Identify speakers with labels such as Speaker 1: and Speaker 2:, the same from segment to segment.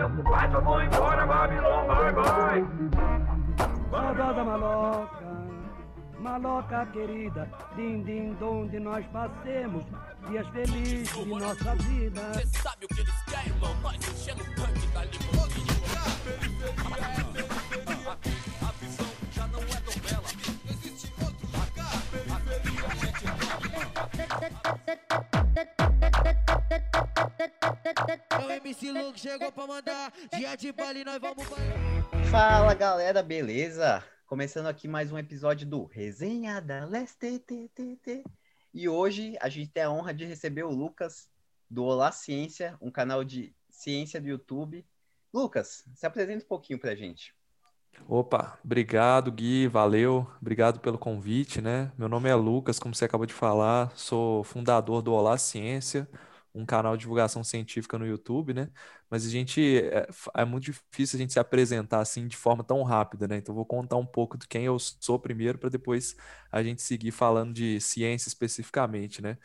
Speaker 1: preocupado, eu vou embora, Babilônia, vai, vai.
Speaker 2: Saudosa maloca, maloca querida, din din donde nós passemos dias felizes de nossa vida.
Speaker 3: Cê sabe o que eles querem, irmão? Nós enchendo o tanque da limusine. Periferia é
Speaker 4: o MC Luke chegou pra mandar. Dia de baile, nós vamos
Speaker 5: Fala galera, beleza? Começando aqui mais um episódio do Resenha da Leste. E hoje a gente tem a honra de receber o Lucas do Olá Ciência, um canal de ciência do YouTube. Lucas, se apresenta um pouquinho pra gente.
Speaker 6: Opa, obrigado Gui, valeu, obrigado pelo convite, né? Meu nome é Lucas, como você acabou de falar, sou fundador do Olá Ciência, um canal de divulgação científica no YouTube, né? Mas a gente é, é muito difícil a gente se apresentar assim de forma tão rápida, né? Então vou contar um pouco de quem eu sou primeiro para depois a gente seguir falando de ciência especificamente, né?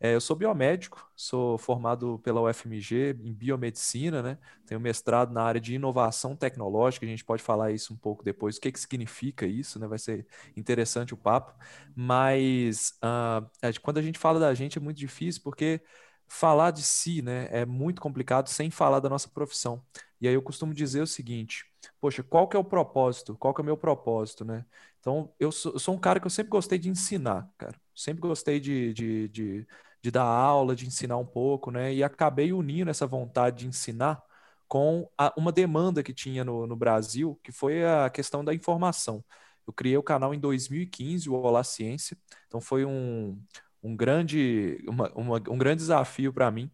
Speaker 6: É, eu sou biomédico, sou formado pela UFMG em biomedicina, né? Tenho mestrado na área de inovação tecnológica, a gente pode falar isso um pouco depois, o que, que significa isso, né? Vai ser interessante o papo. Mas uh, quando a gente fala da gente é muito difícil porque falar de si, né, é muito complicado sem falar da nossa profissão. E aí eu costumo dizer o seguinte: poxa, qual que é o propósito? Qual que é o meu propósito, né? Então, eu sou, eu sou um cara que eu sempre gostei de ensinar, cara. Sempre gostei de, de, de, de dar aula, de ensinar um pouco, né? E acabei unindo essa vontade de ensinar com a, uma demanda que tinha no, no Brasil, que foi a questão da informação. Eu criei o canal em 2015, o Olá Ciência. Então foi um, um grande, uma, uma, um grande desafio para mim.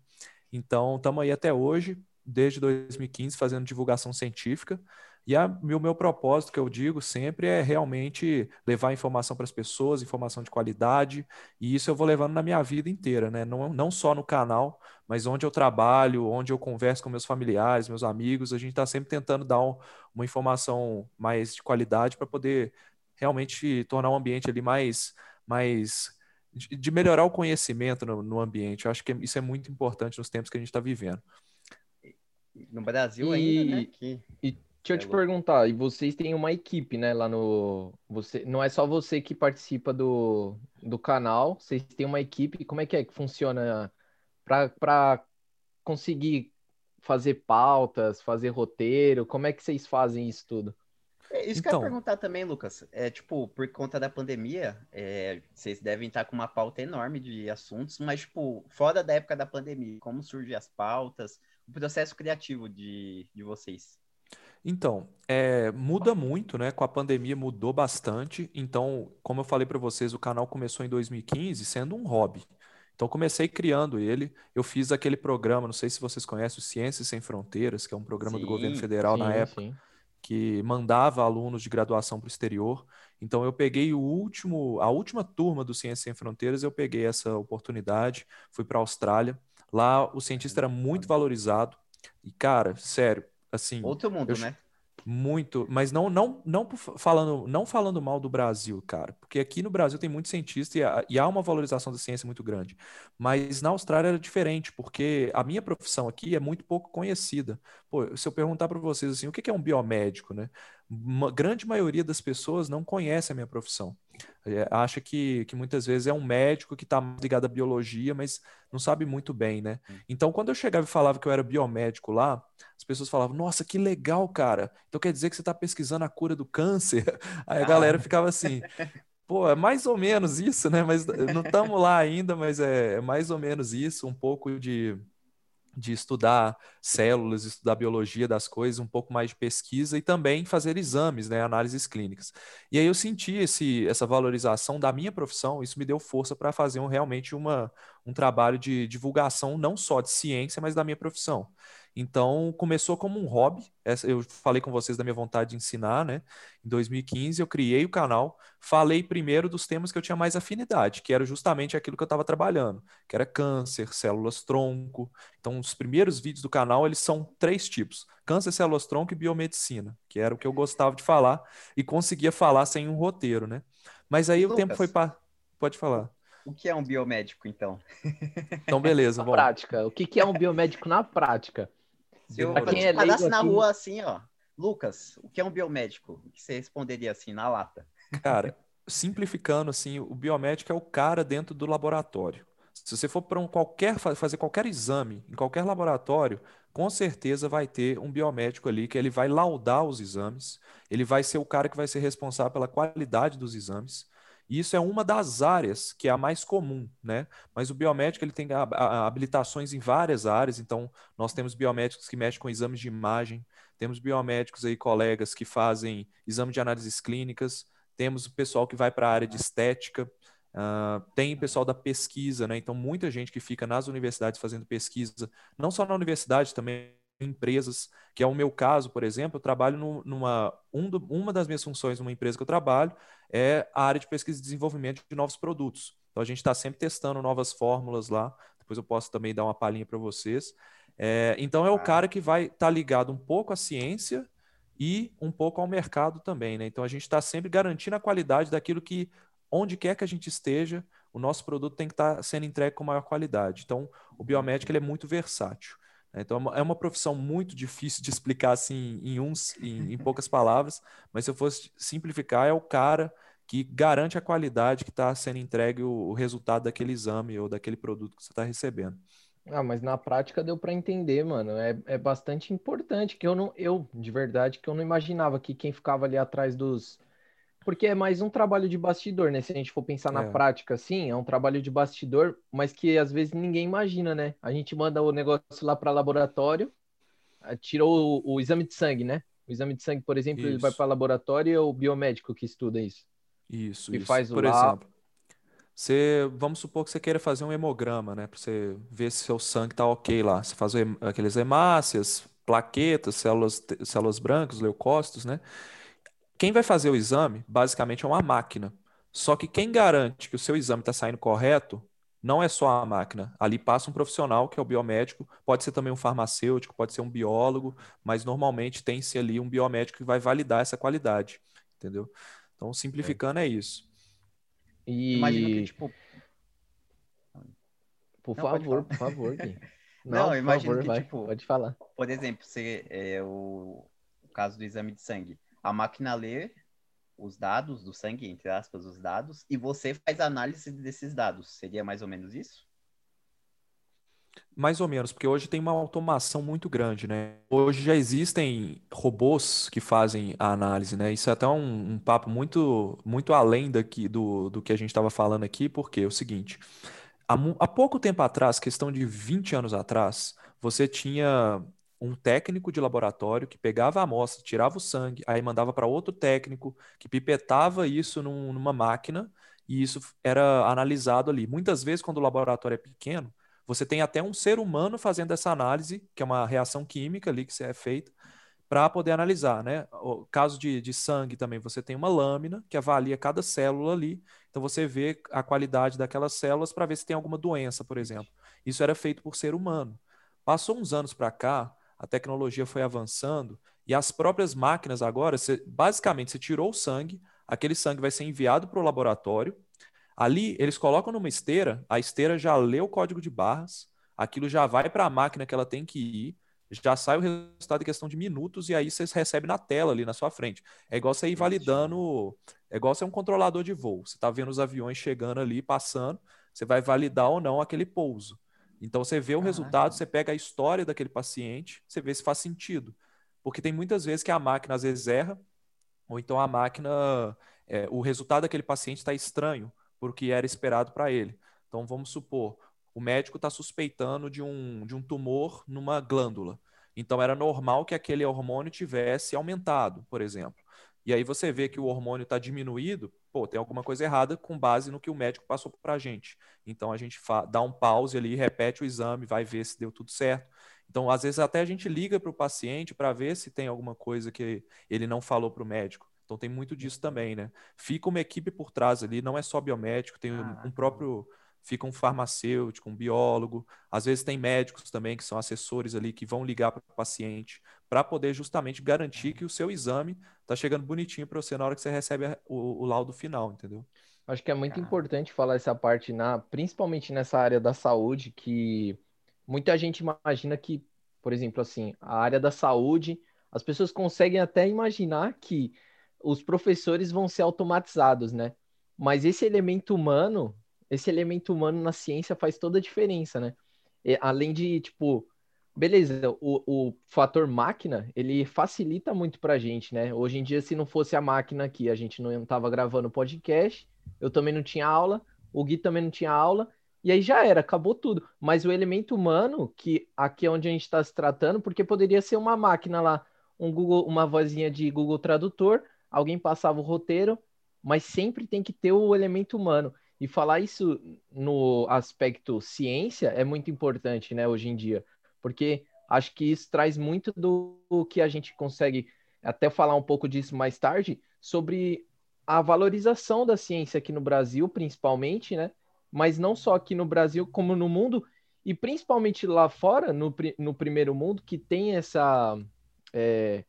Speaker 6: Então, estamos aí até hoje, desde 2015, fazendo divulgação científica. E o meu, meu propósito, que eu digo sempre, é realmente levar informação para as pessoas, informação de qualidade, e isso eu vou levando na minha vida inteira, né? Não, não só no canal, mas onde eu trabalho, onde eu converso com meus familiares, meus amigos, a gente está sempre tentando dar um, uma informação mais de qualidade para poder realmente tornar o ambiente ali mais, mais de melhorar o conhecimento no, no, ambiente. Eu acho que isso é muito importante nos tempos que a gente está vivendo.
Speaker 5: No Brasil e, ainda, né?
Speaker 7: Que... E deixa eu é te louco. perguntar, e vocês têm uma equipe, né, lá no... Você... Não é só você que participa do, do canal, vocês têm uma equipe, como é que é que funciona para conseguir fazer pautas, fazer roteiro, como é que vocês fazem isso tudo?
Speaker 5: É, isso então, que eu ia então. perguntar também, Lucas. É, tipo, por conta da pandemia, é, vocês devem estar com uma pauta enorme de assuntos, mas, tipo, fora da época da pandemia, como surgem as pautas, o processo criativo de, de vocês?
Speaker 6: Então, é, muda muito, né? Com a pandemia mudou bastante. Então, como eu falei para vocês, o canal começou em 2015 sendo um hobby. Então, comecei criando ele. Eu fiz aquele programa, não sei se vocês conhecem, o Ciências Sem Fronteiras, que é um programa sim, do governo federal sim, na época. Sim que mandava alunos de graduação para o exterior. Então eu peguei o último, a última turma do Ciências Sem Fronteiras, eu peguei essa oportunidade, fui para a Austrália. Lá o cientista era muito valorizado. E cara, sério, assim,
Speaker 5: outro mundo, eu, né?
Speaker 6: Muito, mas não, não, não falando, não falando mal do Brasil, cara, porque aqui no Brasil tem muito cientista e há, e há, uma valorização da ciência muito grande. Mas na Austrália era diferente, porque a minha profissão aqui é muito pouco conhecida. Pô, se eu perguntar para vocês assim, o que é um biomédico, né? Uma grande maioria das pessoas não conhece a minha profissão. É, acha que, que muitas vezes é um médico que está ligado à biologia, mas não sabe muito bem, né? Hum. Então, quando eu chegava e falava que eu era biomédico lá, as pessoas falavam: Nossa, que legal, cara. Então quer dizer que você está pesquisando a cura do câncer? Aí a galera ah. ficava assim. Pô, é mais ou menos isso, né? Mas não estamos lá ainda, mas é, é mais ou menos isso, um pouco de de estudar células, estudar biologia das coisas, um pouco mais de pesquisa e também fazer exames, né, análises clínicas. E aí eu senti esse, essa valorização da minha profissão, isso me deu força para fazer um, realmente uma, um trabalho de divulgação não só de ciência, mas da minha profissão. Então, começou como um hobby. Eu falei com vocês da minha vontade de ensinar, né? Em 2015, eu criei o canal. Falei primeiro dos temas que eu tinha mais afinidade, que era justamente aquilo que eu estava trabalhando, que era câncer, células tronco. Então, os primeiros vídeos do canal, eles são três tipos: câncer, células tronco e biomedicina, que era o que eu gostava de falar e conseguia falar sem um roteiro, né? Mas aí Lucas, o tempo foi para. Pode falar.
Speaker 5: O que é um biomédico, então?
Speaker 6: Então, beleza.
Speaker 7: Na prática. O que é um biomédico na prática?
Speaker 5: Se eu
Speaker 7: quem é
Speaker 5: parasse na
Speaker 7: aqui-
Speaker 5: rua assim, ó. Lucas, o que é um biomédico? O que você responderia assim, na lata?
Speaker 6: Cara, simplificando assim, o biomédico é o cara dentro do laboratório. Se você for para um qualquer fa- fazer qualquer exame em qualquer laboratório, com certeza vai ter um biomédico ali que ele vai laudar os exames, ele vai ser o cara que vai ser responsável pela qualidade dos exames. E isso é uma das áreas que é a mais comum, né? Mas o biomédico ele tem habilitações em várias áreas, então nós temos biomédicos que mexem com exames de imagem, temos biomédicos aí, colegas que fazem exame de análises clínicas, temos o pessoal que vai para a área de estética, ah, tem pessoal da pesquisa, né? Então, muita gente que fica nas universidades fazendo pesquisa, não só na universidade, também empresas, que é o meu caso, por exemplo, eu trabalho no- numa um do- uma das minhas funções numa empresa que eu trabalho é a área de pesquisa e desenvolvimento de novos produtos. Então, a gente está sempre testando novas fórmulas lá. Depois eu posso também dar uma palhinha para vocês. É, então, é o
Speaker 5: Ah.
Speaker 6: cara que vai estar ligado um pouco à ciência e um pouco ao mercado também, né? Então, a gente está sempre garantindo a qualidade daquilo que, onde quer que a gente esteja, o nosso produto tem que estar sendo entregue com maior qualidade. Então, o biomédico ele é muito versátil. Né? Então, é uma, é uma profissão muito difícil de explicar assim em, uns, em, em poucas palavras, mas se eu fosse simplificar, é o cara que garante a qualidade que está sendo entregue o, o resultado daquele exame ou daquele produto que você está recebendo.
Speaker 7: Ah, mas na prática deu pra entender, mano. É, é bastante importante que eu não, eu, de verdade, que eu não imaginava que quem ficava ali atrás dos. Porque é mais um trabalho de bastidor, né? Se a gente for pensar na
Speaker 6: É.
Speaker 7: prática, assim, é um trabalho de bastidor, mas que às vezes ninguém imagina, né? A gente manda o negócio lá para laboratório, ah, tirou o, o exame de sangue, né? O exame de sangue, por exemplo, ele vai
Speaker 6: Isso.
Speaker 7: para laboratório e é o biomédico que estuda isso.
Speaker 6: Isso,
Speaker 7: E
Speaker 6: isso.
Speaker 7: faz o
Speaker 6: Por exemplo, você, vamos supor que você queira fazer um hemograma, né? Para você ver se seu sangue tá ok lá. Você faz aqueles hemácias, plaquetas, células, células brancas, leucócitos, né? Quem vai fazer o exame, basicamente, é uma máquina. Só que quem garante que o seu exame está saindo correto não é só a máquina. Ali passa um profissional, que é o biomédico, pode ser também um farmacêutico, pode ser um biólogo, mas normalmente tem-se ali um biomédico que vai validar essa qualidade, entendeu? Então, simplificando é isso.
Speaker 7: E,
Speaker 5: Imagino que, tipo,
Speaker 7: por
Speaker 5: Não,
Speaker 7: favor, por favor, Gui.
Speaker 5: Não,
Speaker 7: favor,
Speaker 5: que,
Speaker 7: vai,
Speaker 5: tipo,
Speaker 7: pode falar.
Speaker 5: por exemplo, você, é, o, o caso do exame de sangue. A máquina lê os dados do sangue, entre aspas, os dados, e você faz a análise desses dados. Seria mais ou menos isso?
Speaker 6: Mais ou menos, porque hoje tem uma automação muito grande, né? Hoje já existem robôs que fazem a análise, né? Isso é até um, um papo muito, muito além daqui do, do que a gente estava falando aqui, porque é o seguinte, há, há pouco tempo atrás, questão de 20 anos atrás, você tinha um técnico de laboratório que pegava a amostra, tirava o sangue, aí mandava para outro técnico que pipetava isso num- numa máquina e isso era analisado ali. Muitas vezes, quando o laboratório é pequeno, você tem até um ser humano fazendo essa análise, que é uma reação química ali que é feita, para poder analisar, né? O caso de, de sangue também, você tem uma lâmina que avalia cada célula ali, então você vê a qualidade daquelas células para ver se tem alguma doença, por exemplo. Isso era feito por ser humano. Passou uns anos para cá, a tecnologia foi avançando e as próprias máquinas agora, você- basicamente, você tirou o sangue, aquele sangue vai ser enviado para o laboratório. Ali, eles colocam numa esteira, a esteira já lê o código de barras, aquilo já vai para a máquina que ela tem que ir, já sai o resultado em questão de minutos e aí vocês recebem na tela ali na sua frente. É igual você ir validando, é igual você é um controlador de voo. Você está vendo os aviões chegando ali, passando, você vai validar ou não aquele pouso. Então você vê o resultado, você pega a história daquele paciente, você vê se faz sentido. Porque tem muitas vezes que a máquina às vezes erra, ou então a máquina, é, o resultado daquele paciente está estranho porque era esperado para ele. Então vamos supor, o médico está suspeitando de um, de um tumor numa glândula. Então era normal que aquele hormônio tivesse aumentado, por exemplo. E aí você vê que o hormônio está diminuído, pô, tem alguma coisa errada com base no que o médico passou para a gente. Então a gente dá um pause ali, repete o exame, vai ver se deu tudo certo. Então, às vezes, até a gente liga para o paciente para ver se tem alguma coisa que ele não falou para o médico. Então, tem muito disso também, né? Fica uma equipe por trás ali, não é só biomédico, tem um, um próprio. Fica um farmacêutico, um biólogo. Às vezes, tem médicos também que são assessores ali que vão ligar para o paciente para poder justamente garantir que o seu exame está chegando bonitinho para você na hora que você recebe o, o laudo final, entendeu?
Speaker 7: Acho que é muito
Speaker 5: Cara.
Speaker 7: importante falar essa parte, na, principalmente nessa área da saúde, que muita gente imagina que por exemplo, assim, a área da saúde, as pessoas conseguem até imaginar que os professores vão ser automatizados, né? Mas esse elemento humano, esse elemento humano na ciência faz toda a diferença, né? E, além de, tipo, beleza, o, o fator máquina, ele facilita muito pra gente, né? Hoje em dia, se não fosse a máquina aqui, a gente não estava gravando podcast, eu também não tinha aula, o Gui também não tinha aula, e aí já era, acabou tudo. Mas o elemento humano, que aqui é onde a gente está se tratando, porque poderia ser uma máquina lá, um Google, uma vozinha de Google Tradutor, alguém passava o roteiro, mas sempre tem que ter o elemento humano. E falar isso no aspecto ciência é muito importante, né, hoje em dia, porque acho que isso traz muito do que a gente consegue até falar um pouco disso mais tarde sobre a valorização da ciência aqui no Brasil, principalmente, né? Mas não só aqui no Brasil, como no mundo, e principalmente lá fora, no, no primeiro mundo, que tem essa, é,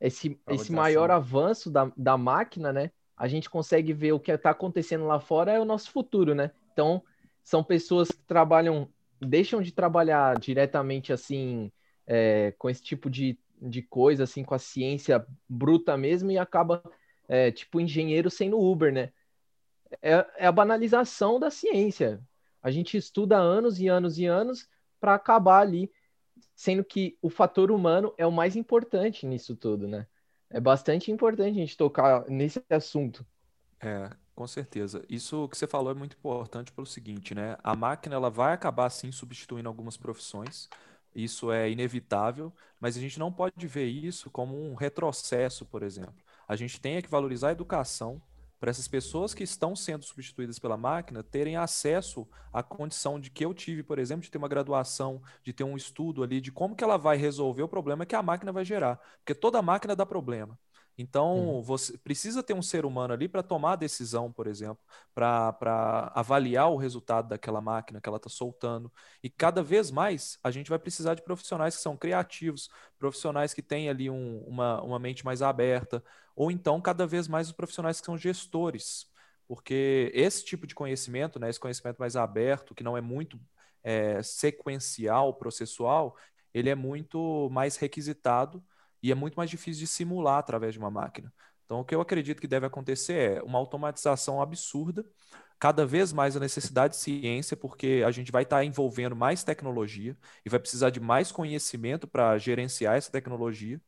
Speaker 7: esse, esse maior avanço da, da máquina, né? A gente consegue ver o que está acontecendo lá fora é o nosso futuro, né? Então, são pessoas que trabalham, deixam de trabalhar diretamente assim, é, com esse tipo de, de coisa, assim, com a ciência bruta mesmo, e acaba é, tipo engenheiro sendo Uber, né? É, é a banalização da ciência. A gente estuda anos e anos e anos para acabar ali, sendo que o fator humano é o mais importante nisso tudo, né? É bastante importante a gente tocar nesse assunto.
Speaker 6: É, com certeza. Isso que você falou é muito importante pelo seguinte, né? A máquina ela vai acabar sim substituindo algumas profissões. Isso é inevitável, mas a gente não pode ver isso como um retrocesso, por exemplo a gente tem que valorizar a educação para essas pessoas que estão sendo substituídas pela máquina terem acesso à condição de que eu tive, por exemplo, de ter uma graduação, de ter um estudo ali de como que ela vai resolver o problema que a máquina vai gerar, porque toda máquina dá problema. Então, uhum. você precisa ter um ser humano ali para tomar a decisão, por exemplo, para avaliar o resultado daquela máquina que ela está soltando. E cada vez mais a gente vai precisar de profissionais que são criativos, profissionais que têm ali um, uma, uma mente mais aberta, ou então cada vez mais os profissionais que são gestores. Porque esse tipo de conhecimento, né, esse conhecimento mais aberto, que não é muito é, sequencial, processual, ele é muito mais requisitado e é muito mais difícil de simular através de uma máquina. Então, o que eu acredito que deve acontecer é uma automatização absurda, cada vez mais a necessidade de ciência, porque a gente vai estar envolvendo mais tecnologia e vai precisar de mais conhecimento para gerenciar essa tecnologia,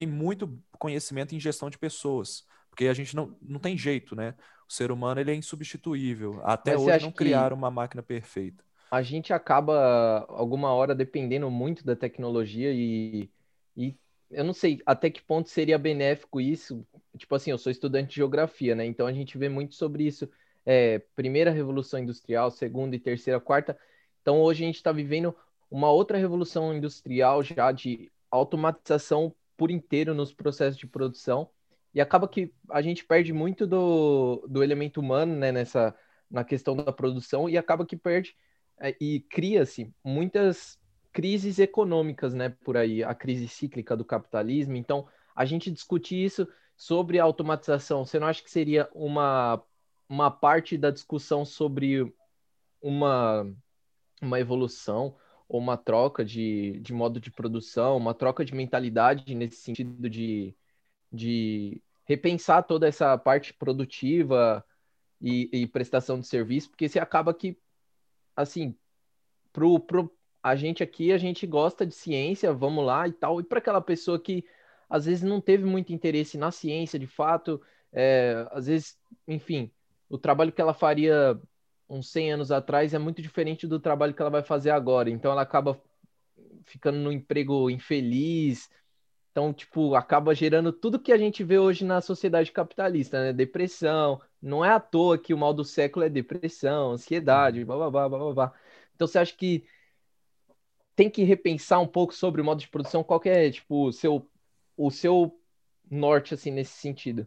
Speaker 6: e muito conhecimento em gestão de pessoas, porque a gente não, não tem jeito, né? O ser humano ele é insubstituível. Até Mas hoje não criaram uma máquina perfeita.
Speaker 7: A gente acaba alguma hora dependendo muito da tecnologia e e eu não sei até que ponto seria benéfico isso. Tipo assim, eu sou estudante de geografia, né? Então a gente vê muito sobre isso. É, primeira revolução industrial, segunda e terceira, quarta. Então hoje a gente está vivendo uma outra revolução industrial já de automatização por inteiro nos processos de produção. E acaba que a gente perde muito do, do elemento humano né, nessa, na questão da produção e acaba que perde é, e cria-se muitas crises econômicas, né, por aí, a crise cíclica do capitalismo. Então, a gente discutir isso sobre automatização, você não acha que seria uma, uma parte da discussão sobre uma, uma evolução ou uma troca de, de modo de produção, uma troca de mentalidade nesse sentido de, de repensar toda essa parte produtiva e, e prestação de serviço, porque você acaba que, assim, pro, pro, a gente aqui, a gente gosta de ciência, vamos lá e tal. E para aquela pessoa que às vezes não teve muito interesse na ciência, de fato, é, às vezes, enfim, o trabalho que ela faria uns 100 anos atrás é muito diferente do trabalho que ela vai fazer agora. Então ela acaba ficando no emprego infeliz. Então, tipo, acaba gerando tudo que a gente vê hoje na sociedade capitalista, né? Depressão. Não é à toa que o mal do século é depressão, ansiedade, blá, blá, blá, blá, blá. Então, você acha que tem que repensar um pouco sobre o modo de produção? Qual é, tipo, o seu, o seu norte, assim, nesse sentido?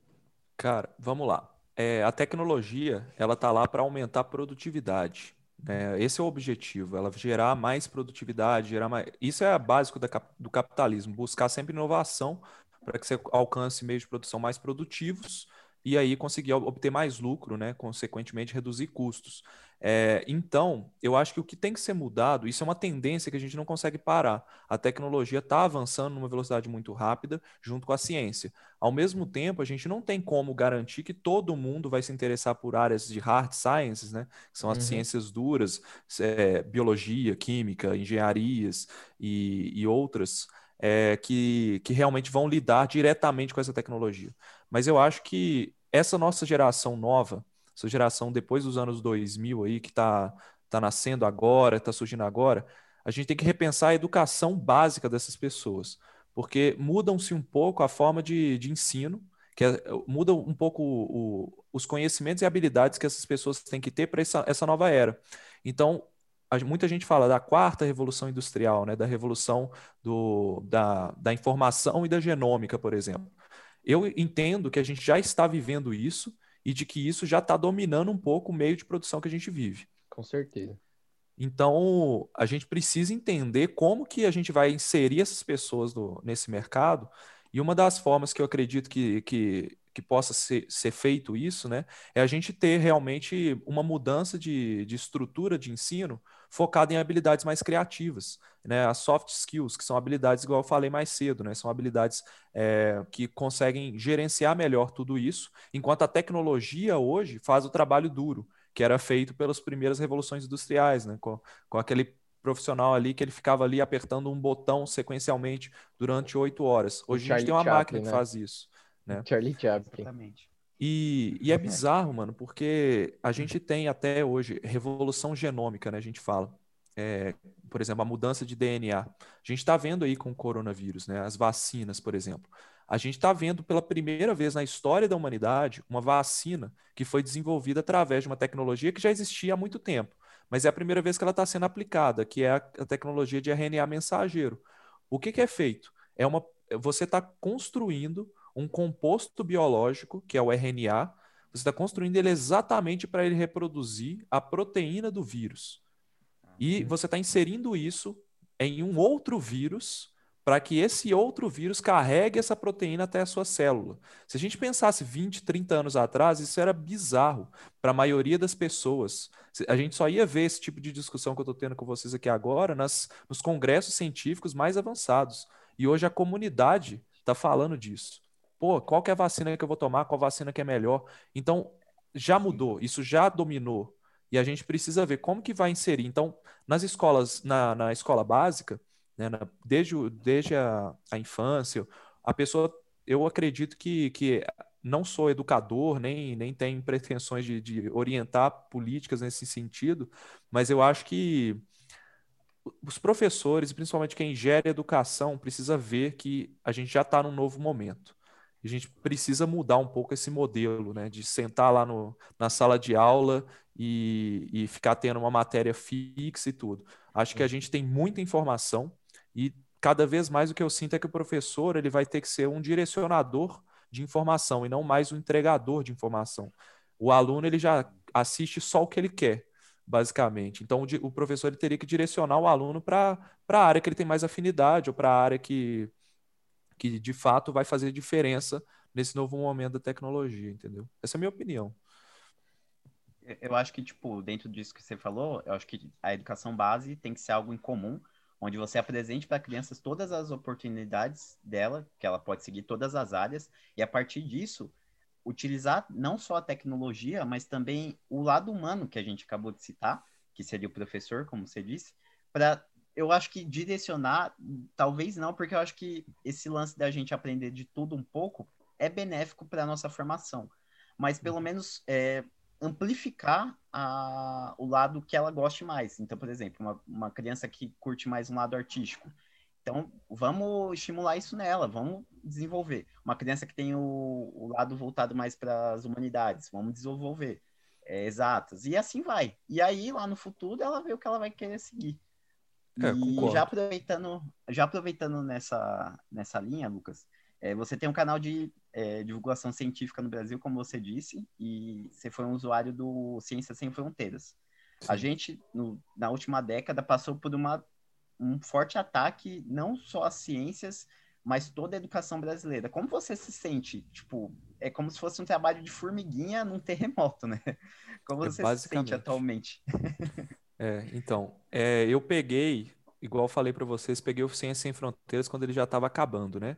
Speaker 6: Cara, vamos lá. É, a tecnologia, ela tá lá para aumentar a produtividade. Né? Esse é o objetivo, ela gerar mais produtividade, gerar mais... Isso é básico da, do capitalismo, buscar sempre inovação para que você alcance meios de produção mais produtivos e aí conseguir obter mais lucro, né? consequentemente reduzir custos. É, então, eu acho que o que tem que ser mudado, isso é uma tendência que a gente não consegue parar. A tecnologia está avançando numa velocidade muito rápida junto com a ciência. Ao mesmo tempo, a gente não tem como garantir que todo mundo vai se interessar por áreas de hard sciences, né? Que são as uhum. ciências duras, é, biologia, química, engenharias e, e outras. É, que, que realmente vão lidar diretamente com essa tecnologia. Mas eu acho que essa nossa geração nova, essa geração depois dos anos 2000 aí, que está tá nascendo agora, está surgindo agora, a gente tem que repensar a educação básica dessas pessoas, porque mudam-se um pouco a forma de, de ensino, que é, um pouco o, o, os conhecimentos e habilidades que essas pessoas têm que ter para essa, essa nova era. Então, muita gente fala da quarta revolução industrial, né, da revolução do, da, da informação e da genômica, por exemplo. Eu entendo que a gente já está vivendo isso e de que isso já está dominando um pouco o meio de produção que a gente vive.
Speaker 7: Com certeza.
Speaker 6: Então, a gente precisa entender como que a gente vai inserir essas pessoas nesse mercado. E uma das formas que eu acredito que, que, que possa ser, ser feito isso, né, é a gente ter realmente uma mudança de, de estrutura de ensino focada em habilidades mais criativas, né, as soft skills, que são habilidades, igual eu falei mais cedo, né, são habilidades é, que conseguem gerenciar melhor tudo isso, enquanto a tecnologia hoje faz o trabalho duro, que era feito pelas primeiras revoluções industriais, né, com, com aquele profissional ali que ele ficava ali apertando um botão sequencialmente durante oito horas. Hoje a gente tem uma Chaplin, máquina né? que faz isso. Né?
Speaker 7: Charlie Chaplin.
Speaker 5: Exatamente.
Speaker 6: E, e, é bizarro, mano, porque a gente tem até hoje revolução genômica, né? A gente fala. É, por exemplo, a mudança de DNA. A gente está vendo aí com o coronavírus, né? As vacinas, por exemplo. A gente está vendo pela primeira vez na história da humanidade uma vacina que foi desenvolvida através de uma tecnologia que já existia há muito tempo, mas é a primeira vez que ela está sendo aplicada, que é a, tecnologia de RNA mensageiro. O que, que é feito? É uma, você está construindo um composto biológico, que é o RNA, você está construindo ele exatamente para ele reproduzir a proteína do vírus. E você está inserindo isso em um outro vírus para que esse outro vírus carregue essa proteína até a sua célula. Se a gente pensasse 20, 30 anos atrás, isso era bizarro para a maioria das pessoas. A gente só ia ver esse tipo de discussão que eu estou tendo com vocês aqui agora nas, nos congressos científicos mais avançados. E hoje a comunidade está falando disso pô, qual que é a vacina que eu vou tomar, qual vacina que é melhor. Então, já mudou, isso já dominou. E a gente precisa ver como que vai inserir. Então, nas escolas, na, na escola básica, né, na, desde, desde a, a infância, a pessoa, eu acredito que, que não sou educador, nem, nem tenho pretensões de, de orientar políticas nesse sentido, mas eu acho que os professores, principalmente quem gera educação, precisa ver que a gente já está num novo momento a gente precisa mudar um pouco esse modelo, né? De sentar lá no, na sala de aula e, e ficar tendo uma matéria fixa e tudo. Acho que a gente tem muita informação e cada vez mais o que eu sinto é que o professor ele vai ter que ser um direcionador de informação e não mais um entregador de informação. O aluno ele já assiste só o que ele quer, basicamente. Então o, o professor ele teria que direcionar o aluno para a área que ele tem mais afinidade ou para a área que que de fato vai fazer diferença nesse novo momento da tecnologia, entendeu? Essa é a minha opinião.
Speaker 5: Eu acho que, tipo, dentro disso que você falou, eu acho que a educação base tem que ser algo em comum, onde você apresente para crianças todas as oportunidades dela, que ela pode seguir todas as áreas, e a partir disso, utilizar não só a tecnologia, mas também o lado humano que a gente acabou de citar, que seria o professor, como você disse, para eu acho que direcionar, talvez não, porque eu acho que esse lance da gente aprender de tudo um pouco é benéfico para a nossa formação. Mas pelo uhum. menos é, amplificar a, o lado que ela goste mais. Então, por exemplo, uma, uma criança que curte mais um lado artístico. Então, vamos estimular isso nela, vamos desenvolver. Uma criança que tem o, o lado voltado mais para as humanidades, vamos desenvolver. É, exatas. E assim vai. E aí, lá no futuro, ela vê o que ela vai querer seguir. É, e já aproveitando, já aproveitando nessa, nessa linha, Lucas, é, você tem um canal de é, divulgação científica no Brasil, como você disse, e você foi um usuário do Ciências Sem Fronteiras. Sim. A gente, no, na última década, passou por uma, um forte ataque, não só às ciências, mas toda a educação brasileira. Como você se sente, tipo, é como se fosse um trabalho de formiguinha num terremoto, né? Como
Speaker 6: É
Speaker 5: você se sente atualmente?
Speaker 6: É, então, é, eu peguei, igual eu falei para vocês, peguei o Ciência Sem Fronteiras quando ele já estava acabando, né?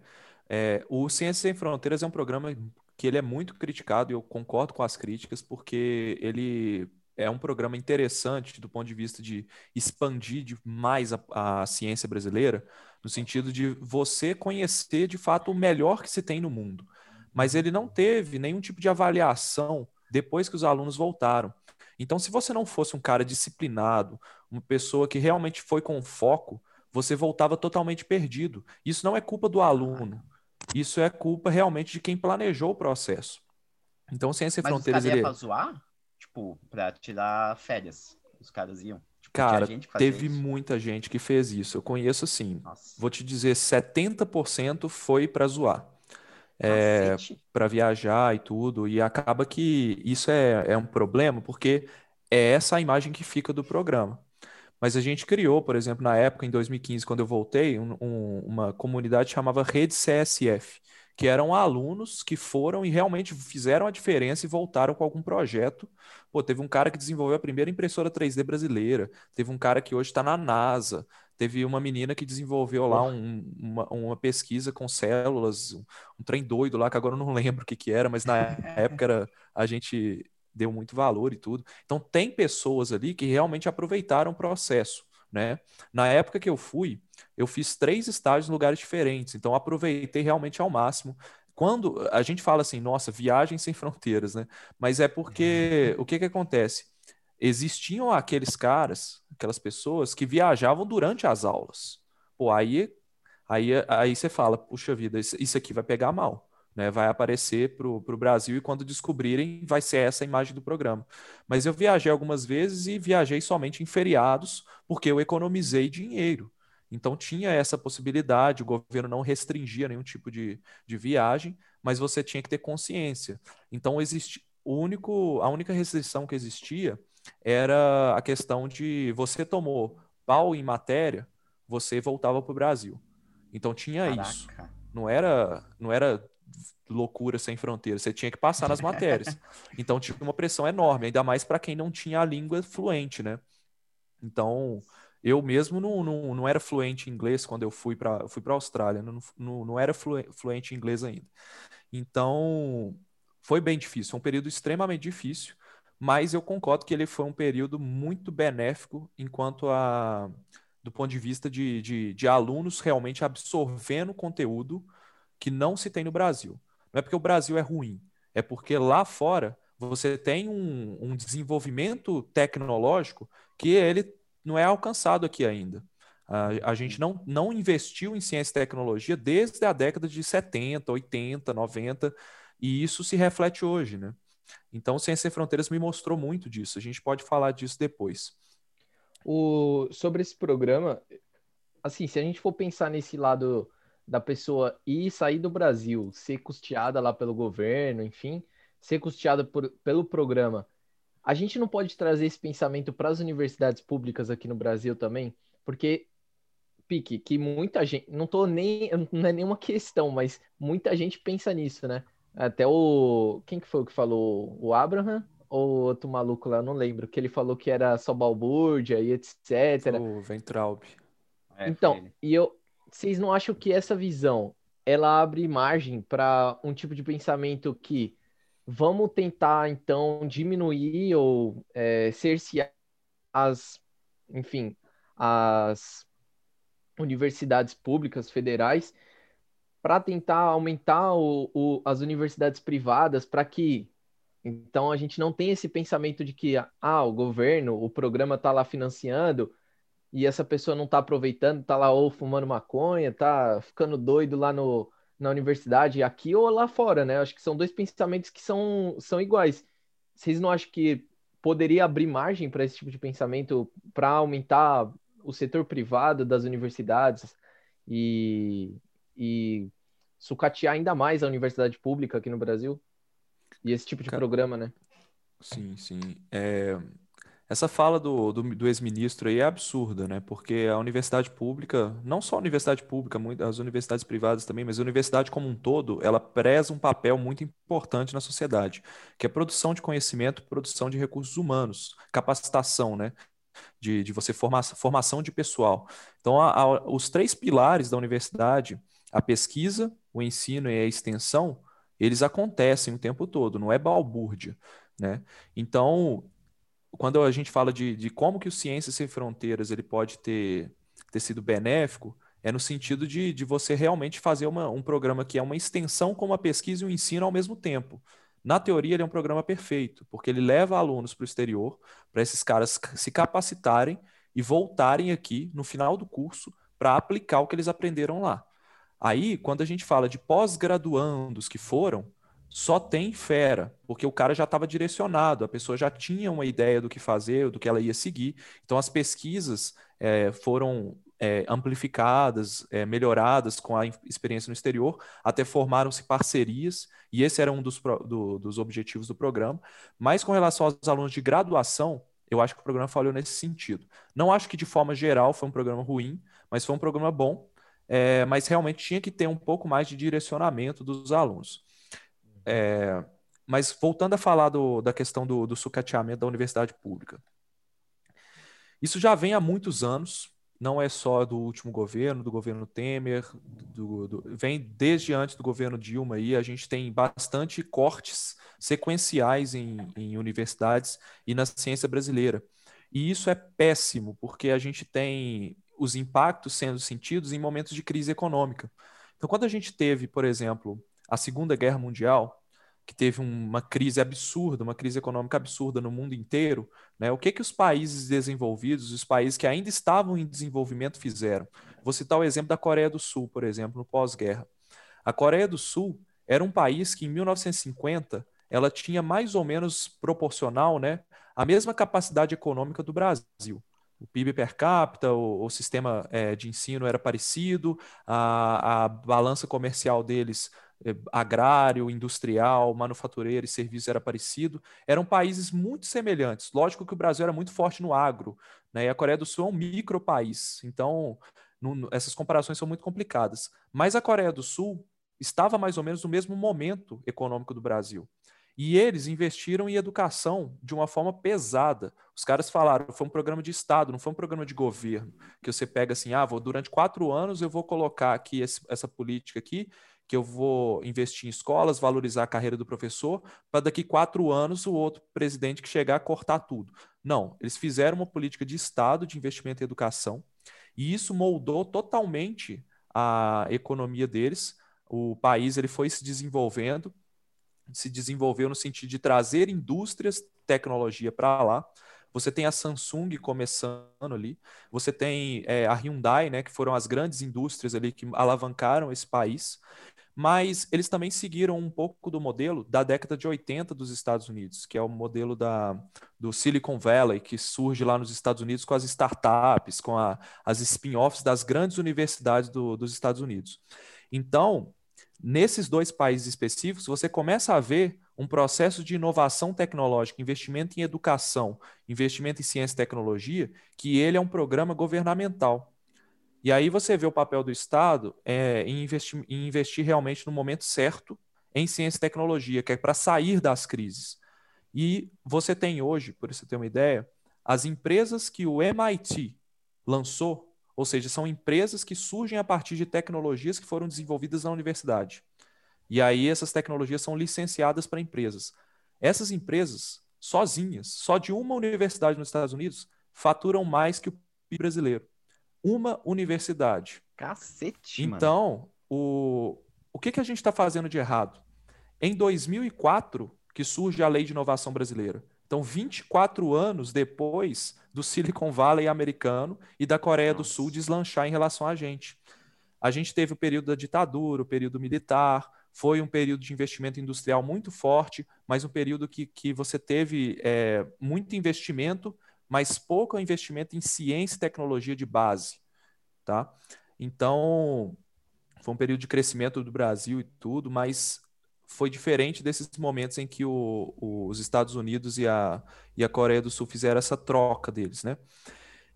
Speaker 6: É, o Ciência Sem Fronteiras é um programa que ele é muito criticado, e eu concordo com as críticas, porque ele é um programa interessante do ponto de vista de expandir demais a, a ciência brasileira, no sentido de você conhecer de fato o melhor que se tem no mundo. Mas ele não teve nenhum tipo de avaliação depois que os alunos voltaram. Então, se você não fosse um cara disciplinado, uma pessoa que realmente foi com foco, você voltava totalmente perdido. Isso não é culpa do aluno. Isso é culpa realmente de quem planejou o processo. Então, Ciência Sem
Speaker 5: Mas os
Speaker 6: Fronteiras,
Speaker 5: caras iam
Speaker 6: ele...
Speaker 5: pra zoar? Tipo, pra tirar férias. Os caras iam. Tipo,
Speaker 6: Cara, teve
Speaker 5: isso.
Speaker 6: muita gente que fez isso. Eu conheço assim,
Speaker 5: Nossa.
Speaker 6: vou te dizer, 70% foi para zoar. É, para viajar e tudo, e acaba que isso é, é um problema, porque é essa a imagem que fica do programa. Mas a gente criou, por exemplo, na época, em 2015, quando eu voltei, um- um- uma comunidade chamava Rede CSF, que eram alunos que foram e realmente fizeram a diferença e voltaram com algum projeto. Pô, teve um cara que desenvolveu a primeira impressora 3D brasileira, teve um cara que hoje está na NASA, teve uma menina que desenvolveu lá um- uma, uma pesquisa com células, um, um trem doido lá, que agora eu não lembro o que que era, mas na época era, a gente deu muito valor e tudo. Então, tem pessoas ali que realmente aproveitaram o processo, né? Na época que eu fui, eu fiz três estágios em lugares diferentes, então aproveitei realmente ao máximo. Quando a gente fala assim, nossa, viagem sem fronteiras, né? Mas é porque o que que acontece? Existiam aqueles caras, aquelas pessoas que viajavam durante as aulas. Pô, aí aí aí você fala, puxa vida, isso, aqui vai pegar mal, né? Vai aparecer pro, pro Brasil e quando descobrirem, vai ser essa a imagem do programa. Mas eu viajei algumas vezes e viajei somente em feriados, porque eu economizei dinheiro. Então tinha essa possibilidade, o governo não restringia nenhum tipo de, de viagem, mas você tinha que ter consciência. Então existe o único, a única restrição que existia era a questão de você tomou pau em matéria, você voltava para o Brasil. Então tinha isso.
Speaker 5: Caraca.
Speaker 6: Não era, não era loucura sem fronteiras, você tinha que passar nas matérias. Então tinha uma pressão enorme, ainda mais para quem não tinha a língua fluente, né? Então, eu mesmo não, não, não era fluente em inglês quando eu fui para fui a Austrália, não, não, não era flue- fluente em inglês ainda. Então, foi bem difícil, foi um período extremamente difícil, mas eu concordo que ele foi um período muito benéfico enquanto a do ponto de vista de, de, de alunos realmente absorvendo conteúdo que não se tem no Brasil. Não é porque o Brasil é ruim, é porque lá fora você tem um, um desenvolvimento tecnológico que ele não é alcançado aqui ainda. A, a gente não, não investiu em ciência e tecnologia desde a década de 70, 80, 90, e isso se reflete hoje, né? Então, Ciência Sem Fronteiras me mostrou muito disso. A gente pode falar disso depois.
Speaker 7: O, sobre esse programa, assim, se a gente for pensar nesse lado da pessoa ir sair do Brasil, ser custeada lá pelo governo, enfim, ser custeada por, pelo programa, a gente não pode trazer esse pensamento para as universidades públicas aqui no Brasil também, porque pique que muita gente, não tô nem, não é nenhuma questão, mas muita gente pensa nisso, né? Até o quem que foi o que falou? O Abraham ou outro maluco lá, eu não lembro, que ele falou que era só balbúrdia e etc.
Speaker 6: O Ventraub.
Speaker 5: É,
Speaker 7: Então, e eu, vocês não acham que essa visão ela abre margem para um tipo de pensamento que vamos tentar então diminuir ou é, cercear as, enfim, as universidades públicas federais para tentar aumentar o, o- as universidades privadas para que então a gente não tenha esse pensamento de que ah, o governo, o programa está lá financiando e essa pessoa não está aproveitando, está lá ou fumando maconha, está ficando doido lá no, na universidade, aqui ou lá fora, né? Acho que são dois pensamentos que são, são iguais. Vocês não acham que poderia abrir margem para esse tipo de pensamento para aumentar o setor privado das universidades e, e sucatear ainda mais a universidade pública aqui no Brasil? E esse tipo de
Speaker 6: Cara,
Speaker 7: programa, né?
Speaker 6: Sim, sim. É, essa fala do, do, do ex-ministro aí é absurda, né? Porque a universidade pública, não só a universidade pública, as universidades privadas também, mas a universidade como um todo, ela preza um papel muito importante na sociedade, que é produção de conhecimento, produção de recursos humanos, capacitação, né? De, de você formar formação de pessoal. Então, a, a, os três pilares da universidade, a pesquisa, o ensino e a extensão, eles acontecem o tempo todo, não é balbúrdia, né? Então, quando a gente fala de, de como que o Ciências Sem Fronteiras ele pode ter, ter sido benéfico, é no sentido de, de você realmente fazer uma, um programa que é uma extensão como a pesquisa e o ensino ao mesmo tempo. Na teoria, ele é um programa perfeito, porque ele leva alunos para o exterior, para esses caras se capacitarem e voltarem aqui no final do curso para aplicar o que eles aprenderam lá. Aí, quando a gente fala de pós-graduandos que foram, só tem fera, porque o cara já estava direcionado, a pessoa já tinha uma ideia do que fazer, do que ela ia seguir. Então, as pesquisas é, foram é, amplificadas, é, melhoradas com a experiência no exterior, até formaram-se parcerias, e esse era um dos, do, dos objetivos do programa. Mas com relação aos alunos de graduação, eu acho que o programa falhou nesse sentido. Não acho que de forma geral foi um programa ruim, mas foi um programa bom, é, mas realmente tinha que ter um pouco mais de direcionamento dos alunos. É, mas voltando a falar do, da questão do, do sucateamento da universidade pública. Isso já vem há muitos anos, não é só do último governo, do governo Temer, do, do, vem desde antes do governo Dilma aí, a gente tem bastante cortes sequenciais em, em universidades e na ciência brasileira. E isso é péssimo, porque a gente tem os impactos sendo sentidos em momentos de crise econômica. Então, quando a gente teve, por exemplo, a Segunda Guerra Mundial, que teve uma crise absurda, uma crise econômica absurda no mundo inteiro, né? o que, que os países desenvolvidos, os países que ainda estavam em desenvolvimento fizeram? Vou citar o exemplo da Coreia do Sul, por exemplo, no pós-guerra. A Coreia do Sul era um país que em 1950 ela tinha mais ou menos proporcional né, a mesma capacidade econômica do Brasil. O PIB per capita, o, o sistema é, de ensino era parecido, a, a balança comercial deles eh, agrário, industrial, manufatureiro e serviço era parecido, eram países muito semelhantes. Lógico que o Brasil era muito forte no agro, né? e a Coreia do Sul é um micro país, então essas comparações são muito complicadas. Mas a Coreia do Sul estava mais ou menos no mesmo momento econômico do Brasil. E eles investiram em educação de uma forma pesada. Os caras falaram, foi um programa de Estado, não foi um programa de governo, que você pega assim, ah, vou, durante quatro anos eu vou colocar aqui esse, essa política aqui, que eu vou investir em escolas, valorizar a carreira do professor, para daqui quatro anos o outro presidente que chegar cortar tudo. Não, eles fizeram uma política de Estado de investimento em educação, e isso moldou totalmente a economia deles. O país ele foi se desenvolvendo, se desenvolveu no sentido de trazer indústrias, tecnologia para lá. Você tem a Samsung começando ali, você tem é, a Hyundai, né, que foram as grandes indústrias ali que alavancaram esse país mas eles também seguiram um pouco do modelo da década de 80 dos Estados Unidos, que é o modelo da, do Silicon Valley, que surge lá nos Estados Unidos com as startups, com a, as spin-offs das grandes universidades do, dos Estados Unidos. Então, nesses dois países específicos, você começa a ver um processo de inovação tecnológica, investimento em educação, investimento em ciência e tecnologia, que ele é um programa governamental. E aí você vê o papel do Estado é, em, investir, em investir realmente no momento certo em ciência e tecnologia, que é para sair das crises. E você tem hoje, por você ter uma ideia, as empresas que o MIT lançou, ou seja, são empresas que surgem a partir de tecnologias que foram desenvolvidas na universidade. E aí essas tecnologias são licenciadas para empresas. Essas empresas, sozinhas, só de uma universidade nos Estados Unidos, faturam mais que o PIB brasileiro uma universidade.
Speaker 5: Cacete,
Speaker 6: Então,
Speaker 5: mano.
Speaker 6: o, o que, que a gente está fazendo de errado? Em 2004, que surge a Lei de Inovação Brasileira. Então, 24 anos depois do Silicon Valley americano e da Coreia Nossa. do Sul deslanchar em relação a gente. A gente teve o período da ditadura, o período militar, foi um período de investimento industrial muito forte, mas um período que, que você teve é, muito investimento, mas pouco investimento em ciência e tecnologia de base, tá? Então, foi um período de crescimento do Brasil e tudo, mas foi diferente desses momentos em que o, os Estados Unidos e a, e a Coreia do Sul fizeram essa troca deles, né?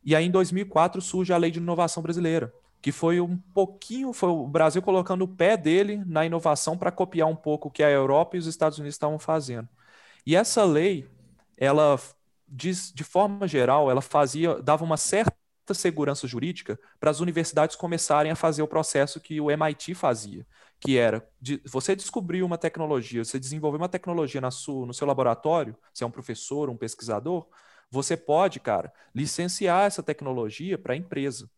Speaker 6: E aí, em 2004, surge a Lei de Inovação Brasileira, que foi um pouquinho, foi o Brasil colocando o pé dele na inovação para copiar um pouco o que a Europa e os Estados Unidos estavam fazendo. E essa lei, ela, de, de forma geral, ela fazia, dava uma certa segurança jurídica para as universidades começarem a fazer o processo que o MIT fazia, que era de, você descobrir uma tecnologia, você desenvolver uma tecnologia na sua, no seu laboratório, se é um professor, um pesquisador, você pode, cara, licenciar essa tecnologia para a empresa.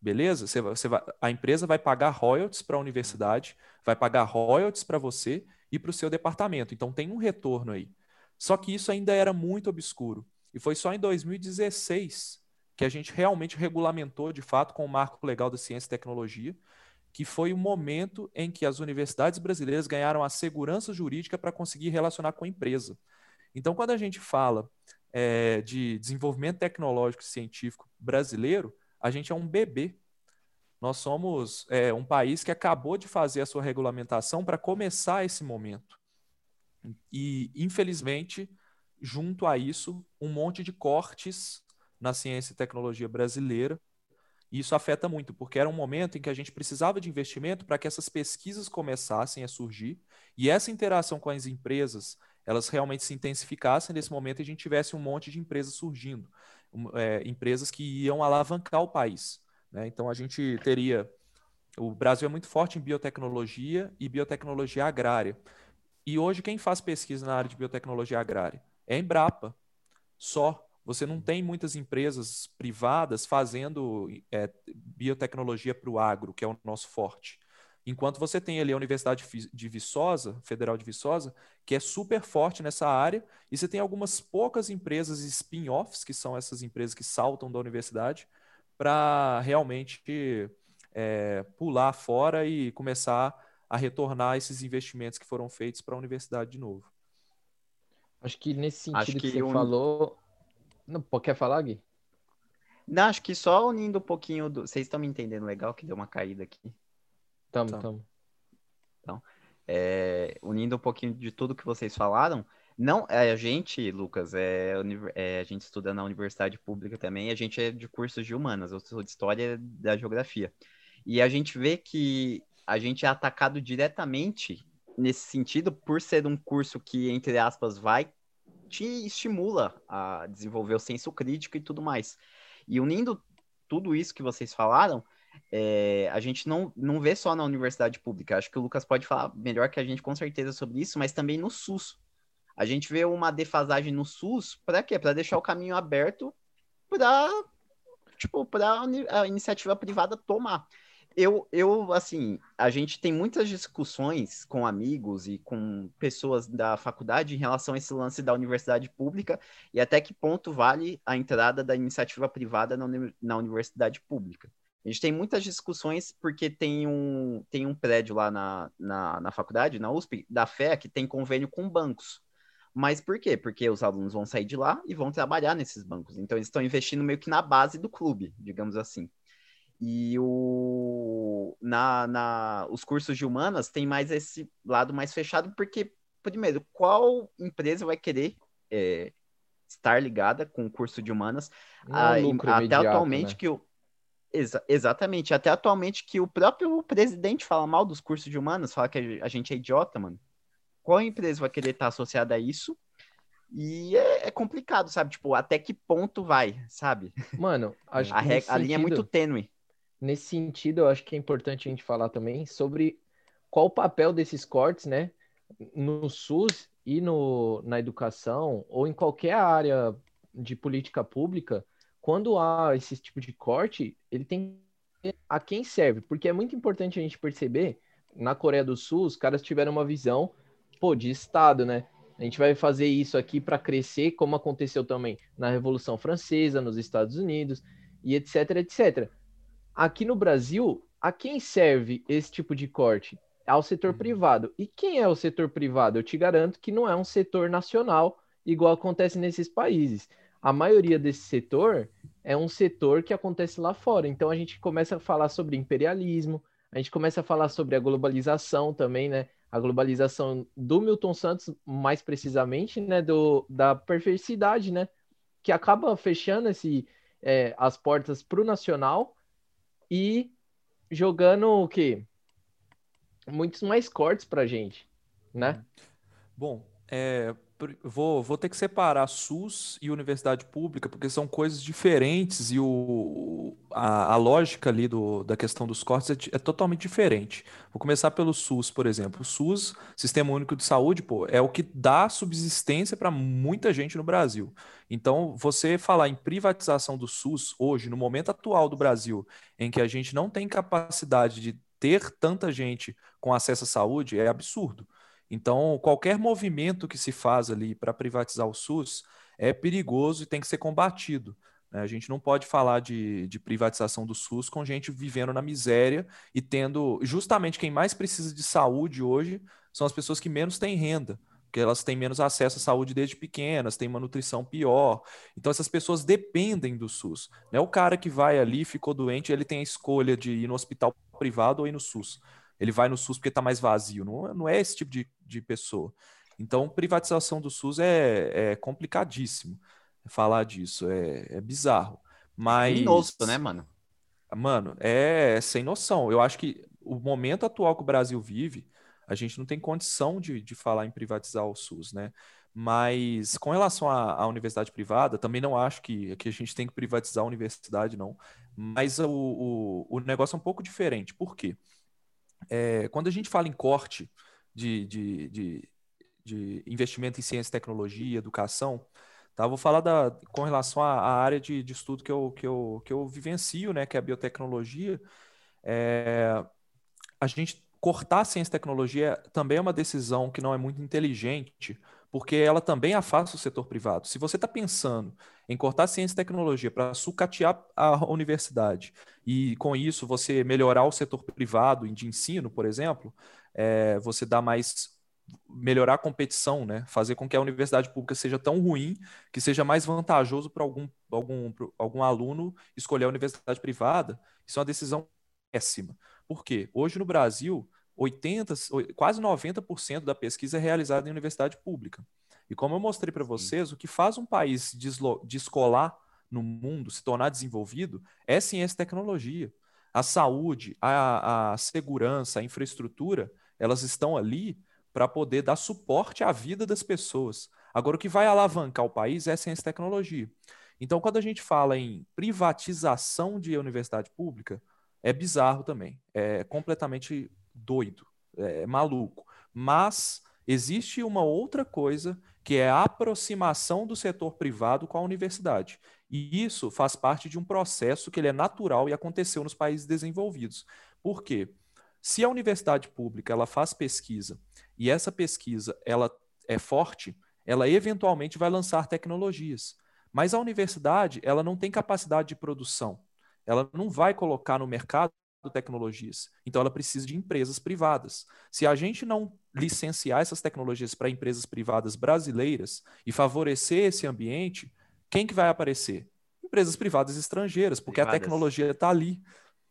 Speaker 6: Beleza? Você, você vai, a empresa vai pagar royalties para a universidade, vai pagar royalties para você e para o seu departamento. Então tem um retorno aí. Só que isso ainda era muito obscuro. E foi só em 2016 que a gente realmente regulamentou, de fato, com o marco legal da ciência e tecnologia, que foi o momento em que as universidades brasileiras ganharam a segurança jurídica para conseguir relacionar com a empresa. Então, quando a gente fala é, de desenvolvimento tecnológico e científico brasileiro, a gente é um bebê. Nós somos é, um país que acabou de fazer a sua regulamentação para começar esse momento. E, infelizmente, junto a isso, um monte de cortes na ciência e tecnologia brasileira. E isso afeta muito, porque era um momento em que a gente precisava de investimento para que essas pesquisas começassem a surgir e essa interação com as empresas elas realmente se intensificassem nesse momento e a gente tivesse um monte de empresas surgindo, é, empresas que iam alavancar o país. Né? Então a gente teria. O Brasil é muito forte em biotecnologia e biotecnologia agrária. E hoje quem faz pesquisa na área de biotecnologia agrária? É a Embrapa. Só. Você não tem muitas empresas privadas fazendo é, biotecnologia para o agro, que é o nosso forte. Enquanto você tem ali a Universidade de Viçosa, Federal de Viçosa, que é super forte nessa área, e você tem algumas poucas empresas spin-offs, que são essas empresas que saltam da universidade, para realmente é, pular fora e começar a retornar esses investimentos que foram feitos para a universidade de novo.
Speaker 7: Acho que nesse sentido acho que, que você un... falou. Não, quer falar, Gui?
Speaker 5: Não, acho que só unindo um pouquinho do. Vocês estão me entendendo legal que deu uma caída aqui.
Speaker 7: Tamo, tamo. tamo.
Speaker 5: Então, é, unindo um pouquinho de tudo que vocês falaram, não, é, a gente, Lucas, é, é, a gente estuda na universidade pública também, a gente é de cursos de humanas, eu sou de história da geografia. E a gente vê que a gente é atacado diretamente nesse sentido por ser um curso que, entre aspas, vai te estimula a desenvolver o senso crítico e tudo mais. E unindo tudo isso que vocês falaram, é, a gente não, não vê só na universidade pública. Acho que o Lucas pode falar melhor que a gente com certeza sobre isso, mas também no SUS. A gente vê uma defasagem no SUS para quê? Para deixar o caminho aberto para tipo, para a iniciativa privada tomar. Eu, eu, assim, a gente tem muitas discussões com amigos e com pessoas da faculdade em relação a esse lance da universidade pública e até que ponto vale a entrada da iniciativa privada na, na universidade pública. A gente tem muitas discussões porque tem um, tem um prédio lá na, na, na faculdade, na USP, da FE, que tem convênio com bancos. Mas por quê? Porque os alunos vão sair de lá e vão trabalhar nesses bancos. Então, eles estão investindo meio que na base do clube, digamos assim. E o, na, na, os cursos de humanas tem mais esse lado mais fechado, porque, primeiro, qual empresa vai querer é, estar ligada com o curso de humanas? Ah, até atualmente, né? que o Exa exatamente. Até atualmente que o próprio presidente fala mal dos cursos de humanas, fala que a gente é idiota, mano. Qual empresa vai querer estar associada a isso? E é, é complicado, sabe? Tipo, até que ponto vai, sabe?
Speaker 7: Mano,
Speaker 5: acho a, que a linha é muito tênue.
Speaker 7: Nesse sentido, eu acho que é importante a gente falar também sobre qual o papel desses cortes, né? No SUS e no, na educação, ou em qualquer área de política pública, quando há esse tipo de corte, ele tem a quem serve, porque é muito importante a gente perceber, na Coreia do Sul, os caras tiveram uma visão, pô, de Estado, né? A gente vai fazer isso aqui para crescer, como aconteceu também na Revolução Francesa, nos Estados Unidos, e etc, etc. Aqui no Brasil, a quem serve esse tipo de corte? Ao setor uhum. privado. E quem é o setor privado? Eu te garanto que não é um setor nacional, igual acontece nesses países a maioria desse setor é um setor que acontece lá fora. Então a gente começa a falar sobre imperialismo, a gente começa a falar sobre a globalização também, né? a globalização do Milton Santos, mais precisamente, né, do, da perversidade, né, que acaba fechando esse, é, as portas para o nacional e jogando o quê? Muitos mais cortes para gente, né?
Speaker 6: Bom, é, vou, vou ter que separar SUS e universidade pública, porque são coisas diferentes e o, a, a lógica ali do, da questão dos cortes é, é, totalmente diferente. Vou começar pelo SUS, por exemplo. O SUS, Sistema Único de Saúde, pô, é o que dá subsistência para muita gente no Brasil. Então, você falar em privatização do SUS hoje, no momento atual do Brasil, em que a gente não tem capacidade de ter tanta gente com acesso à saúde, é absurdo. Então, qualquer movimento que se faz ali para privatizar o SUS é perigoso e tem que ser combatido. Né? A gente não pode falar de, de, privatização do SUS com gente vivendo na miséria e tendo. Justamente quem mais precisa de saúde hoje são as pessoas que menos têm renda, porque elas têm menos acesso à saúde desde pequenas, têm uma nutrição pior. Então, essas pessoas dependem do SUS. É o cara que vai ali, ficou doente, ele tem a escolha de ir no hospital privado ou ir no SUS ele vai no SUS porque está mais vazio. Não, não é esse tipo de, de pessoa. Então, privatização do SUS é, é complicadíssimo falar disso, é, é bizarro. Mas.
Speaker 5: Criminoso, né, mano?
Speaker 6: Mano, é sem noção. Eu acho que o momento atual que o Brasil vive, a gente não tem condição de, de falar em privatizar o SUS, né? Mas com relação à, à, universidade privada, também não acho que, que a gente tem que privatizar a universidade, não. Mas o, o, o negócio é um pouco diferente. Por quê? É, quando a gente fala em corte de, de, de, de, investimento em ciência, tecnologia, educação, tá? vou falar da, com relação à, à área de, de, estudo que eu, que, eu, que eu vivencio, né, que é a biotecnologia. É, a gente cortar ciência e tecnologia também é uma decisão que não é muito inteligente, porque ela também afasta o setor privado. Se você está pensando em cortar ciência e tecnologia para sucatear a universidade e, com isso, você melhorar o setor privado de ensino, por exemplo, é, você dá mais melhorar a competição, né? Fazer com que a universidade pública seja tão ruim que seja mais vantajoso para algum, algum, algum aluno escolher a universidade privada. Isso é uma decisão péssima. Por quê? Hoje no Brasil, 80, quase 90% da pesquisa é realizada em universidade pública. E como eu mostrei para vocês, o que faz um país descolar no mundo, se tornar desenvolvido, é ciência e tecnologia. A saúde, a, a segurança, a infraestrutura, elas estão ali para poder dar suporte à vida das pessoas. Agora, o que vai alavancar o país é ciência e tecnologia. Então, quando a gente fala em privatização de universidade pública, é bizarro também. É completamente doido, é maluco. Mas existe uma outra coisa que é a aproximação do setor privado com a universidade. E isso faz parte de um processo que ele é natural e aconteceu nos países desenvolvidos. Por quê? Se a universidade pública ela faz pesquisa e essa pesquisa ela é forte, ela eventualmente vai lançar tecnologias. Mas a universidade ela não tem capacidade de produção. Ela não vai colocar no mercado tecnologias. Então ela precisa de empresas privadas. Se a gente não licenciar essas tecnologias para empresas privadas brasileiras e favorecer esse ambiente, quem que vai aparecer? Empresas privadas estrangeiras, porque privadas. a tecnologia está ali.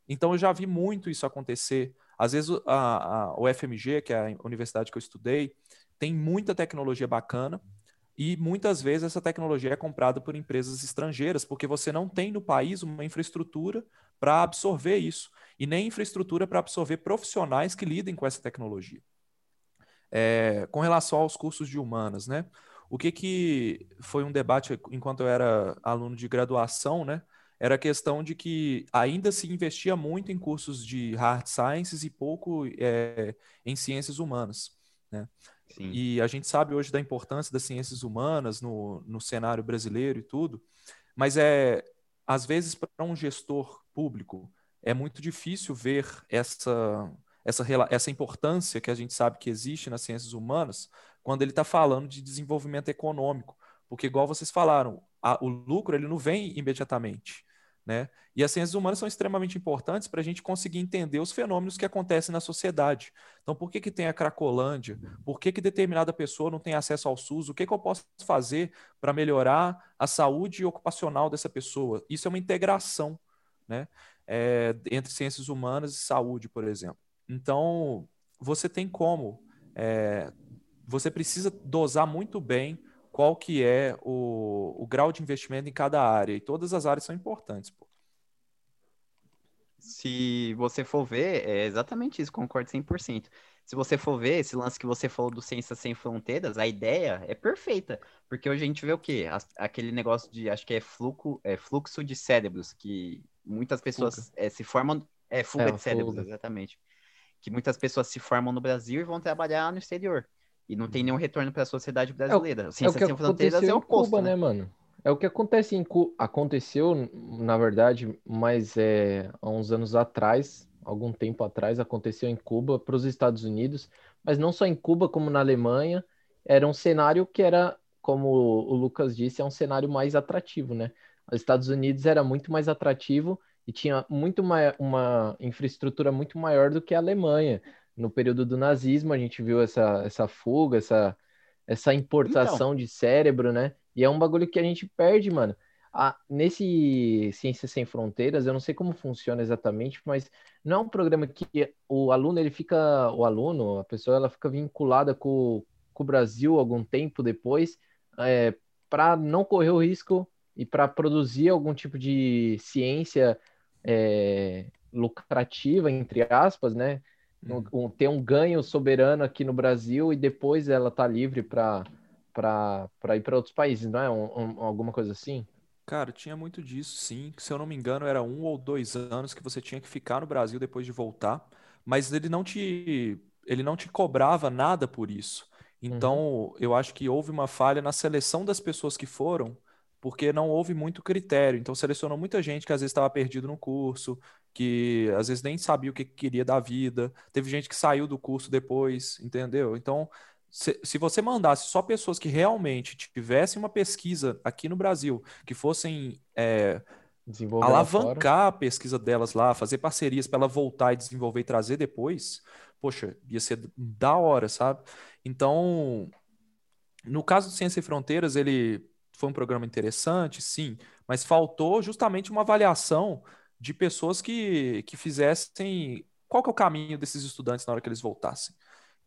Speaker 6: Então eu já vi muito isso acontecer. Às vezes a, a, o FMG, que é a universidade que eu estudei, tem muita tecnologia bacana, e muitas vezes essa tecnologia é comprada por empresas estrangeiras, porque você não tem no país uma infraestrutura para absorver isso e nem infraestrutura para absorver profissionais que lidem com essa tecnologia. É, com relação aos cursos de humanas, né? O que, que foi um debate enquanto eu era aluno de graduação, né? Era a questão de que ainda se investia muito em cursos de hard sciences e pouco é, em ciências humanas, né? Sim. E a gente sabe hoje da importância das ciências humanas no, no cenário brasileiro e tudo, mas é às vezes para um gestor público é muito difícil ver essa, essa, essa importância que a gente sabe que existe nas ciências humanas quando ele está falando de desenvolvimento econômico. Porque, igual vocês falaram, a, o lucro ele não vem imediatamente. Né? E as ciências humanas são extremamente importantes para a gente conseguir entender os fenômenos que acontecem na sociedade. Então, por que, que tem a Cracolândia? Por que, que determinada pessoa não tem acesso ao SUS? O que, que eu posso fazer para melhorar a saúde ocupacional dessa pessoa? Isso é uma integração. Né? é, entre ciências humanas e saúde, por exemplo. Então, você tem como é, você precisa dosar muito bem qual que é o, o grau de investimento em cada área. E todas as áreas são importantes. Pô.
Speaker 5: Se você for ver, é exatamente isso, concordo 100%. Se você for ver esse lance que você falou do Ciência Sem Fronteiras, a ideia é perfeita, porque hoje a gente vê o quê? Aquele negócio de, acho que é, é fluxo de cérebros, que muitas pessoas é, se formam, é fuga
Speaker 7: É,
Speaker 5: de cérebros,
Speaker 7: fuga.
Speaker 5: exatamente. Que muitas pessoas se formam no Brasil e vão trabalhar no exterior. E não tem nenhum retorno para a sociedade brasileira.
Speaker 7: É o
Speaker 5: Ciência
Speaker 7: que
Speaker 5: Sem Fronteiras é o
Speaker 7: em Cuba, né,
Speaker 5: né?
Speaker 7: mano? É o que acontece em Cuba. Aconteceu, na verdade, mas é, há uns anos atrás, algum tempo atrás, aconteceu em Cuba para os Estados Unidos, mas não só em Cuba, como na Alemanha. Era um cenário que era, como o Lucas disse, é um cenário mais atrativo, né? Os Estados Unidos era muito mais atrativo e tinha muito mai- uma infraestrutura muito maior do que a Alemanha. No período do nazismo, a gente viu essa, essa fuga, essa, essa importação de cérebro, né? E é um bagulho que a gente perde, mano. Ah, nesse Ciências Sem Fronteiras, eu não sei como funciona exatamente, mas não é um programa que o aluno, ele fica, o aluno, a pessoa, ela fica vinculada com, com o Brasil algum tempo depois, é, para não correr o risco e para produzir algum tipo de ciência é, lucrativa, entre aspas, né?
Speaker 6: Uhum.
Speaker 7: Um- ter um ganho soberano aqui no Brasil e depois ela tá livre para para ir para outros países, não é? Um- um- alguma coisa assim?
Speaker 6: Cara, tinha muito disso, sim. Se eu não me engano, era um ou dois anos que você tinha que ficar no Brasil depois de voltar, mas ele não te, ele não te cobrava nada por isso. Então, eu acho que houve uma falha na seleção das pessoas que foram, porque não houve muito critério. Então, selecionou muita gente que às vezes estava perdido no curso, que às vezes nem sabia o que queria da vida. Teve gente que saiu do curso depois, entendeu? Então, se, se você mandasse só pessoas que realmente tivessem uma pesquisa aqui no Brasil, que fossem é, alavancar a pesquisa delas lá, fazer parcerias para ela voltar e desenvolver e trazer depois, poxa, ia ser da hora, sabe? Então, no caso do Ciência e Fronteiras, ele foi um programa interessante, sim, mas faltou justamente uma avaliação de pessoas que, que fizessem qual que é o caminho desses estudantes na hora que eles voltassem,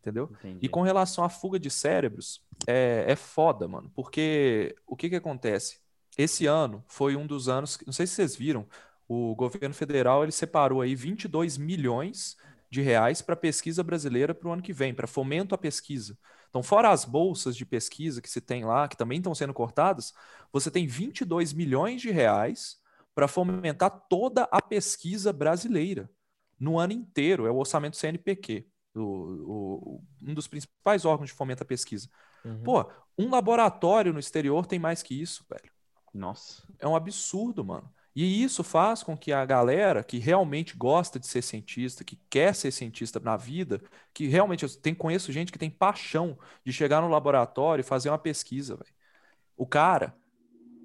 Speaker 6: entendeu?
Speaker 5: Entendi.
Speaker 6: E com relação à fuga de cérebros, é, é foda, mano, porque o que que acontece? Esse ano foi um dos anos, não sei se vocês viram, o governo federal ele separou aí 22 milhões de reais para pesquisa brasileira para o ano que vem, para fomento à pesquisa. Então, fora as bolsas de pesquisa que se tem lá, que também estão sendo cortadas, você tem 22 milhões de reais para fomentar toda a pesquisa brasileira no ano inteiro. É o orçamento CNPq, o- o- um dos principais órgãos de fomento à pesquisa.
Speaker 7: Uhum.
Speaker 6: Pô, um laboratório no exterior tem mais que isso, velho.
Speaker 5: Nossa.
Speaker 6: É um absurdo, mano. E isso faz com que a galera que realmente gosta de ser cientista, que quer ser cientista na vida, que realmente eu tenho, conheço gente que tem paixão de chegar no laboratório e fazer uma pesquisa, velho. O cara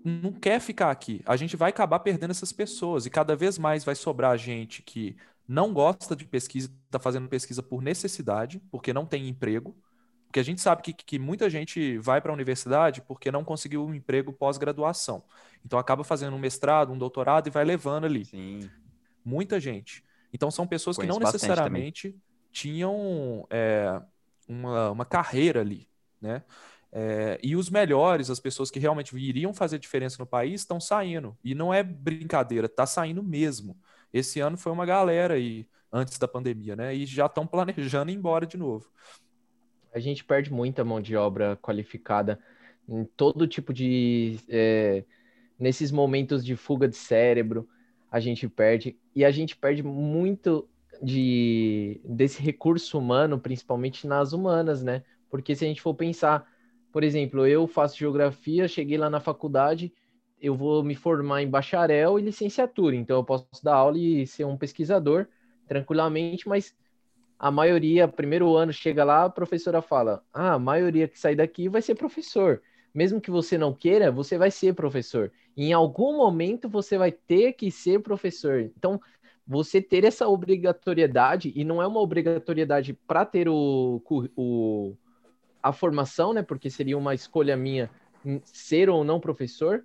Speaker 6: não quer ficar aqui. A gente vai acabar perdendo essas pessoas e cada vez mais vai sobrar gente que não gosta de pesquisa, está fazendo pesquisa por necessidade, porque não tem emprego. Porque a gente sabe que, que muita gente vai para a universidade porque não conseguiu um emprego pós-graduação. Então acaba fazendo um mestrado, um doutorado e vai levando ali.
Speaker 5: Sim.
Speaker 6: Muita gente. Então são pessoas que
Speaker 5: Conheço
Speaker 6: não
Speaker 5: bastante
Speaker 6: necessariamente tinham é, uma, uma carreira ali, né? É, e os melhores, as pessoas que realmente iriam fazer diferença no país, estão saindo. E não é brincadeira, tá saindo mesmo. Esse ano foi uma galera aí, antes da pandemia, né? E já estão planejando ir embora de novo.
Speaker 7: A gente perde muita mão de obra qualificada em todo tipo de. é, nesses momentos de fuga de cérebro, a gente perde. E a gente perde muito de, desse recurso humano, principalmente nas humanas, né? Porque se a gente for pensar, por exemplo, eu faço geografia, cheguei lá na faculdade, eu vou me formar em bacharel e licenciatura, então eu posso dar aula e ser um pesquisador tranquilamente, mas a maioria, primeiro ano, chega lá, a professora fala: Ah, a maioria que sai daqui vai ser professor. Mesmo que você não queira, você vai ser professor. Em algum momento você vai ter que ser professor. Então, você ter essa obrigatoriedade, e não é uma obrigatoriedade para ter o, o, a formação, né? Porque seria uma escolha minha ser ou não professor,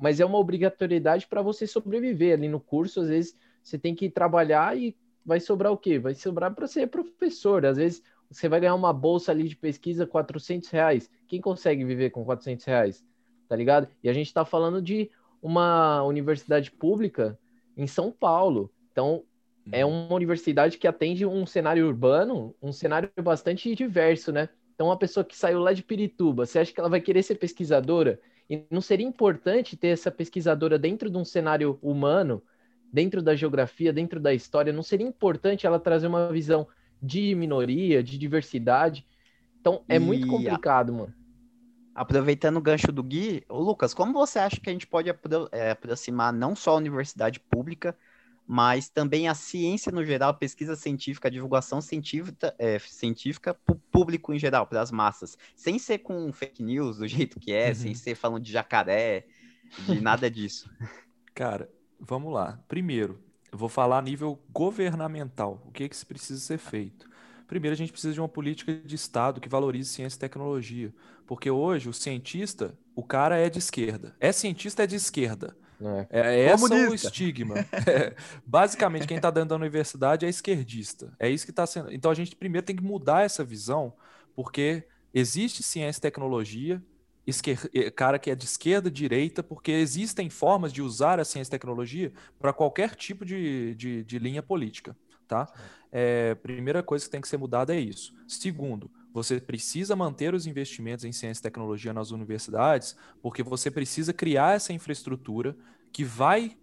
Speaker 7: mas é uma obrigatoriedade para você sobreviver ali no curso. Às vezes você tem que trabalhar e vai sobrar o quê? Vai sobrar para ser professor. Às vezes você vai ganhar uma bolsa ali de pesquisa 400 reais. Quem consegue viver com 400 reais? Tá ligado? E a gente tá falando de uma universidade pública em São Paulo. Então, é
Speaker 6: Uhum.
Speaker 7: uma universidade que atende um cenário urbano, um cenário bastante diverso, né? Então, uma pessoa que saiu lá de Pirituba, você acha que ela vai querer ser pesquisadora? E não seria importante ter essa pesquisadora dentro de um cenário humano, dentro da geografia, dentro da história? Não seria importante ela trazer uma visão de minoria, de diversidade? Então, é muito
Speaker 5: E a-
Speaker 7: complicado, mano.
Speaker 5: Aproveitando o gancho do Gui, ô Lucas, como você acha que a gente pode apro- é, aproximar não só a universidade pública, mas também a ciência no geral, a pesquisa científica, a divulgação científica, é, científica para o público em geral, para as massas, sem ser com fake news do jeito que é, sem
Speaker 6: Uhum.
Speaker 5: ser falando de jacaré, de nada disso.
Speaker 6: Cara, vamos lá. Primeiro, eu vou falar a nível governamental. O que que se precisa ser feito? Primeiro, a gente precisa de uma política de Estado que valorize ciência e tecnologia. Porque hoje, o cientista, o cara é de esquerda. É cientista, é de esquerda. É, é esse é o estigma. É, basicamente, quem está dentro da universidade é esquerdista. É isso que está sendo. Então, a gente primeiro tem que mudar essa visão, porque existe ciência e tecnologia, esquer- eh, cara que é de esquerda, direita, porque existem formas de usar a ciência e tecnologia para qualquer tipo de, de, de linha política, tá? É, primeira coisa que tem que ser mudada é isso. Segundo, você precisa manter os investimentos em ciência e tecnologia nas universidades, porque você precisa criar essa infraestrutura que vai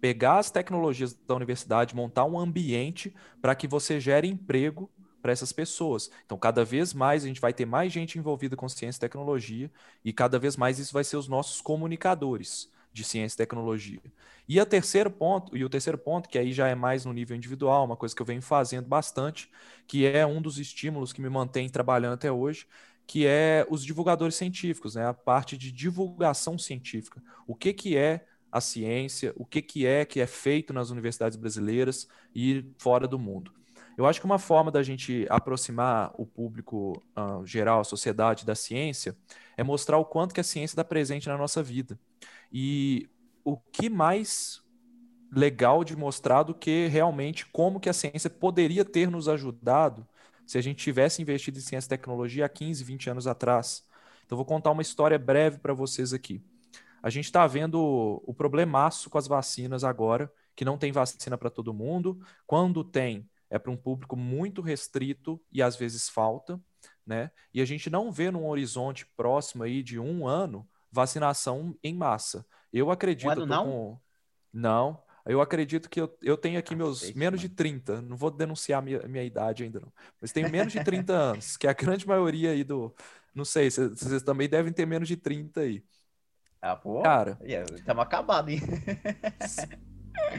Speaker 6: pegar as tecnologias da universidade, montar um ambiente para que você gere emprego para essas pessoas. Então, cada vez mais a gente vai ter mais gente envolvida com ciência e tecnologia e cada vez mais isso vai ser os nossos comunicadores de ciência e tecnologia. E a terceiro ponto, e o terceiro ponto, que aí já é mais no nível individual, uma coisa que eu venho fazendo bastante, que é um dos estímulos que me mantém trabalhando até hoje, que é os divulgadores científicos, né? A parte de divulgação científica. O que que é a ciência, o que que é que é feito nas universidades brasileiras e fora do mundo. Eu acho que uma forma da gente aproximar o público ah, geral, a sociedade da ciência, é mostrar o quanto que a ciência está presente na nossa vida. E o que mais legal de mostrar do que realmente como que a ciência poderia ter nos ajudado se a gente tivesse investido em ciência e tecnologia há 15, 20 anos atrás. Então, vou contar uma história breve para vocês aqui. A gente está vendo o problemaço com as vacinas agora, que não tem vacina para todo mundo. Quando tem, é para um público muito restrito e às vezes falta, né? E a gente não vê num horizonte próximo aí de um ano vacinação em massa. Eu acredito.
Speaker 5: Um ano não?
Speaker 6: com- Não. Eu acredito que eu, eu tenho aqui meus
Speaker 5: Cacete,
Speaker 6: menos de 30. Não vou denunciar a minha, minha idade ainda, não. Mas tenho menos de 30 anos, que é a grande maioria aí do. Não sei, vocês também devem ter menos de 30 aí.
Speaker 5: Ah, pô,
Speaker 6: Cara,
Speaker 5: estamos acabados, hein?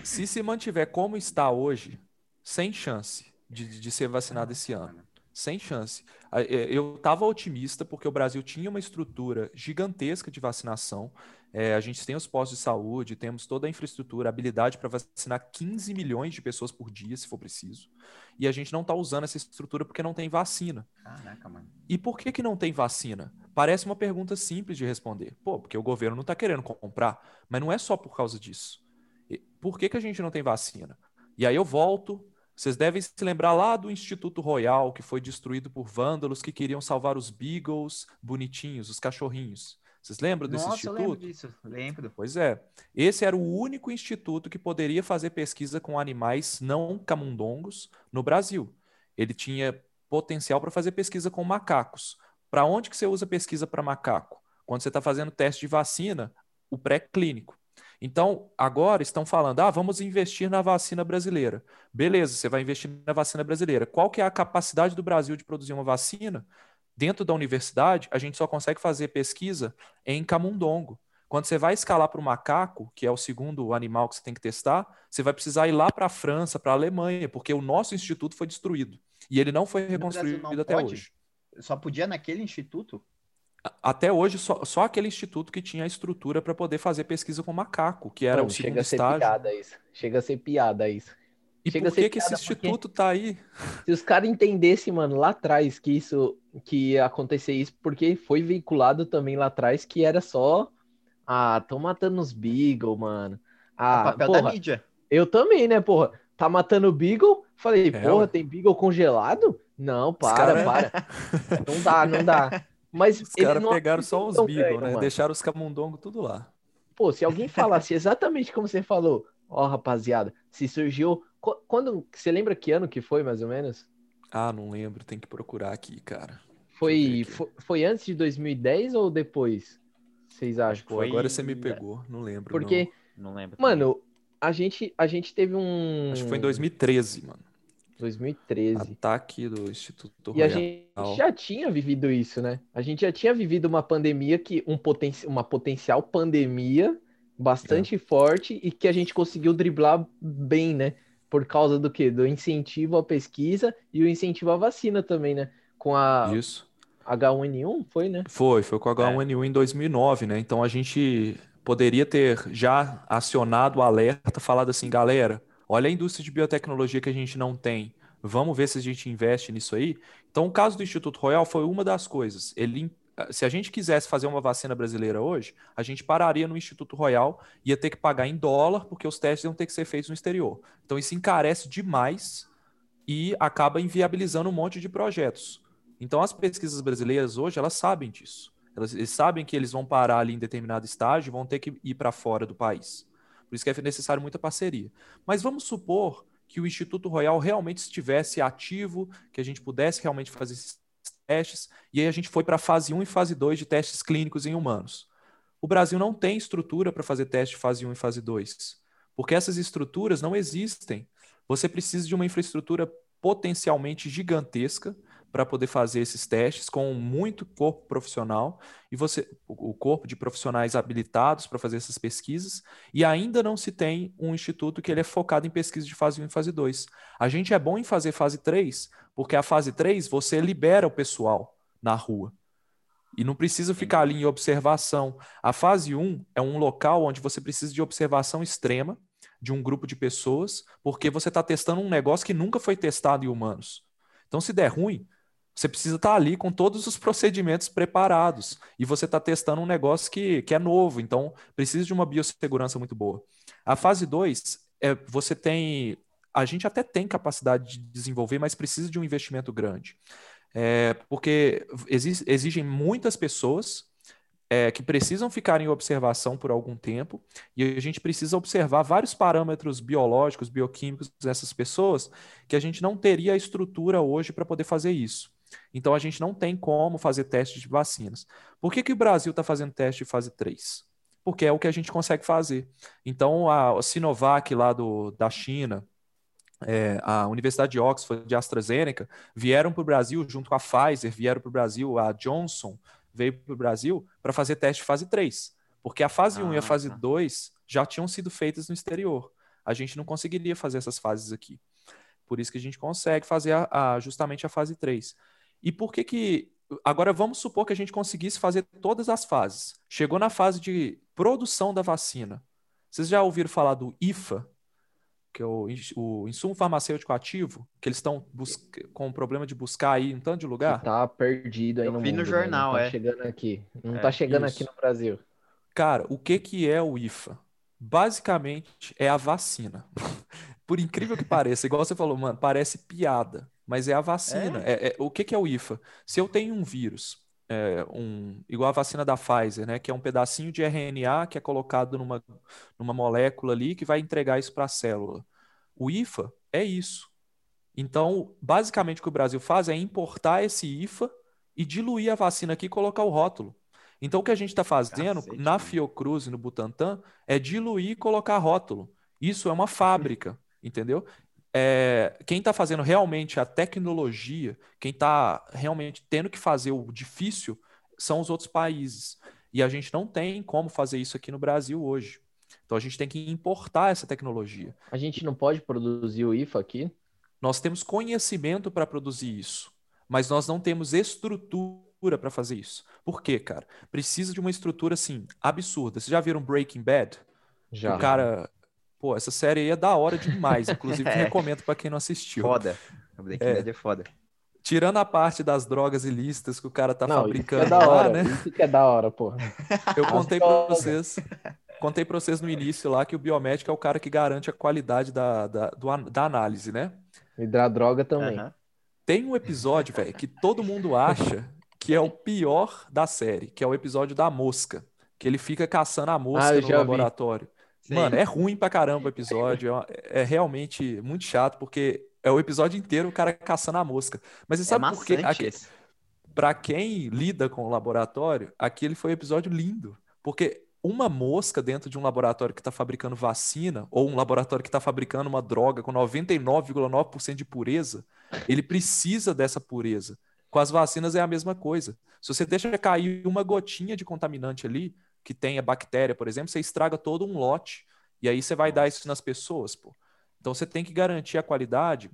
Speaker 6: se se mantiver como está hoje, sem chance de, de ser vacinado esse ano. Sem chance. É, Eu estava otimista porque o Brasil tinha uma estrutura gigantesca de vacinação. É, a gente tem os postos de saúde, temos toda a infraestrutura, habilidade para vacinar 15 milhões de pessoas por dia, se for preciso. E a gente não está usando essa estrutura porque não tem vacina.
Speaker 5: Caraca, mano.
Speaker 6: E por que que não tem vacina? Parece uma pergunta simples de responder. Pô, porque o governo não está querendo comprar. Mas não é só por causa disso. Por que que a gente não tem vacina? E aí eu volto. Vocês devem se lembrar lá do Instituto Royal, que foi destruído por vândalos que queriam salvar os beagles bonitinhos, os cachorrinhos. Vocês lembram desse
Speaker 5: Nossa, eu lembro
Speaker 6: instituto?
Speaker 5: disso, lembro.
Speaker 6: Pois é. Esse era o único instituto que poderia fazer pesquisa com animais não camundongos no Brasil. Ele tinha potencial para fazer pesquisa com macacos. Para onde que você usa pesquisa para macaco? Quando você está fazendo teste de vacina, o pré-clínico. Então, agora estão falando, ah, vamos investir na vacina brasileira. Beleza, você vai investir na vacina brasileira. Qual que é a capacidade do Brasil de produzir uma vacina? Dentro da universidade, a gente só consegue fazer pesquisa em camundongo. Quando você vai escalar para o macaco, que é o segundo animal que você tem que testar, você vai precisar ir lá para a França, para a Alemanha, porque o nosso instituto foi destruído. E ele não foi reconstruído
Speaker 5: não
Speaker 6: até
Speaker 5: pode?
Speaker 6: hoje.
Speaker 5: Só podia naquele instituto?
Speaker 6: Até hoje, só, só aquele instituto que tinha a estrutura para poder fazer pesquisa com macaco, que era
Speaker 7: Mano,
Speaker 6: o segundo
Speaker 7: chega a ser
Speaker 6: estágio.
Speaker 7: piada isso. Chega a ser piada isso.
Speaker 6: E
Speaker 7: Chega
Speaker 6: por que, que esse instituto tá aí?
Speaker 7: Se os caras entendessem, mano, lá atrás que isso que ia acontecer isso, porque foi veiculado também lá atrás que era só ah, tão matando os Beagle, mano.
Speaker 5: É o
Speaker 7: Ah,
Speaker 5: papel da
Speaker 7: porra,
Speaker 5: mídia.
Speaker 7: eu também, né, porra? Tá matando o Beagle? Falei,
Speaker 6: É,
Speaker 7: porra,
Speaker 6: ué.
Speaker 7: tem Beagle congelado? Não, para,
Speaker 6: cara-
Speaker 7: para. Não dá, não dá. Mas
Speaker 6: Os caras
Speaker 7: não
Speaker 6: pegaram só os
Speaker 7: ganho,
Speaker 6: né?
Speaker 7: mano.
Speaker 6: Deixaram os camundongos tudo lá.
Speaker 7: Pô, se alguém falasse exatamente como você falou, ó, rapaziada, se surgiu. qu- Quando. Você lembra que ano que foi, mais ou menos?
Speaker 6: Ah, não lembro, tem que procurar aqui, cara.
Speaker 7: Foi,
Speaker 6: aqui.
Speaker 7: foi, foi antes de 2010 ou depois? Vocês acham?
Speaker 6: Pô,
Speaker 5: Foi-
Speaker 6: agora você me pegou, não lembro.
Speaker 7: Porque,
Speaker 5: Não lembro.
Speaker 7: mano, a gente, a gente teve um.
Speaker 6: não. Acho que foi em 2013, mano.
Speaker 7: 2013.
Speaker 6: Ataque do Instituto
Speaker 7: E a
Speaker 6: Royal.
Speaker 7: gente já tinha vivido isso, né? A gente já tinha vivido uma pandemia que um poten uma potencial pandemia bastante forte e que a gente conseguiu driblar bem, né? Por causa do quê? Do incentivo à pesquisa e o incentivo à vacina também, né? Com a
Speaker 6: Isso.
Speaker 7: H1N1, foi, né?
Speaker 6: Foi, foi com a H1N1 em 2009, né? Então a gente poderia ter já acionado o alerta, falado assim, galera, olha a indústria de biotecnologia que a gente não tem. Vamos ver se a gente investe nisso aí. Então, o caso do Instituto Royal foi uma das coisas. Ele, se a gente quisesse fazer uma vacina brasileira hoje, a gente pararia no Instituto Royal, ia ter que pagar em dólar, porque os testes iam ter que ser feitos no exterior. Então, isso encarece demais e acaba inviabilizando um monte de projetos. Então, as pesquisas brasileiras hoje, elas sabem disso. Elas, eles sabem que eles vão parar ali em determinado estágio e vão ter que ir para fora do país. Por isso que é necessário muita parceria. Mas vamos supor que o Instituto Royal realmente estivesse ativo, que a gente pudesse realmente fazer esses testes, e aí a gente foi para fase 1 e fase 2 de testes clínicos em humanos. O Brasil não tem estrutura para fazer teste fase 1 e fase 2, porque essas estruturas não existem. Você precisa de uma infraestrutura potencialmente gigantesca para poder fazer esses testes com muito corpo profissional e você o corpo de profissionais habilitados para fazer essas pesquisas e ainda não se tem um instituto que ele é focado em pesquisa de fase 1 e fase 2. A gente é bom em fazer fase 3, porque a fase 3 você libera o pessoal na rua. E não precisa ficar ali em observação. A fase 1 é um local onde você precisa de observação extrema de um grupo de pessoas, porque você está testando um negócio que nunca foi testado em humanos. Então, se der ruim, você precisa estar ali com todos os procedimentos preparados. E você está testando um negócio que, que é novo, então precisa de uma biossegurança muito boa. A fase 2 é você tem. A gente até tem capacidade de desenvolver, mas precisa de um investimento grande. É, porque exi- exigem muitas pessoas é, que precisam ficar em observação por algum tempo, e a gente precisa observar vários parâmetros biológicos, bioquímicos dessas pessoas, que a gente não teria a estrutura hoje para poder fazer isso. Então a gente não tem como fazer teste de vacinas. Por que, que o Brasil está fazendo teste de fase 3? Porque é o que a gente consegue fazer. Então a Sinovac lá do, da China, é, a Universidade de Oxford, de AstraZeneca, vieram para o Brasil junto com a Pfizer, vieram para o Brasil, a Johnson veio para o Brasil para fazer teste de fase 3. Porque a fase 1 e a
Speaker 5: Ah,
Speaker 6: fase
Speaker 5: tá.
Speaker 6: 2 já tinham sido feitas no exterior. A gente não conseguiria fazer essas fases aqui. Por isso que a gente consegue fazer a- a- justamente a fase 3. E por que que. Agora vamos supor que a gente conseguisse fazer todas as fases. Chegou na fase de produção da vacina. Vocês já ouviram falar do IFA, que é o, o insumo farmacêutico ativo, que eles estão com problema de buscar aí em tanto de lugar?
Speaker 7: Que tá perdido aí
Speaker 5: Eu
Speaker 7: no
Speaker 5: vi no
Speaker 7: mundo, né?
Speaker 5: jornal,
Speaker 7: Não tá
Speaker 5: é.
Speaker 7: chegando aqui. Não
Speaker 5: É,
Speaker 7: tá chegando
Speaker 6: isso.
Speaker 7: aqui no Brasil.
Speaker 6: Cara, o que que é o IFA? Basicamente é a vacina. Por incrível que pareça, igual você falou, mano, parece piada, mas é a vacina. É- é- o que que é o IFA? Se eu tenho um vírus, é, um, igual a vacina da Pfizer, né, que é um pedacinho de RNA que é colocado numa, numa molécula ali que vai entregar isso para a célula. O IFA é isso. Então, basicamente, o que o Brasil faz é importar esse IFA e diluir a vacina aqui e colocar o rótulo. Então, o que a gente está fazendo
Speaker 5: Cacete,
Speaker 6: na. Fiocruz e no Butantan é diluir e colocar rótulo. Isso é uma fábrica, entendeu? É, quem está fazendo realmente a tecnologia, quem está realmente tendo que fazer o difícil, são os outros países. E a gente não tem como fazer isso aqui no Brasil hoje. Então, a gente tem que importar essa tecnologia.
Speaker 7: A gente não pode produzir o IFA aqui?
Speaker 6: Nós temos conhecimento para produzir isso, mas nós não temos estrutura para fazer isso. Por quê, cara? Precisa de uma estrutura assim absurda. Vocês já viram Breaking Bad?
Speaker 7: Já.
Speaker 6: O cara, pô, essa série aí é da hora demais. Inclusive,
Speaker 5: É.
Speaker 6: recomendo para quem não assistiu.
Speaker 5: Foda. Breaking
Speaker 6: É.
Speaker 5: Bad é foda.
Speaker 6: Tirando a parte das drogas ilícitas que o cara tá
Speaker 7: Não, isso que
Speaker 6: fabricando
Speaker 7: é da
Speaker 6: lá,
Speaker 7: hora.
Speaker 6: né?
Speaker 7: Isso que é da hora, porra.
Speaker 6: Eu contei para vocês, contei para vocês no início lá que o biomédico é o cara que garante a qualidade da, da, do da análise, né?
Speaker 7: Hidradroga também.
Speaker 5: Aham.
Speaker 6: Tem um episódio, velho, que todo mundo acha que é o pior da série, que é o episódio da mosca. Que ele fica caçando a mosca
Speaker 7: Ah,
Speaker 6: no
Speaker 7: vi.
Speaker 5: Sim.
Speaker 6: Mano, é ruim pra caramba o episódio. é uma- É, realmente muito chato, porque é o episódio inteiro o cara caçando a mosca. Mas você
Speaker 5: É
Speaker 6: sabe por quê?
Speaker 5: esse.
Speaker 6: Pra quem lida com o laboratório, aquele foi um episódio lindo. Porque uma mosca dentro de um laboratório que está fabricando vacina, ou um laboratório que está fabricando uma droga com 99,9% de pureza, ele precisa dessa pureza. Com as vacinas é a mesma coisa. Se você deixa cair uma gotinha de contaminante ali, que tenha bactéria, por exemplo, você estraga todo um lote. E aí você vai dar isso nas pessoas, pô. Então você tem que garantir a qualidade,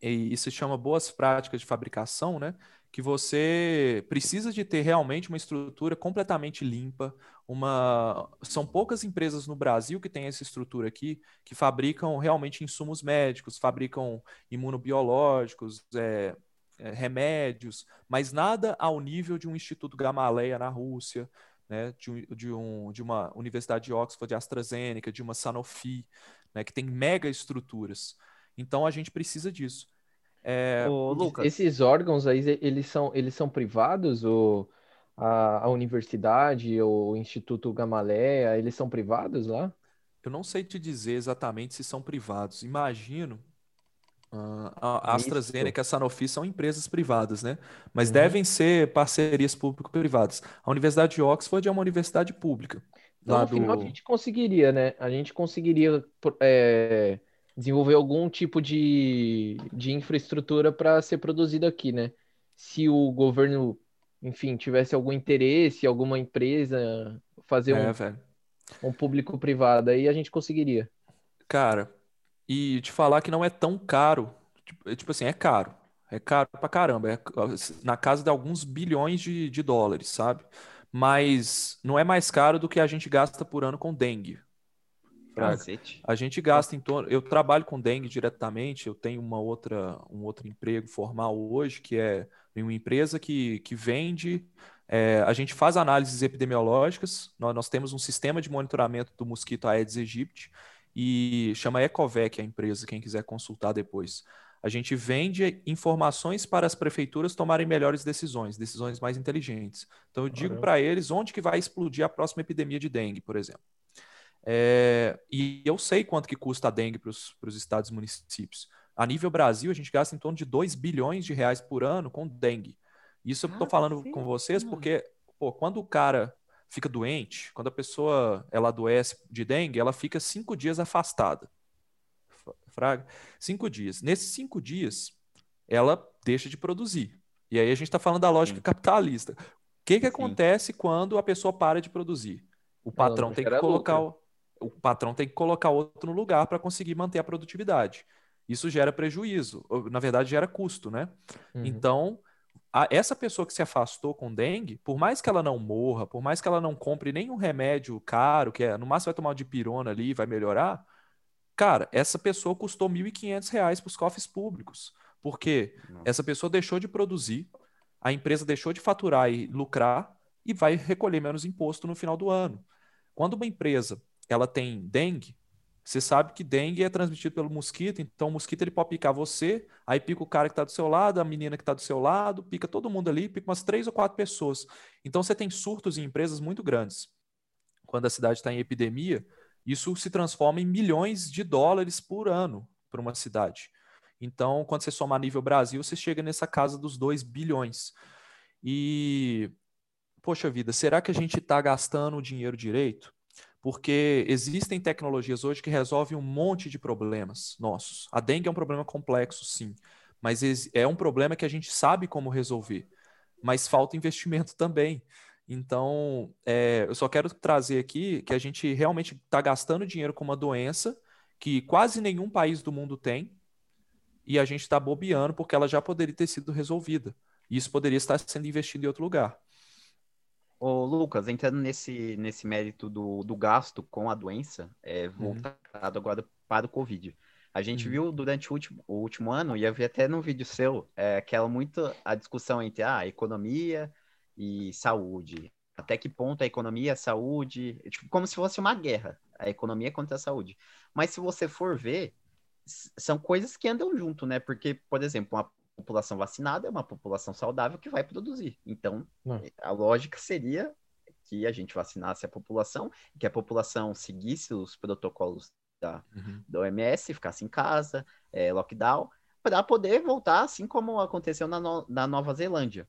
Speaker 6: e isso se chama boas práticas de fabricação, né? Que você precisa de ter realmente uma estrutura completamente limpa. Uma... São poucas empresas no Brasil que têm essa estrutura aqui, que fabricam realmente insumos médicos, fabricam imunobiológicos, é, é, remédios, mas nada ao nível de um Instituto Gamaleya na Rússia, né? De, de, um, de uma Universidade de Oxford, de AstraZeneca, de uma Sanofi, né? Que tem mega estruturas. Então a gente precisa disso. É,
Speaker 5: Ô, Lucas,
Speaker 7: Esses órgãos aí, eles são, eles são privados? Ou a, a universidade ou o Instituto Gamaleya, eles são privados lá?
Speaker 6: eu não sei te dizer exatamente se são privados. Imagino. Ah, a. AstraZeneca e a Sanofi são empresas privadas, né? Mas
Speaker 7: Uhum.
Speaker 6: devem ser parcerias público-privadas. A Universidade de Oxford é uma universidade pública.
Speaker 7: Então, no final, a
Speaker 6: do...
Speaker 7: gente conseguiria, né? A gente conseguiria é, desenvolver algum tipo de, de infraestrutura para ser produzido aqui, né? Se o governo, enfim, tivesse algum interesse, alguma empresa fazer
Speaker 6: É,
Speaker 7: um,
Speaker 6: velho.
Speaker 7: um público-privado, aí a gente conseguiria.
Speaker 6: Cara, e te falar que não é tão caro. Tipo, é tipo assim, é caro. É caro pra caramba. É na casa de alguns bilhões de, de dólares, sabe? Mas não é mais caro do que a gente gasta por ano com dengue. A gente gasta em torno. Eu trabalho com dengue diretamente, eu tenho uma outra, um outro emprego formal hoje, que é em uma empresa que, que vende. é, a gente faz análises epidemiológicas, nós, nós temos um sistema de monitoramento do mosquito Aedes aegypti e chama Ecovec a empresa, quem quiser consultar depois. A gente vende informações para as prefeituras tomarem melhores decisões, decisões mais inteligentes. Então eu digo para eles onde que vai explodir a próxima epidemia de dengue, por exemplo. É, e eu sei quanto que custa a dengue para os estados e municípios. A nível Brasil, a gente gasta em torno de 2 bilhões de reais por ano com dengue. Isso eu estou falando
Speaker 5: Cacete,
Speaker 6: com vocês porque, pô, quando o cara fica doente, quando a pessoa ela adoece de dengue, ela fica cinco dias afastada. Fra- Fraga? Cinco dias. Nesses cinco dias, ela deixa de produzir. E aí a gente está falando da lógica
Speaker 5: Sim.
Speaker 6: capitalista. O que que
Speaker 5: Sim.
Speaker 6: acontece quando a pessoa para de produzir? O patrão tem que colocar o, o patrão tem que colocar outro no lugar para conseguir manter a produtividade. Isso gera prejuízo, na verdade gera custo, né?
Speaker 7: Uhum.
Speaker 6: Então, a- essa pessoa que se afastou com dengue, por mais que ela não morra, por mais que ela não compre nenhum remédio caro, que é, no máximo vai tomar uma dipirona ali e vai melhorar, cara, essa pessoa custou 1.500 reais para os cofres públicos, porque
Speaker 5: Nossa.
Speaker 6: essa pessoa deixou de produzir, a empresa deixou de faturar e lucrar e vai recolher menos imposto no final do ano. Quando uma empresa ela tem dengue, você sabe que dengue é transmitido pelo mosquito, então o mosquito ele pode picar você, aí pica o cara que está do seu lado, a menina que está do seu lado, pica todo mundo ali, pica umas três ou quatro pessoas. Então você tem surtos em empresas muito grandes. Quando a cidade está em epidemia, isso se transforma em milhões de dólares por ano para uma cidade. Então, quando você soma nível Brasil, você chega nessa casa dos 2 bilhões. E, poxa vida, será que a gente está gastando o dinheiro direito? Porque existem tecnologias hoje que resolvem um monte de problemas nossos. A dengue é um problema complexo, sim, mas é um problema que a gente sabe como resolver, mas falta investimento também. Então, é, eu só quero trazer aqui que a gente realmente está gastando dinheiro com uma doença que quase nenhum país do mundo tem, e a gente está bobeando porque ela já poderia ter sido resolvida. E isso poderia estar sendo investido em outro lugar.
Speaker 5: Ô, Lucas, entrando nesse, nesse mérito do, do gasto com a doença, é, voltado agora para o Covid. A gente
Speaker 6: Uhum.
Speaker 5: viu durante o último, o último ano, e eu vi até no vídeo seu, é, aquela muito a discussão entre ah, economia e saúde. Até que ponto a economia, a saúde, é tipo, como se fosse uma guerra, a economia contra a saúde. Mas se você for ver, são coisas que andam junto, né? Porque, por exemplo, uma população vacinada é uma população saudável que vai produzir. Então,
Speaker 7: Não.
Speaker 5: a lógica seria que a gente vacinasse a população, que a população seguisse os protocolos da,
Speaker 6: Uhum.
Speaker 5: da OMS, ficasse em casa, é, lockdown, para poder voltar, assim como aconteceu na, No- na Nova Zelândia.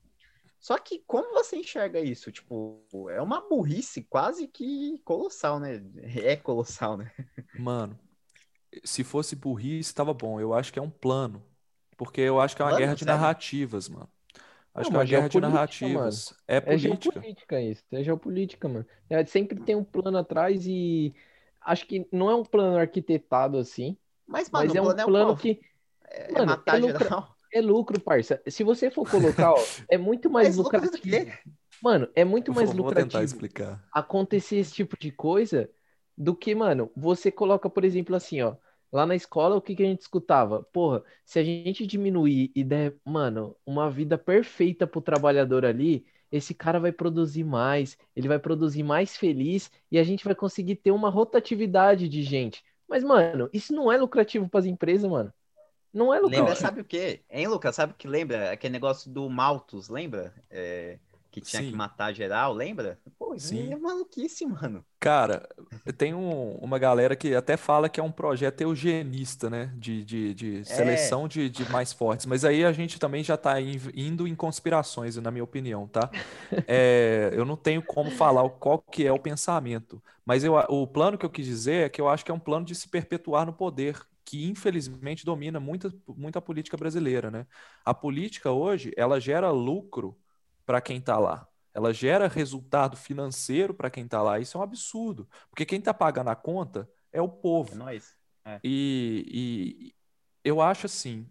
Speaker 5: Só que como você enxerga isso? Tipo, é uma burrice quase que colossal, né? É colossal, né?
Speaker 6: Mano, se fosse burrice, tava bom. Eu acho que é um plano. Porque eu acho que é uma
Speaker 5: Plano?
Speaker 6: guerra de
Speaker 5: Sério?
Speaker 6: narrativas, mano. Acho
Speaker 7: Não,
Speaker 6: que é uma
Speaker 7: mas
Speaker 6: guerra de narrativas. É
Speaker 7: É
Speaker 6: política.
Speaker 7: geopolítica isso, é geopolítica, mano. É, sempre tem um plano atrás e acho que não é um plano arquitetado assim,
Speaker 5: Mas, mano,
Speaker 7: mas é um
Speaker 5: plano é
Speaker 7: que
Speaker 5: É
Speaker 7: mano,
Speaker 5: matar
Speaker 7: é
Speaker 5: geral.
Speaker 7: é lucro, parça. Se você for colocar, ó, é muito mais
Speaker 5: Mas lucro
Speaker 7: lucrativo.
Speaker 5: quê?
Speaker 7: Mano, é muito mais
Speaker 6: Vou, vou tentar
Speaker 7: lucrativo
Speaker 6: explicar.
Speaker 7: acontecer esse tipo de coisa do que, mano, você coloca, por exemplo, assim, ó, lá na escola, o que que a gente escutava? Porra, se a gente diminuir e der, mano, uma vida perfeita pro trabalhador ali, esse cara vai produzir mais, ele vai produzir mais feliz e a gente vai conseguir ter uma rotatividade de gente. Mas, mano, isso não é lucrativo pras empresas, mano. Não é
Speaker 5: Lembra,
Speaker 7: lucrativo.
Speaker 5: sabe o quê? Hein, Lucas? Sabe o que lembra? Aquele negócio do Malthus, lembra? É, que tinha
Speaker 6: Sim.
Speaker 5: que matar geral, lembra? Pô, isso
Speaker 6: Sim.
Speaker 5: aí é maluquice, mano.
Speaker 6: Cara, tem um- uma galera que até fala que é um projeto eugenista, né? De, de, de seleção de, de mais fortes. Mas aí a gente também já tá in- indo em conspirações, na minha opinião, tá? É, eu não tenho como falar qual que é o pensamento. Mas eu, o plano que eu quis dizer é que eu acho que é um plano de se perpetuar no poder, que infelizmente domina muita, muita política brasileira, né? A política hoje, ela gera lucro para quem tá lá. Ela gera resultado financeiro para quem está lá. Isso é um absurdo. Porque quem está pagando a conta é o
Speaker 5: É
Speaker 6: povo.
Speaker 5: nóis.
Speaker 6: E, e eu acho assim,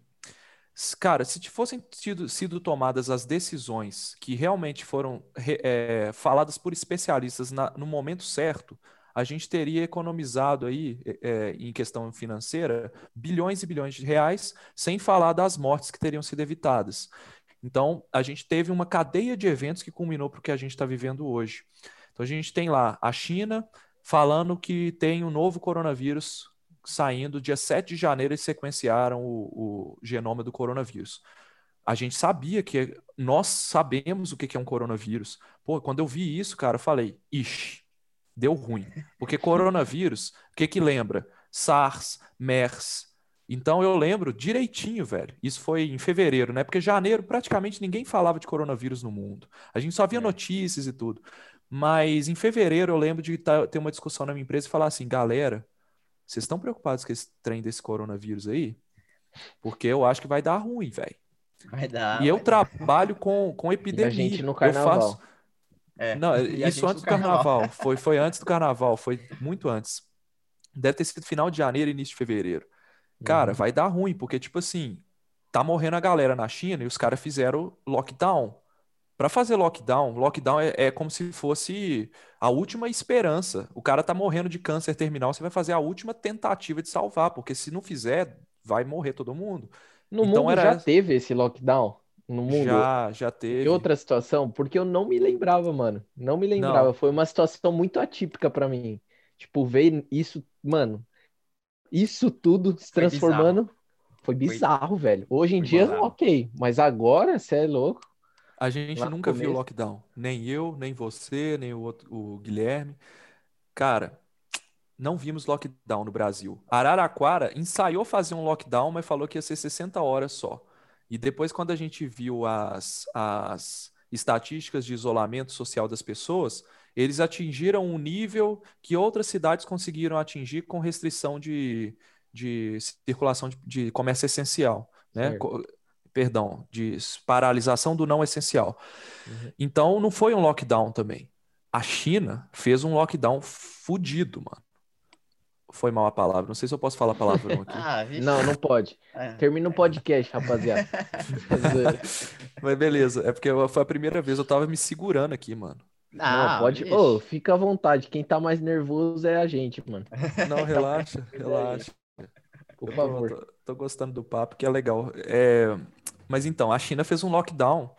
Speaker 6: cara, se fossem tido, sido tomadas as decisões que realmente foram é, faladas por especialistas na- no momento certo, a gente teria economizado aí, é, é, em questão financeira, bilhões e bilhões de reais, sem falar das mortes que teriam sido evitadas. Então, a gente teve uma cadeia de eventos que culminou para o que a gente está vivendo hoje. Então, a gente tem lá a China falando que tem um novo coronavírus saindo dia 7 de janeiro, eles sequenciaram o, o genoma do coronavírus. A gente sabia que nós sabemos o que é um coronavírus. Pô, quando eu vi isso, cara, eu falei, ixi, deu ruim. Porque coronavírus, o que que lembra? SARS, MERS. Então eu lembro direitinho, velho. Isso foi em fevereiro, né? Porque janeiro praticamente ninguém falava de coronavírus no mundo. A gente só via
Speaker 5: É.
Speaker 6: notícias e tudo. Mas em fevereiro eu lembro de ter uma discussão na minha empresa e falar assim, galera, vocês estão preocupados com esse trem desse coronavírus aí? Porque eu acho que vai dar ruim, velho.
Speaker 5: Vai dar.
Speaker 6: E eu
Speaker 5: dar.
Speaker 6: trabalho com, com epidemia.
Speaker 7: gente no
Speaker 6: Eu
Speaker 7: carnaval.
Speaker 6: faço.
Speaker 5: É,
Speaker 6: Não,
Speaker 5: e a
Speaker 6: isso antes do carnaval. Foi, foi antes do carnaval, foi muito antes. Deve ter sido final de janeiro, início de fevereiro. Cara,
Speaker 7: Uhum.
Speaker 6: vai dar ruim, porque, tipo assim, tá morrendo a galera na China e os caras fizeram lockdown. Pra fazer lockdown, lockdown é, é como se fosse a última esperança. O cara tá morrendo de câncer terminal, você vai fazer a última tentativa de salvar, porque se não fizer, vai morrer todo mundo.
Speaker 7: No
Speaker 6: Então
Speaker 7: mundo
Speaker 6: era
Speaker 7: já teve esse lockdown? No mundo?
Speaker 6: Já, já teve.
Speaker 7: outra situação? Porque eu não me lembrava, mano. Não me lembrava.
Speaker 6: Não.
Speaker 7: Foi uma situação muito atípica pra mim. Tipo, ver isso, mano, isso tudo se
Speaker 5: Foi
Speaker 7: transformando. Foi bizarro, velho. Hoje em
Speaker 5: Foi
Speaker 7: dia,
Speaker 5: bizarro.
Speaker 7: ok. Mas agora, você é louco.
Speaker 6: A gente
Speaker 7: Lá
Speaker 6: nunca viu lockdown. Nem eu, nem você, nem o, outro, o Guilherme. Cara, não vimos lockdown no Brasil. Araraquara ensaiou fazer um lockdown, mas falou que ia ser 60 horas só. E depois, quando a gente viu as, as estatísticas de isolamento social das pessoas, eles atingiram um nível que outras cidades conseguiram atingir com restrição de, de circulação de, de comércio essencial, né? Co- Perdão, de paralisação do não essencial.
Speaker 7: Uhum.
Speaker 6: Então, não foi um lockdown também. A China fez um lockdown fudido, mano. Foi mal a palavra. Não sei se eu posso falar palavrão aqui.
Speaker 5: Ah.
Speaker 7: Não, não pode.
Speaker 5: É.
Speaker 7: Termina o podcast, rapaziada.
Speaker 6: Mas beleza, é porque foi a primeira vez, eu tava me segurando aqui, mano.
Speaker 5: Ah,
Speaker 7: Não, pode. Ô, fica à vontade. Quem tá mais nervoso é a gente, mano.
Speaker 6: Não, relaxa, relaxa.
Speaker 7: Por favor.
Speaker 6: tô- tô gostando do papo, que é legal. É, mas então, a China fez um lockdown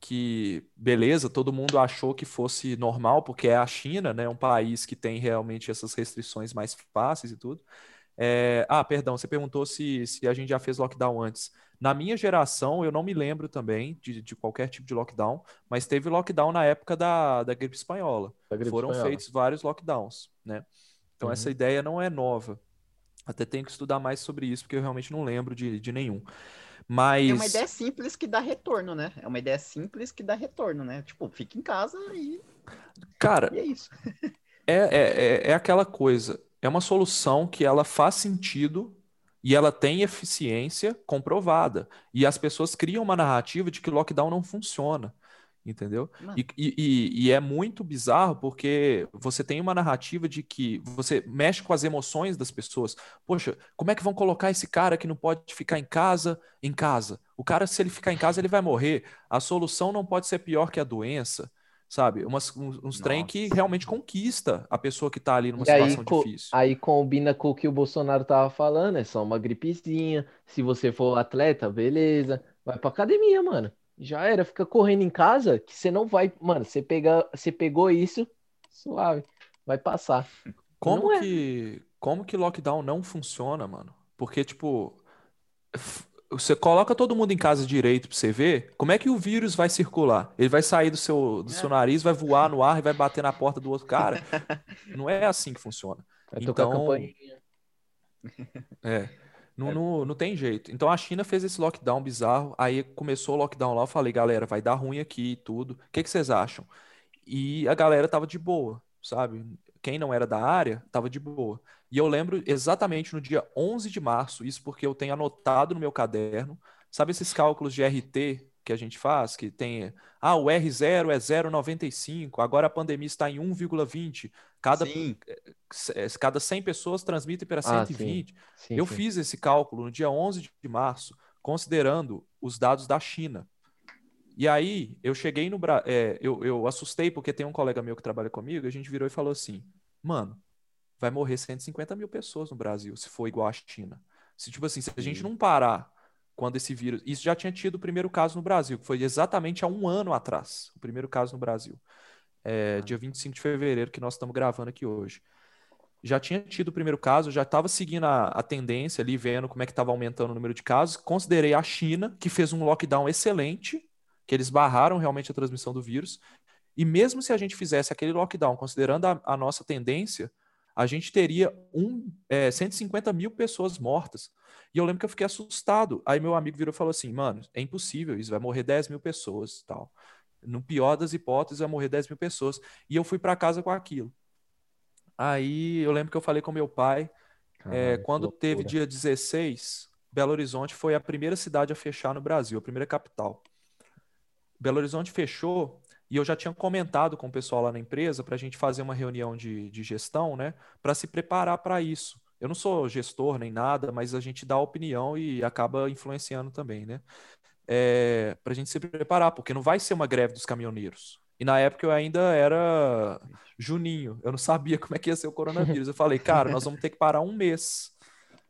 Speaker 6: que, beleza, todo mundo achou que fosse normal, porque é a China, né? Um país que tem realmente essas restrições mais fáceis e tudo. É, ah, perdão, você perguntou se, se a gente já fez lockdown antes. Na minha geração, eu não me lembro também de, de qualquer tipo de lockdown, mas teve lockdown na época da, da gripe espanhola.
Speaker 7: Da gripe
Speaker 6: Foram
Speaker 7: espanhola.
Speaker 6: feitos vários lockdowns, né? Então
Speaker 7: Uhum.
Speaker 6: essa ideia não é nova. Até tenho que estudar mais sobre isso, porque eu realmente não lembro de, de nenhum. Mas
Speaker 5: É uma ideia simples que dá retorno, né? É uma ideia simples que dá retorno, né? Tipo, fica em casa e,
Speaker 6: cara,
Speaker 5: e é isso.
Speaker 6: É, é, é, é aquela coisa, é uma solução que ela faz sentido e ela tem eficiência comprovada. E as pessoas criam uma narrativa de que lockdown não funciona, entendeu? E, e, e- e é muito bizarro porque você tem uma narrativa de que você mexe com as emoções das pessoas. Poxa, como é que vão colocar esse cara que não pode ficar em casa em casa? O cara, se ele ficar em casa, ele vai morrer. A solução não pode ser pior que a doença. Sabe? Umas, uns, uns trem que realmente conquista a pessoa que tá ali numa
Speaker 7: E aí,
Speaker 6: situação
Speaker 7: co-
Speaker 6: difícil.
Speaker 7: aí combina com o que o Bolsonaro tava falando, é só uma gripezinha. Se você for atleta, beleza. Vai pra academia, mano. Já era, fica correndo em casa que você não vai. Mano, você pega, você pegou isso, suave, vai passar.
Speaker 6: Como
Speaker 7: Não é.
Speaker 6: que, como que lockdown não funciona, mano? Porque, tipo, você coloca todo mundo em casa direito pra você ver, como é que o vírus vai circular? Ele vai sair do seu, do seu nariz, vai voar no ar e vai bater na porta do outro cara? Não é assim que funciona.
Speaker 7: Vai tocar
Speaker 6: Então,
Speaker 7: campainha.
Speaker 6: É. Não, não, não tem jeito. Então a China fez esse lockdown bizarro, aí começou o lockdown lá, eu falei, galera, vai dar ruim aqui e tudo. O que que vocês acham? E a galera tava de boa, sabe? Quem não era da área, tava de boa. E eu lembro exatamente no dia 11 de março, isso porque eu tenho anotado no meu caderno, sabe esses cálculos de RT que a gente faz, que tem, ah, o R0 é 0,95, agora a pandemia está em 1,20, cada,
Speaker 5: Sim,
Speaker 6: eh, cada 100 pessoas transmitem para
Speaker 7: Ah, sim.
Speaker 6: 120.
Speaker 7: Sim,
Speaker 6: Eu fiz esse cálculo no dia 11 de março, considerando os dados da China. E aí, eu cheguei no Brasil, eu, eu assustei porque tem um colega meu que trabalha comigo, a gente virou e falou assim, mano, vai morrer 150 mil pessoas no Brasil, se for igual à China. Se, tipo assim, se a gente não parar quando esse vírus... Isso já tinha tido o primeiro caso no Brasil, que foi exatamente há um ano atrás, o primeiro caso no Brasil. É, dia 25 de fevereiro, que nós estamos gravando aqui hoje já tinha tido o primeiro caso, já estava seguindo a, a tendência ali, vendo como é que estava aumentando o número de casos. Considerei a China, que fez um lockdown excelente, que eles barraram realmente a transmissão do vírus. E mesmo se a gente fizesse aquele lockdown, considerando a, a nossa tendência, a gente teria um, é, 150 mil pessoas mortas. E eu lembro que eu fiquei assustado. Aí meu amigo virou e falou assim, mano, é impossível isso, vai morrer 10 mil pessoas tal. No pior das hipóteses, vai morrer 10 mil pessoas. E eu fui para casa com aquilo. Aí eu lembro que eu falei com meu pai, é,
Speaker 7: Caralho,
Speaker 6: quando teve dia 16, Belo Horizonte foi a primeira cidade a fechar no Brasil, a primeira capital. Belo Horizonte fechou e eu já tinha comentado com o pessoal lá na empresa para a gente fazer uma reunião de, de gestão, né, para se preparar para isso. Eu não sou gestor nem nada, mas a gente dá opinião e acaba influenciando também, né? É, para a gente se preparar, porque não vai ser uma greve dos caminhoneiros. E na época eu ainda era Juninho, eu não sabia como é que ia ser o coronavírus. Eu falei, cara, nós vamos ter que parar um mês,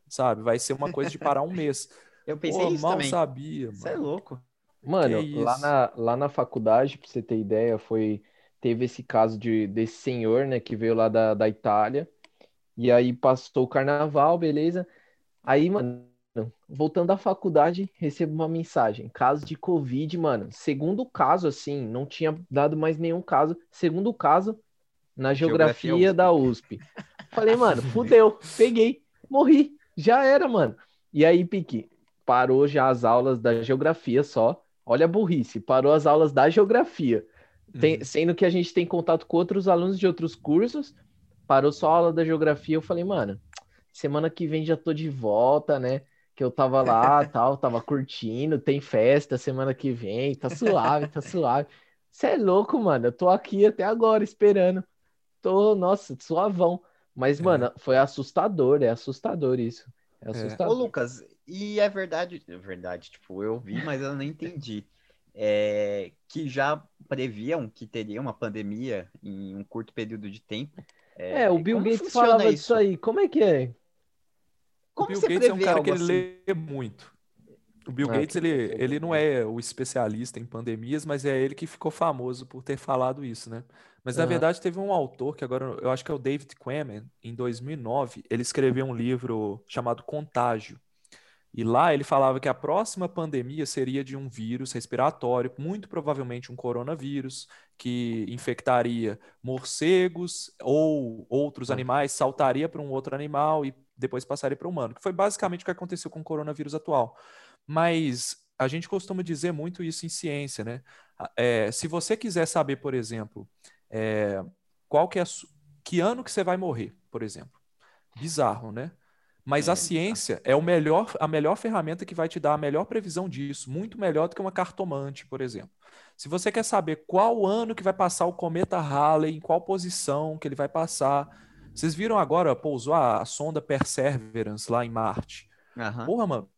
Speaker 6: sabe? Vai ser uma coisa de parar um mês.
Speaker 5: eu pensei
Speaker 6: Pô,
Speaker 5: nisso
Speaker 6: mal
Speaker 5: também.
Speaker 6: sabia,
Speaker 5: Você é
Speaker 6: mano.
Speaker 5: louco.
Speaker 7: Mano, lá na, lá na faculdade, pra você ter ideia, foi teve esse caso de desse senhor, né, que veio lá da, da Itália, e aí passou o carnaval, beleza? Aí, mano, voltando da faculdade, recebo uma mensagem, caso de Covid, mano, segundo caso, assim, não tinha dado mais nenhum caso, segundo caso, na
Speaker 5: Geografia
Speaker 7: geografia da USP. Falei, mano, fudeu, peguei, morri, já era, mano. E aí, Pique, parou já as aulas da geografia só. Olha a burrice, parou as aulas da geografia. Tem-
Speaker 6: Uhum.
Speaker 7: sendo que a gente tem contato com outros alunos de outros cursos, parou só a aula da geografia. Eu falei, mano, semana que vem já tô de volta, né? Que eu tava lá, tal, tava curtindo, tem festa semana que vem, tá suave, tá suave. Você é louco, mano. Eu tô aqui até agora esperando. Tô, nossa, suavão. Mas,
Speaker 6: É.
Speaker 7: mano, foi assustador, é assustador isso. É
Speaker 5: Ô,
Speaker 7: assustador.
Speaker 5: Lucas, e é verdade, é verdade, tipo, eu vi, mas eu não entendi. É, que já previam que teria uma pandemia em um curto período de tempo.
Speaker 7: É, o Bill Gates falava
Speaker 5: isso?
Speaker 7: disso aí. Como é que é?
Speaker 6: O
Speaker 5: Como
Speaker 6: Bill
Speaker 5: você
Speaker 6: Gates é um cara que ele
Speaker 5: assim?
Speaker 6: lê muito. O Bill
Speaker 7: Ah,
Speaker 6: Gates,
Speaker 7: que
Speaker 6: ele, ele não é o especialista em pandemias, mas é ele que ficou famoso por ter falado isso, né? Mas na
Speaker 7: Aham.
Speaker 6: verdade teve um autor que agora eu acho que é o David Quammen, em 2009, ele escreveu um livro chamado Contágio. E lá ele falava que a próxima pandemia seria de um vírus respiratório, muito provavelmente um coronavírus, que infectaria morcegos ou outros animais, saltaria para um outro animal e depois passaria para o humano, que foi basicamente o que aconteceu com o coronavírus atual. Mas a gente costuma dizer muito isso em ciência, né? É, se você quiser saber, por exemplo, é, qual que é que ano que você vai morrer, por exemplo, bizarro, né? Mas
Speaker 5: É,
Speaker 6: a ciência é o melhor, a melhor ferramenta que vai te dar a melhor previsão disso, muito melhor do que uma cartomante, por exemplo. Se você quer saber qual ano que vai passar o cometa Halley, em qual posição que ele vai passar, vocês viram agora, pousou a, a sonda Perseverance lá em Marte.
Speaker 5: Aham.
Speaker 6: Porra, mano,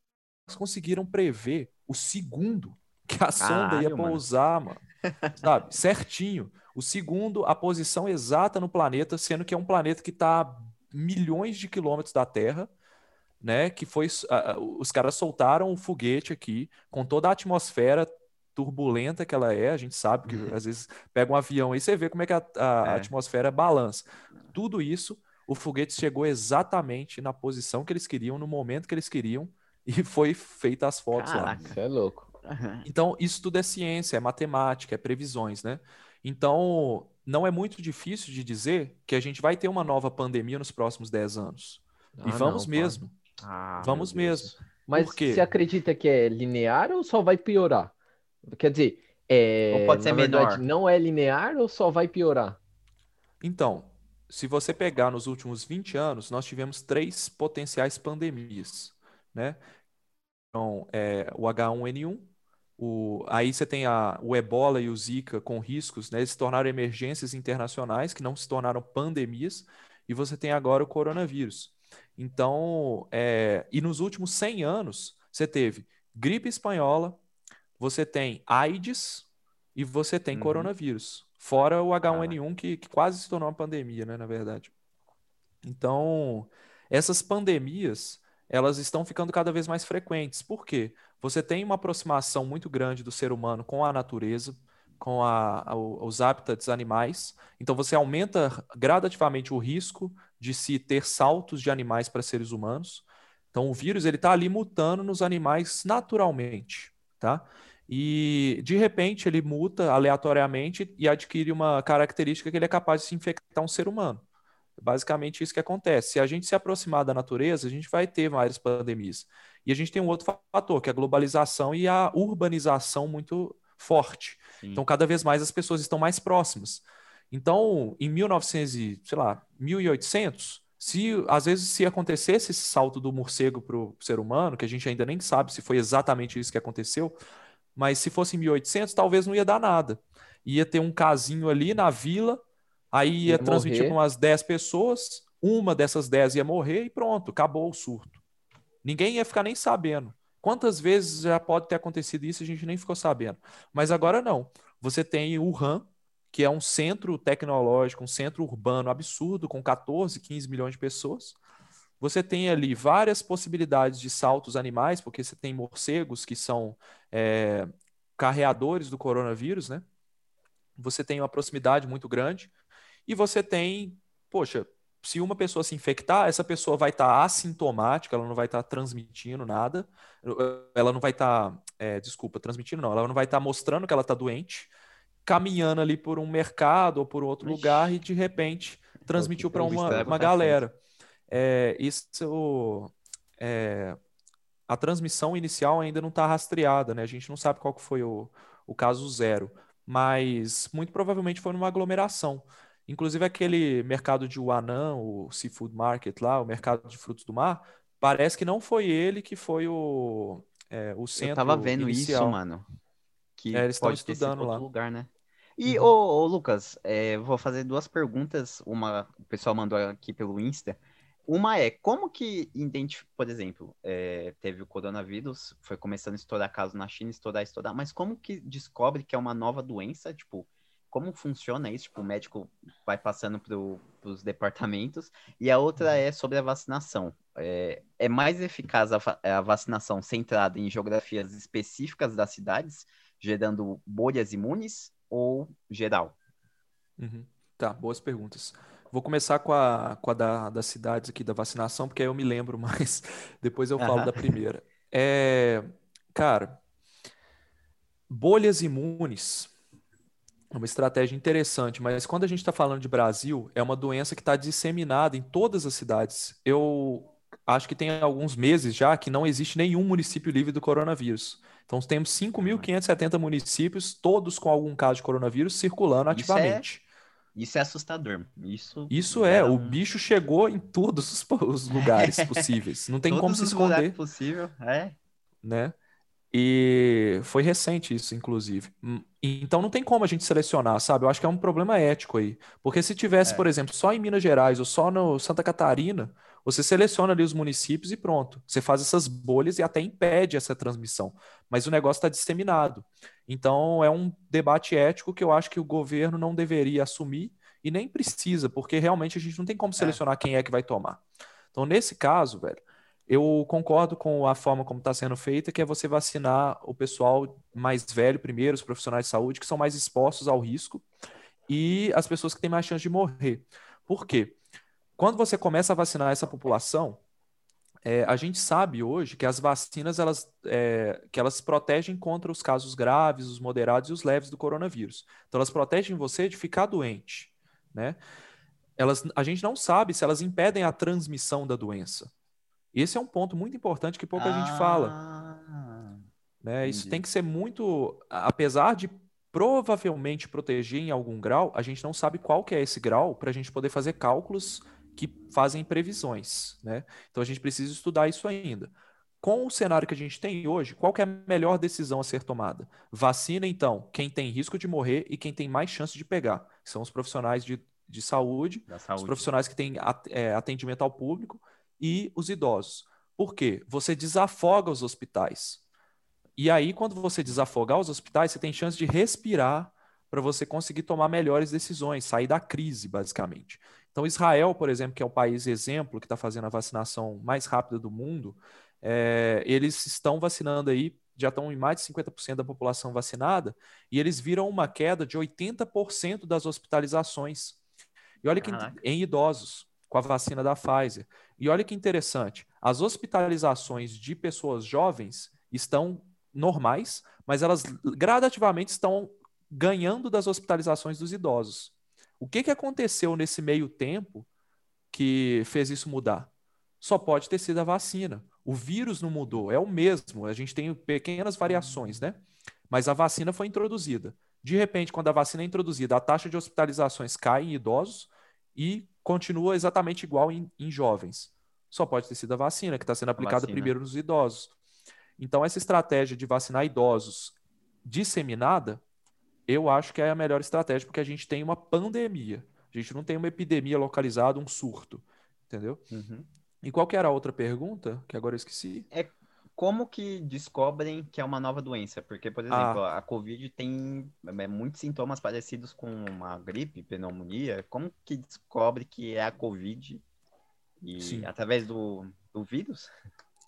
Speaker 6: eles conseguiram prever o segundo que a sonda ia
Speaker 5: Caralho, mano.
Speaker 6: pousar, mano. Sabe? Certinho. O segundo, a posição exata no planeta, sendo que é um planeta que está milhões de quilômetros da Terra, né? Que foi. a- os caras soltaram o foguete aqui, com toda a atmosfera turbulenta que ela é. A gente sabe que às vezes pega um avião aí, você vê como é que a, a
Speaker 5: É.
Speaker 6: atmosfera balança. Tudo isso, o foguete chegou exatamente na posição que eles queriam, no momento que eles queriam, e foi feita as fotos lá.
Speaker 5: Caraca.
Speaker 7: Isso é louco.
Speaker 6: Então, isso tudo é ciência, é matemática, é previsões, né? Então, não é muito difícil de dizer que a gente vai ter uma nova pandemia nos próximos 10 anos.
Speaker 7: Ah,
Speaker 6: e vamos
Speaker 7: não,
Speaker 6: mesmo,
Speaker 5: Ah,
Speaker 6: vamos mesmo.
Speaker 7: Mas
Speaker 6: Por quê?
Speaker 7: você acredita que é linear ou só vai piorar? Quer dizer, é,
Speaker 5: Ou pode ser
Speaker 7: na verdade,
Speaker 5: menor?
Speaker 7: não é linear ou só vai piorar?
Speaker 6: Então, se você pegar nos últimos 20 anos, nós tivemos três potenciais pandemias, né? Então, é, o H1N1, o, aí você tem a, o Ebola e o Zika com riscos, né? Eles se tornaram emergências internacionais, que não se tornaram pandemias, e você tem agora o coronavírus. Então, é, e nos últimos 100 anos, você teve gripe espanhola, você tem AIDS e você tem
Speaker 5: Uhum.
Speaker 6: coronavírus. Fora o H1N1, que, que quase se tornou uma pandemia, né, na verdade. Então, essas pandemias, elas estão ficando cada vez mais frequentes. Por quê? Você tem uma aproximação muito grande do ser humano com a natureza, com a- a- os hábitats animais. Então, você aumenta gradativamente o risco de se ter saltos de animais para seres humanos. Então, o vírus ele está ali mutando nos animais naturalmente, tá? E de repente ele muta aleatoriamente e adquire uma característica que ele é capaz de se infectar um ser humano. Basicamente isso que acontece. Se a gente se aproximar da natureza, a gente vai ter várias pandemias. E a gente tem um outro fator, que é a globalização e a urbanização muito forte.
Speaker 5: Sim.
Speaker 6: Então, cada vez mais as pessoas estão mais próximas. Então, em 1900, e, sei lá, 1800, se às vezes se acontecesse esse salto do morcego para o ser humano, que a gente ainda nem sabe se foi exatamente isso que aconteceu, mas se fosse em 1800, talvez não ia dar nada. Ia ter um casinho ali na vila, aí ia
Speaker 7: Ia
Speaker 6: transmitir para umas 10 pessoas, uma dessas 10 ia morrer e pronto, acabou o surto. Ninguém ia ficar nem sabendo. Quantas vezes já pode ter acontecido isso e a gente nem ficou sabendo? Mas agora não. Você tem Wuhan, que é um centro tecnológico, um centro urbano absurdo, com 14, 15 milhões de pessoas. Você tem ali várias possibilidades de saltos animais, porque você tem morcegos que são é, carreadores do coronavírus, né? Você tem uma proximidade muito grande. E você tem, poxa, se uma pessoa se infectar, essa pessoa vai estar assintomática, ela não vai estar transmitindo nada, ela não vai estar, é, desculpa, transmitindo não, ela não vai estar mostrando que ela está doente, caminhando ali por um mercado ou por outro
Speaker 5: Ixi.
Speaker 6: lugar e de repente transmitiu para uma,
Speaker 5: estrago
Speaker 6: uma
Speaker 5: tá
Speaker 6: galera. É, isso, é, a transmissão inicial ainda não está rastreada, né? A gente não sabe qual que foi o, o caso zero, mas muito provavelmente foi numa aglomeração. Inclusive aquele mercado de Wuhan, o Seafood Market lá, o mercado de frutos do mar, parece que não foi ele que foi o, é, o
Speaker 5: Eu
Speaker 6: centro
Speaker 5: tava vendo isso,
Speaker 6: inicial.
Speaker 5: mano. Que
Speaker 6: É, eles estão estudando
Speaker 5: outro
Speaker 6: lá.
Speaker 5: lugar, né? E,
Speaker 6: Uhum.
Speaker 5: ô, ô, Lucas, é, vou fazer duas perguntas. Uma, o pessoal mandou aqui pelo Insta. Uma é, como que identifica, por exemplo, é, teve o coronavírus, foi começando a estourar casos na China, estourar, estourar, mas como que descobre que é uma nova doença? Tipo, como funciona isso? Tipo, o médico vai passando para os departamentos. E a outra é sobre a vacinação. É, é mais eficaz a, a vacinação centrada em geografias específicas das cidades, gerando bolhas imunes, ou geral?
Speaker 6: Uhum. Tá, boas perguntas. Vou começar com a, com a da, das cidades aqui da vacinação, porque aí eu me lembro mais. Depois eu falo
Speaker 5: Aham.
Speaker 6: da primeira. é, cara, bolhas imunes uma estratégia interessante, mas quando a gente está falando de Brasil, é uma doença que está disseminada em todas as cidades. Eu acho que tem alguns meses já que não existe nenhum município livre do coronavírus. Então temos 5.570 municípios, todos com algum caso de coronavírus, circulando
Speaker 5: Isso é-
Speaker 6: ativamente.
Speaker 5: Isso é assustador. Isso,
Speaker 6: Isso é,
Speaker 5: gera
Speaker 6: o
Speaker 5: um-
Speaker 6: bicho chegou em todos os, os lugares possíveis. Não tem como se esconder,
Speaker 5: possível. É.
Speaker 6: né? E foi recente isso, inclusive. Então não tem como a gente selecionar, sabe? Eu acho que é um problema ético aí. Porque se tivesse,
Speaker 5: É.
Speaker 6: por exemplo, só em Minas Gerais ou só no Santa Catarina, você seleciona ali os municípios e pronto. Você faz essas bolhas e até impede essa transmissão. Mas o negócio está disseminado. Então é um debate ético que eu acho que o governo não deveria assumir e nem precisa, porque realmente a gente não tem como selecionar quem é que vai tomar. Então, nesse caso, velho, eu concordo com a forma como está sendo feita, que é você vacinar o pessoal mais velho primeiro, os profissionais de saúde, que são mais expostos ao risco, e as pessoas que têm mais chance de morrer. Por quê? Quando você começa a vacinar essa população, é, a gente sabe hoje que as vacinas elas, é, que elas protegem contra os casos graves, os moderados e os leves do coronavírus. Então elas protegem você de ficar doente, né? Elas, a gente não sabe se elas impedem a transmissão da doença. Esse é um ponto muito importante que pouca gente fala
Speaker 5: Ah,
Speaker 6: né? Isso tem que ser muito, apesar de provavelmente proteger em algum grau, a gente não sabe qual que é esse grau para a gente poder fazer cálculos que fazem previsões, né? Então a gente precisa estudar isso ainda. Com o cenário que a gente tem hoje, qual é a melhor decisão a ser tomada? Vacina, então, quem tem risco de morrer e quem tem mais chance de pegar, são os profissionais de, de saúde,
Speaker 5: da
Speaker 6: os
Speaker 5: saúde.
Speaker 6: profissionais que têm é, atendimento ao público e os idosos. Por quê? Você desafoga os hospitais. E aí, quando você desafogar os hospitais, você tem chance de respirar para você conseguir tomar melhores decisões, sair da crise, basicamente. Então, Israel, por exemplo, que é o país exemplo que está fazendo a vacinação mais rápida do mundo, é, eles estão vacinando aí, já estão em mais de 50% da população vacinada, e eles viram uma queda de 80% das hospitalizações. E olha que em idosos, com a vacina da Pfizer. E olha que interessante, as hospitalizações de pessoas jovens estão normais, mas elas gradativamente estão ganhando das hospitalizações dos idosos. O que, que aconteceu nesse meio tempo que fez isso mudar? Só pode ter sido a vacina. O vírus não mudou, é o mesmo. A gente tem pequenas variações, né? Mas a vacina foi introduzida. De repente, quando a vacina é introduzida, a taxa de hospitalizações cai em idosos e continua exatamente igual em, em jovens. Só pode ter sido a vacina, que está sendo aplicada primeiro nos idosos. Então, essa estratégia de vacinar idosos disseminada, eu acho que é a melhor estratégia, porque a gente tem uma pandemia. A gente não tem uma epidemia localizada, um surto. Entendeu?
Speaker 5: Uhum.
Speaker 6: E qual que era a outra pergunta? Que agora eu esqueci.
Speaker 5: Como que descobrem que é uma nova doença? Porque, por exemplo, a Covid tem é, muitos sintomas parecidos com uma gripe, pneumonia. Como que descobre que é a Covid? E
Speaker 6: Sim.
Speaker 5: através do, do vírus?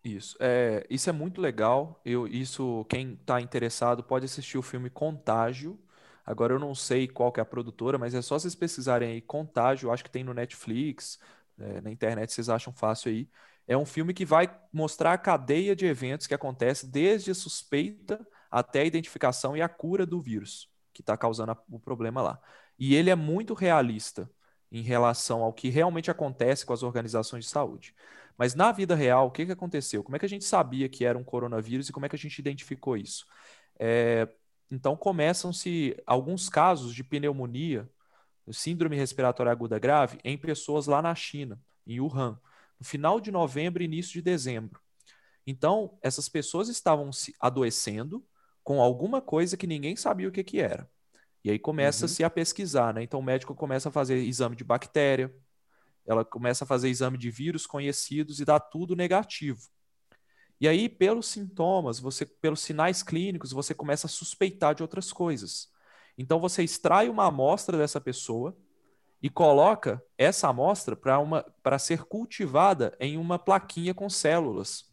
Speaker 6: Isso. É, isso é muito legal. Eu, isso, quem está interessado pode assistir o filme Contágio. Agora eu não sei qual que é a produtora, mas é só vocês pesquisarem aí Contágio, acho que tem no Netflix, é, na internet vocês acham fácil aí. É um filme que vai mostrar a cadeia de eventos que acontece desde a suspeita até a identificação e a cura do vírus que está causando a- o problema lá. E ele é muito realista em relação ao que realmente acontece com as organizações de saúde. Mas na vida real, o que que aconteceu? Como é que a gente sabia que era um coronavírus e como é que a gente identificou isso? É, então começam-se alguns casos de pneumonia, síndrome respiratória aguda grave, em pessoas lá na China, em Wuhan, no final de novembro e início de dezembro. Então, essas pessoas estavam se adoecendo com alguma coisa que ninguém sabia o que que era. E aí começa-se a pesquisar, né? Então o médico começa a fazer exame de bactéria, ela começa a fazer exame de vírus conhecidos e dá tudo negativo. E aí, pelos sintomas, você, pelos sinais clínicos, você começa a suspeitar de outras coisas. Então você extrai uma amostra dessa pessoa e coloca essa amostra para ser cultivada em uma plaquinha com células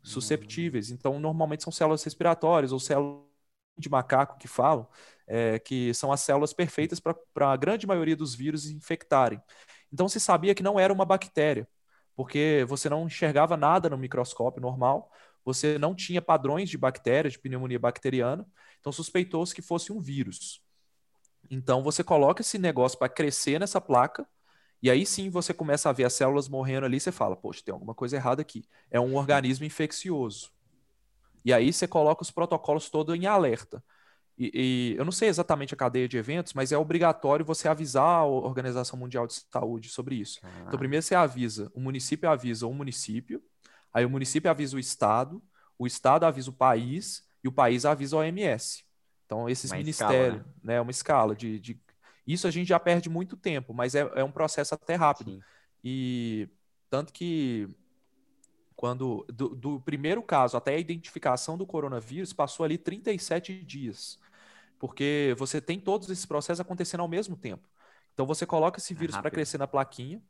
Speaker 6: susceptíveis. Então, normalmente são células respiratórias ou células de macaco que falam, é, que são as células perfeitas para a grande maioria dos vírus infectarem. Então, se sabia que não era uma bactéria, porque você não enxergava nada no microscópio normal, você não tinha padrões de bactéria, de pneumonia bacteriana, então suspeitou-se que fosse um vírus. Então você coloca esse negócio para crescer nessa placa, e aí sim você começa a ver as células morrendo ali, você fala, poxa, tem alguma coisa errada aqui. É um organismo infeccioso. E aí você coloca os protocolos todos em alerta. E, e, eu não sei exatamente a cadeia de eventos, mas é obrigatório você avisar a Organização Mundial de Saúde sobre isso. Ah. Então, primeiro você avisa, o município avisa o município, aí o município avisa o estado, o estado avisa o país e o país avisa a OMS. Então, esses uma ministérios, escala, né? né? Uma escala de, de, Isso a gente já perde muito tempo, mas é, é um processo até rápido. Sim. E tanto que quando do, do, primeiro caso até a identificação do coronavírus passou ali 37 dias porque você tem todos esses processos acontecendo ao mesmo tempo. Então você coloca esse é vírus é para crescer na plaquinha,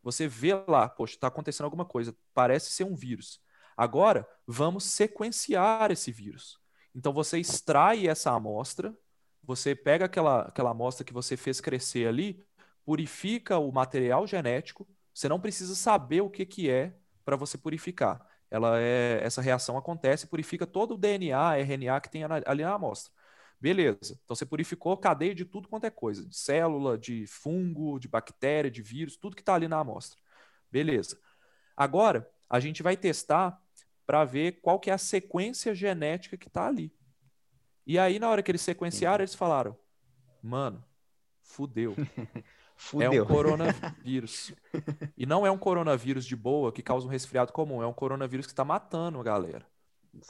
Speaker 6: você vê lá, poxa, está acontecendo alguma coisa, parece ser um vírus. Agora, vamos sequenciar esse vírus. Então você extrai essa amostra, você pega aquela, aquela amostra que você fez crescer ali, purifica o material genético, você não precisa saber o que, que é para você purificar. Ela é, essa reação acontece, purifica todo o DNA, RNA que tem ali na amostra. Beleza. Então você purificou cadeia de tudo quanto é coisa, de célula, de fungo, de bactéria, de vírus, tudo que está ali na amostra. Beleza. Agora, a gente vai testar para ver qual que é a sequência genética que está ali. E aí, na hora que eles sequenciaram, eles falaram: mano, fudeu. fudeu. É um coronavírus. e não é um coronavírus de boa que causa um resfriado comum, é um coronavírus que está matando a galera.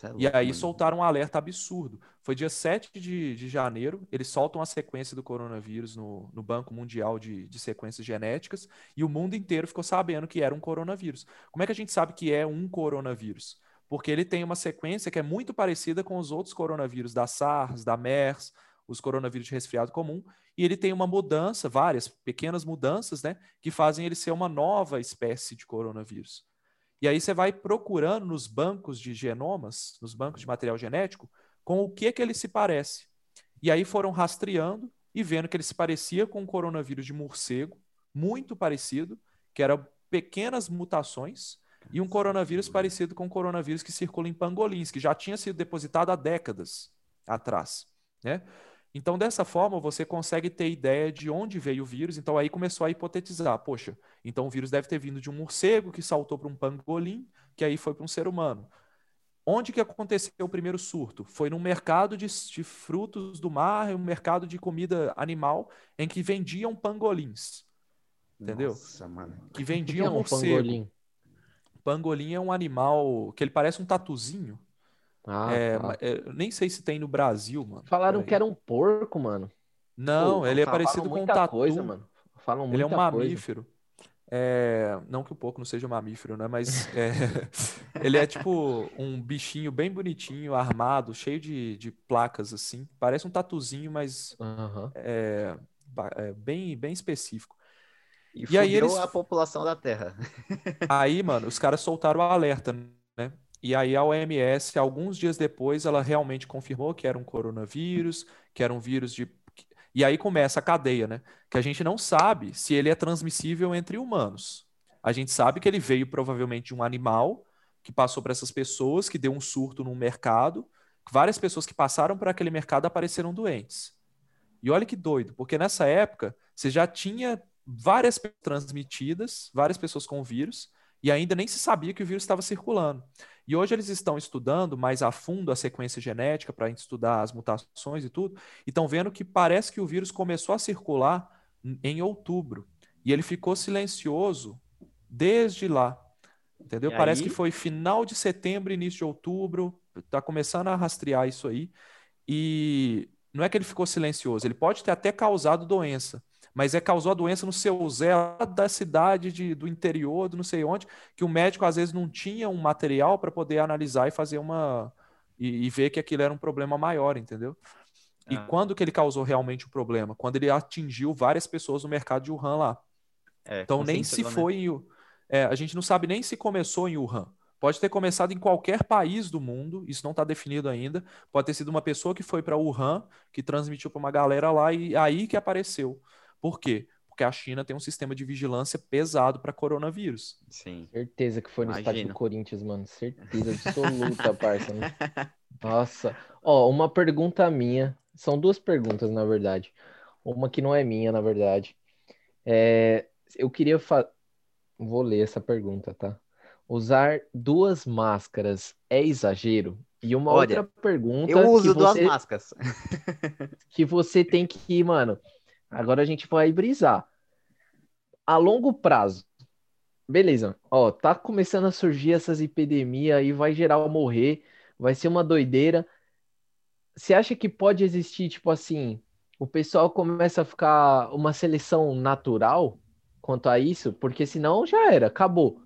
Speaker 6: É louco, e aí mano. soltaram um alerta absurdo. Foi dia 7 de, de janeiro, eles soltam a sequência do coronavírus no, no Banco Mundial de, de Sequências Genéticas e o mundo inteiro ficou sabendo que era um coronavírus. Como é que a gente sabe que é um coronavírus? Porque ele tem uma sequência que é muito parecida com os outros coronavírus da SARS, da MERS, os coronavírus de resfriado comum, e ele tem uma mudança, várias pequenas mudanças, né, que fazem ele ser uma nova espécie de coronavírus. E aí você vai procurando nos bancos de genomas, nos bancos de material genético, com o que que ele se parece. E aí foram rastreando e vendo que ele se parecia com o coronavírus de morcego, muito parecido, que eram pequenas mutações, e um coronavírus parecido com o coronavírus que circula em pangolins, que já tinha sido depositado há décadas atrás. Né? Então, dessa forma, você consegue ter ideia de onde veio o vírus. Então, aí começou a hipotetizar: poxa, então o vírus deve ter vindo de um morcego que saltou para um pangolim, que aí foi para um ser humano. Onde que aconteceu o primeiro surto? Foi num mercado de, de frutos do mar, um mercado de comida animal, em que vendiam pangolins. Entendeu? Nossa, mano. Que vendiam que é um morcego. Pangolim? Pangolim é um animal que ele parece um tatuzinho. Ah, é, tá. é, nem sei se tem no Brasil, mano.
Speaker 7: Falaram que era um porco, mano.
Speaker 6: Não, Pô, ele é parecido com um tatu. Coisa, mano. Falam muita ele é um mamífero. É, não que o porco não seja um mamífero, né? Mas é, ele é tipo um bichinho bem bonitinho, armado, cheio de, de placas assim. Parece um tatuzinho, mas uhum. é, bem, bem específico.
Speaker 5: E, e aí eles... a população da Terra.
Speaker 6: Aí, mano, os caras soltaram o alerta, né? E aí a OMS, alguns dias depois, ela realmente confirmou que era um coronavírus, que era um vírus de. E aí começa a cadeia, né? Que a gente não sabe se ele é transmissível entre humanos. A gente sabe que ele veio provavelmente de um animal que passou para essas pessoas, que deu um surto no mercado. Várias pessoas que passaram por aquele mercado apareceram doentes. E olha que doido, porque nessa época você já tinha várias transmitidas, várias pessoas com o vírus, e ainda nem se sabia que o vírus estava circulando. E hoje eles estão estudando mais a fundo a sequência genética para estudar as mutações e tudo, e estão vendo que parece que o vírus começou a circular em outubro. E ele ficou silencioso desde lá. Entendeu? E parece aí? que foi final de setembro, início de outubro, está começando a rastrear isso aí. E não é que ele ficou silencioso, ele pode ter até causado doença, mas é causou a doença no seu Zé da cidade de, do interior, do não sei onde, que o médico às vezes não tinha um material para poder analisar e fazer uma e, e, ver que aquilo era um problema maior, entendeu? E ah. quando que ele causou realmente o problema? Quando ele atingiu várias pessoas no mercado de Wuhan lá. É, então nem se né? foi em, é, a gente não sabe nem se começou em Wuhan. Pode ter começado em qualquer país do mundo, isso não está definido ainda. Pode ter sido uma pessoa que foi para Wuhan, que transmitiu para uma galera lá e aí que apareceu. Por quê? porque a China tem um sistema de vigilância pesado para coronavírus.
Speaker 5: Sim.
Speaker 7: Certeza que foi no estádio
Speaker 5: Imagino.
Speaker 7: do Corinthians, mano. Certeza absoluta, parça. né? Nossa. Ó, uma pergunta minha. São duas perguntas, na verdade. Uma que não é minha, na verdade. É, eu queria fa... Vou ler essa pergunta, tá? Usar duas máscaras é exagero? E uma
Speaker 5: Olha,
Speaker 7: outra pergunta
Speaker 5: Eu uso
Speaker 7: que
Speaker 5: duas
Speaker 7: você,
Speaker 5: máscaras.
Speaker 7: que você tem que, mano. Agora a gente vai brisar. A longo prazo. Beleza. Ó, tá começando a surgir essas epidemias aí, vai geral morrer, vai ser uma doideira. Você acha que pode existir, tipo assim, o pessoal começa a ficar uma seleção natural quanto a isso? Porque senão já era, acabou.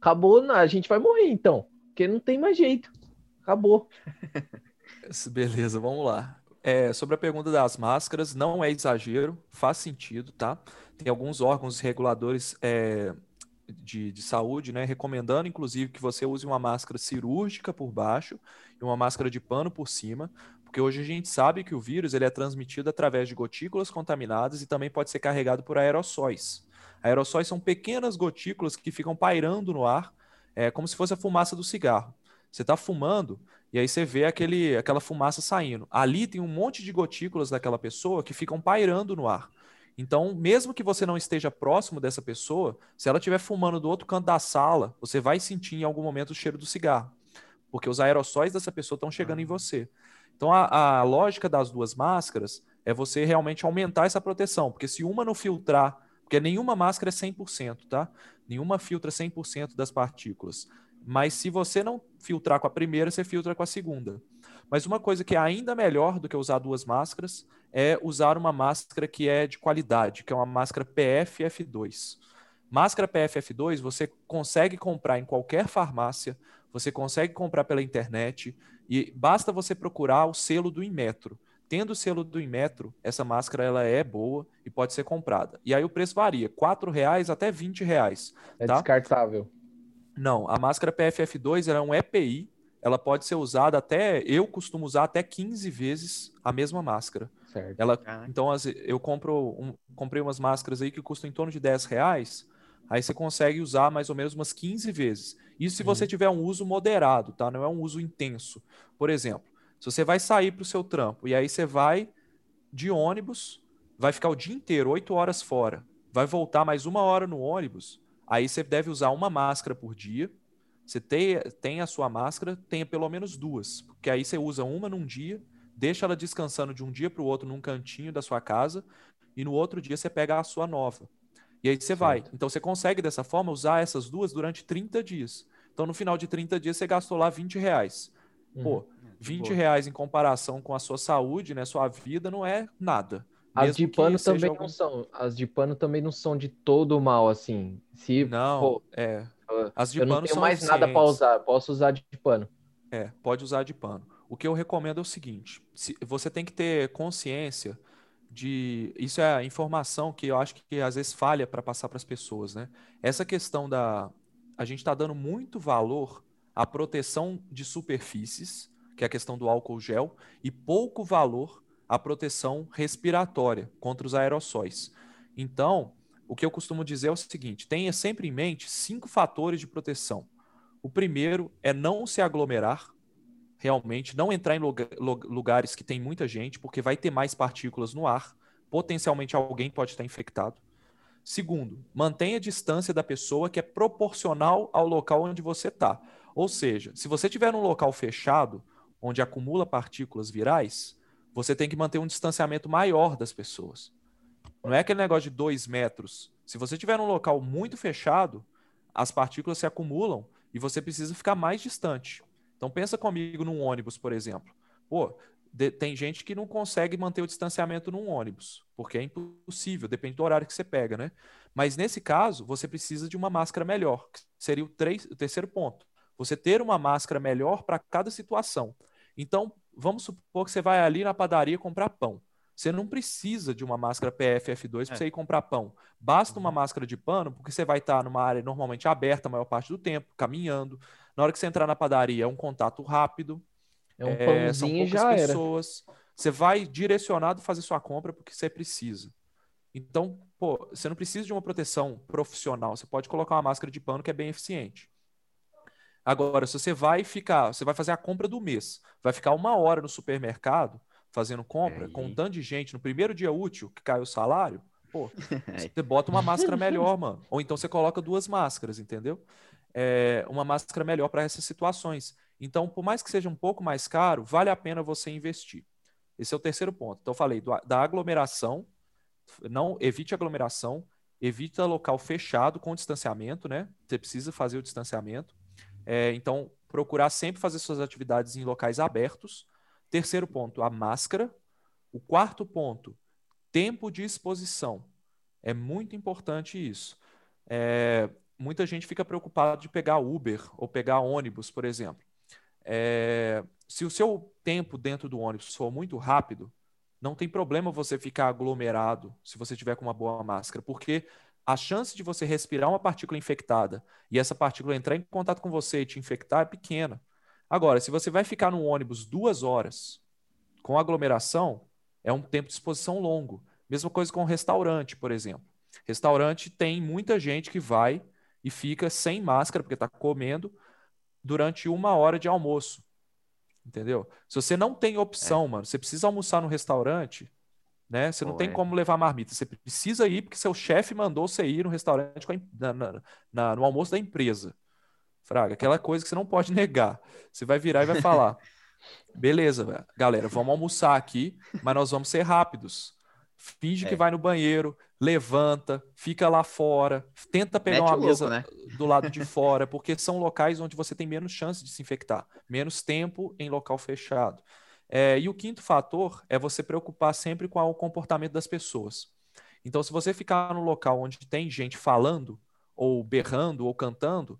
Speaker 7: Acabou, a gente vai morrer então, porque não tem mais jeito. Acabou.
Speaker 6: Beleza, vamos lá. É, sobre a pergunta das máscaras, não é exagero, faz sentido, tá? Tem alguns órgãos reguladores é, de, de saúde, né, recomendando, inclusive, que você use uma máscara cirúrgica por baixo e uma máscara de pano por cima, porque hoje a gente sabe que o vírus ele é transmitido através de gotículas contaminadas e também pode ser carregado por aerossóis. Aerossóis são pequenas gotículas que ficam pairando no ar, é, como se fosse a fumaça do cigarro. Você está fumando e aí você vê aquele, aquela fumaça saindo. Ali tem um monte de gotículas daquela pessoa que ficam pairando no ar. Então, mesmo que você não esteja próximo dessa pessoa, se ela estiver fumando do outro canto da sala, você vai sentir em algum momento o cheiro do cigarro, porque os aerossóis dessa pessoa estão chegando em você. Então, a, a lógica das duas máscaras é você realmente aumentar essa proteção, porque se uma não filtrar, porque nenhuma máscara é 100%, tá? Nenhuma filtra 100% das partículas. Mas se você não filtrar com a primeira, você filtra com a segunda. Mas uma coisa que é ainda melhor do que usar duas máscaras é usar uma máscara que é de qualidade, que é uma máscara PFF2. Máscara PFF2 você consegue comprar em qualquer farmácia, você consegue comprar pela internet e basta você procurar o selo do Inmetro. Tendo o selo do Inmetro, essa máscara ela é boa e pode ser comprada. E aí o preço varia, R$ 4,00 até R$ 20,00.
Speaker 7: É
Speaker 6: Tá?
Speaker 7: descartável.
Speaker 6: Não, a máscara PFF2 ela é um EPI, ela pode ser usada até, eu costumo usar até 15 vezes a mesma máscara.
Speaker 7: Certo.
Speaker 6: Ela, então, as- eu compro um- comprei umas máscaras aí que custam em torno de 10 reais, aí você consegue usar mais ou menos umas 15 vezes. Isso se você tiver um uso moderado, tá? Não é um uso intenso. Por exemplo, se você vai sair para o seu trampo e aí você vai de ônibus, vai ficar o dia inteiro, 8 horas fora, vai voltar mais uma hora no ônibus, aí você deve usar uma máscara por dia. Você tem, tem a sua máscara, tenha pelo menos duas, porque aí você usa uma num dia, deixa ela descansando de um dia para o outro num cantinho da sua casa, e no outro dia você pega a sua nova. E aí você vai. Então você consegue dessa forma usar essas duas durante 30 dias. Então no final de 30 dias você gastou lá 20 reais. Pô,
Speaker 7: Uhum.
Speaker 6: 20
Speaker 5: boa.
Speaker 6: reais em comparação com a sua saúde, né, sua vida, não é nada.
Speaker 7: As de
Speaker 6: que
Speaker 7: pano também
Speaker 6: algum-
Speaker 7: não são. As de pano também não são de todo mal, assim. Se
Speaker 6: Não,
Speaker 7: pô,
Speaker 6: é. As de
Speaker 7: eu não
Speaker 6: pano
Speaker 7: tenho
Speaker 6: são
Speaker 7: mais nada para usar, posso usar de pano.
Speaker 6: É, pode usar de pano. O que eu recomendo é o seguinte: se- você tem que ter consciência de. Isso é a informação que eu acho que às vezes falha para passar para as pessoas, né? Essa questão da. A gente está dando muito valor à proteção de superfícies, que é a questão do álcool gel, e pouco valor à proteção respiratória contra os aerossóis. Então, o que eu costumo dizer é o seguinte: tenha sempre em mente cinco fatores de proteção. O primeiro é não se aglomerar, realmente, não entrar em luga- lu- lugares que tem muita gente, porque vai ter mais partículas no ar. Potencialmente alguém pode estar infectado. Segundo, mantenha a distância da pessoa que é proporcional ao local onde você está. Ou seja, se você estiver num local fechado, onde acumula partículas virais, você tem que manter um distanciamento maior das pessoas. Não é aquele negócio de dois metros. Se você estiver num local muito fechado, as partículas se acumulam e você precisa ficar mais distante. Então pensa comigo num ônibus, por exemplo. Pô, de- tem gente que não consegue manter o distanciamento num ônibus, porque é impossível, depende do horário que você pega, né? Mas nesse caso, você precisa de uma máscara melhor, que seria o, três- o terceiro ponto. Você ter uma máscara melhor para cada situação. Então, vamos supor que você vai ali na padaria comprar pão. Você não precisa de uma máscara PFF2 para
Speaker 5: É.
Speaker 6: você ir comprar pão. Basta uma máscara de pano, porque você vai estar numa área normalmente aberta a maior parte do tempo, caminhando. Na hora que você entrar na padaria, é um contato rápido.
Speaker 7: É um
Speaker 6: É, são
Speaker 7: pãozinho e
Speaker 6: poucas
Speaker 7: já era.
Speaker 6: pessoas. Você vai direcionado fazer sua compra porque você precisa. Então, pô, você não precisa de uma proteção profissional. Você pode colocar uma máscara de pano que é bem eficiente. Agora, se você vai ficar, você vai fazer a compra do mês, vai ficar uma hora no supermercado fazendo compra, com um tanto de gente no primeiro dia útil que caiu o salário, pô, você bota uma máscara melhor, mano. Ou então você coloca duas máscaras, entendeu? É, uma máscara melhor para essas situações. Então, por mais que seja um pouco mais caro, vale a pena você investir. Esse é o terceiro ponto. Então, eu falei do, da aglomeração, não evite aglomeração, evita local fechado com distanciamento, né? Você precisa fazer o distanciamento. É, então, procurar sempre fazer suas atividades em locais abertos. Terceiro ponto, a máscara. O quarto ponto, tempo de exposição. É muito importante isso. É, muita gente fica preocupada de pegar Uber ou pegar ônibus, por exemplo. É, se o seu tempo dentro do ônibus for muito rápido, não tem problema você ficar aglomerado se você tiver com uma boa máscara, porque a chance de você respirar uma partícula infectada e essa partícula entrar em contato com você e te infectar é pequena. Agora, se você vai ficar no ônibus duas horas com aglomeração, é um tempo de exposição longo. Mesma coisa com restaurante, por exemplo. Restaurante tem muita gente que vai e fica sem máscara, porque está comendo, durante uma hora de almoço. Entendeu? Se você não tem opção, é. mano, você precisa almoçar no restaurante, né? Você não tem como levar marmita. Você precisa ir porque seu chefe mandou você ir no restaurante a, na, na, no almoço da empresa. Fraga, aquela coisa que você não pode negar. Você vai virar e vai falar: beleza, galera, vamos almoçar aqui, mas nós vamos ser rápidos. Finge é. que vai no banheiro, levanta, fica lá fora, tenta pegar Mete uma mesa né? do lado de fora, porque são locais onde você tem menos chance de se infectar, menos tempo em local fechado. É, e o quinto fator é você preocupar sempre com o comportamento das pessoas. Então, se você ficar no local onde tem gente falando, ou berrando, ou cantando,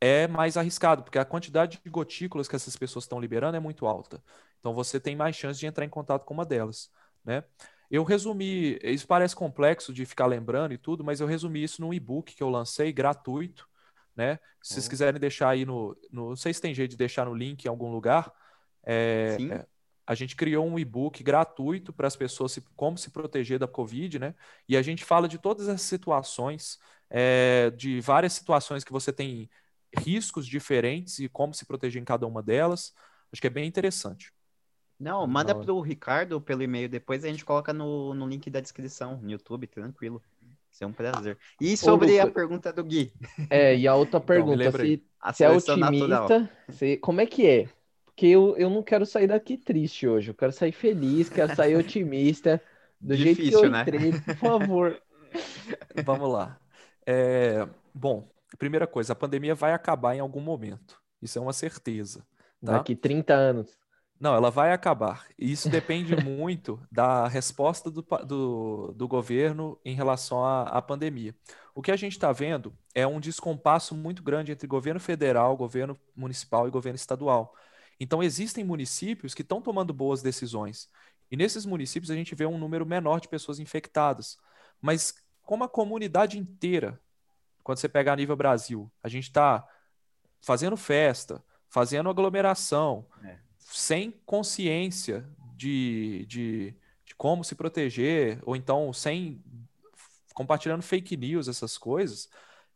Speaker 6: é mais arriscado, porque a quantidade de gotículas que essas pessoas estão liberando é muito alta. Então, você tem mais chance de entrar em contato com uma delas. Né? Eu resumi, isso parece complexo de ficar lembrando e tudo, mas eu resumi isso num e-book que eu lancei gratuito. Né? Se vocês quiserem deixar aí no, no. Não sei se tem jeito de deixar no link em algum lugar. É, Sim. É, a gente criou um e-book gratuito para as pessoas se, como se proteger da Covid, né? E a gente fala de todas as situações, é, de várias situações que você tem riscos diferentes e como se proteger em cada uma delas. Acho que é bem interessante.
Speaker 5: Não, manda para o Ricardo pelo e-mail depois a gente coloca no, no link da descrição no YouTube, tranquilo. Isso é um prazer. E sobre Ô, a pergunta do Gui?
Speaker 7: É, e a outra então, pergunta, então, se, se é otimista, se, como é que é? Porque eu, eu não quero sair daqui triste hoje. Eu quero sair feliz, quero sair otimista. Do Difícil, jeito que eu né? entrei, por favor.
Speaker 6: Vamos lá. É, bom, primeira coisa, a pandemia vai acabar em algum momento. Isso é uma certeza.
Speaker 7: Tá? Daqui 30 anos.
Speaker 6: Não, ela vai acabar. E isso depende muito da resposta do, do, do, governo em relação à, à pandemia. O que a gente está vendo é um descompasso muito grande entre governo federal, governo municipal e governo estadual. Então, existem municípios que estão tomando boas decisões. E nesses municípios a gente vê um número menor de pessoas infectadas. Mas como a comunidade inteira, quando você pega a nível Brasil, a gente está fazendo festa, fazendo aglomeração, é. sem consciência de, de, de como se proteger, ou então sem compartilhando fake news, essas coisas,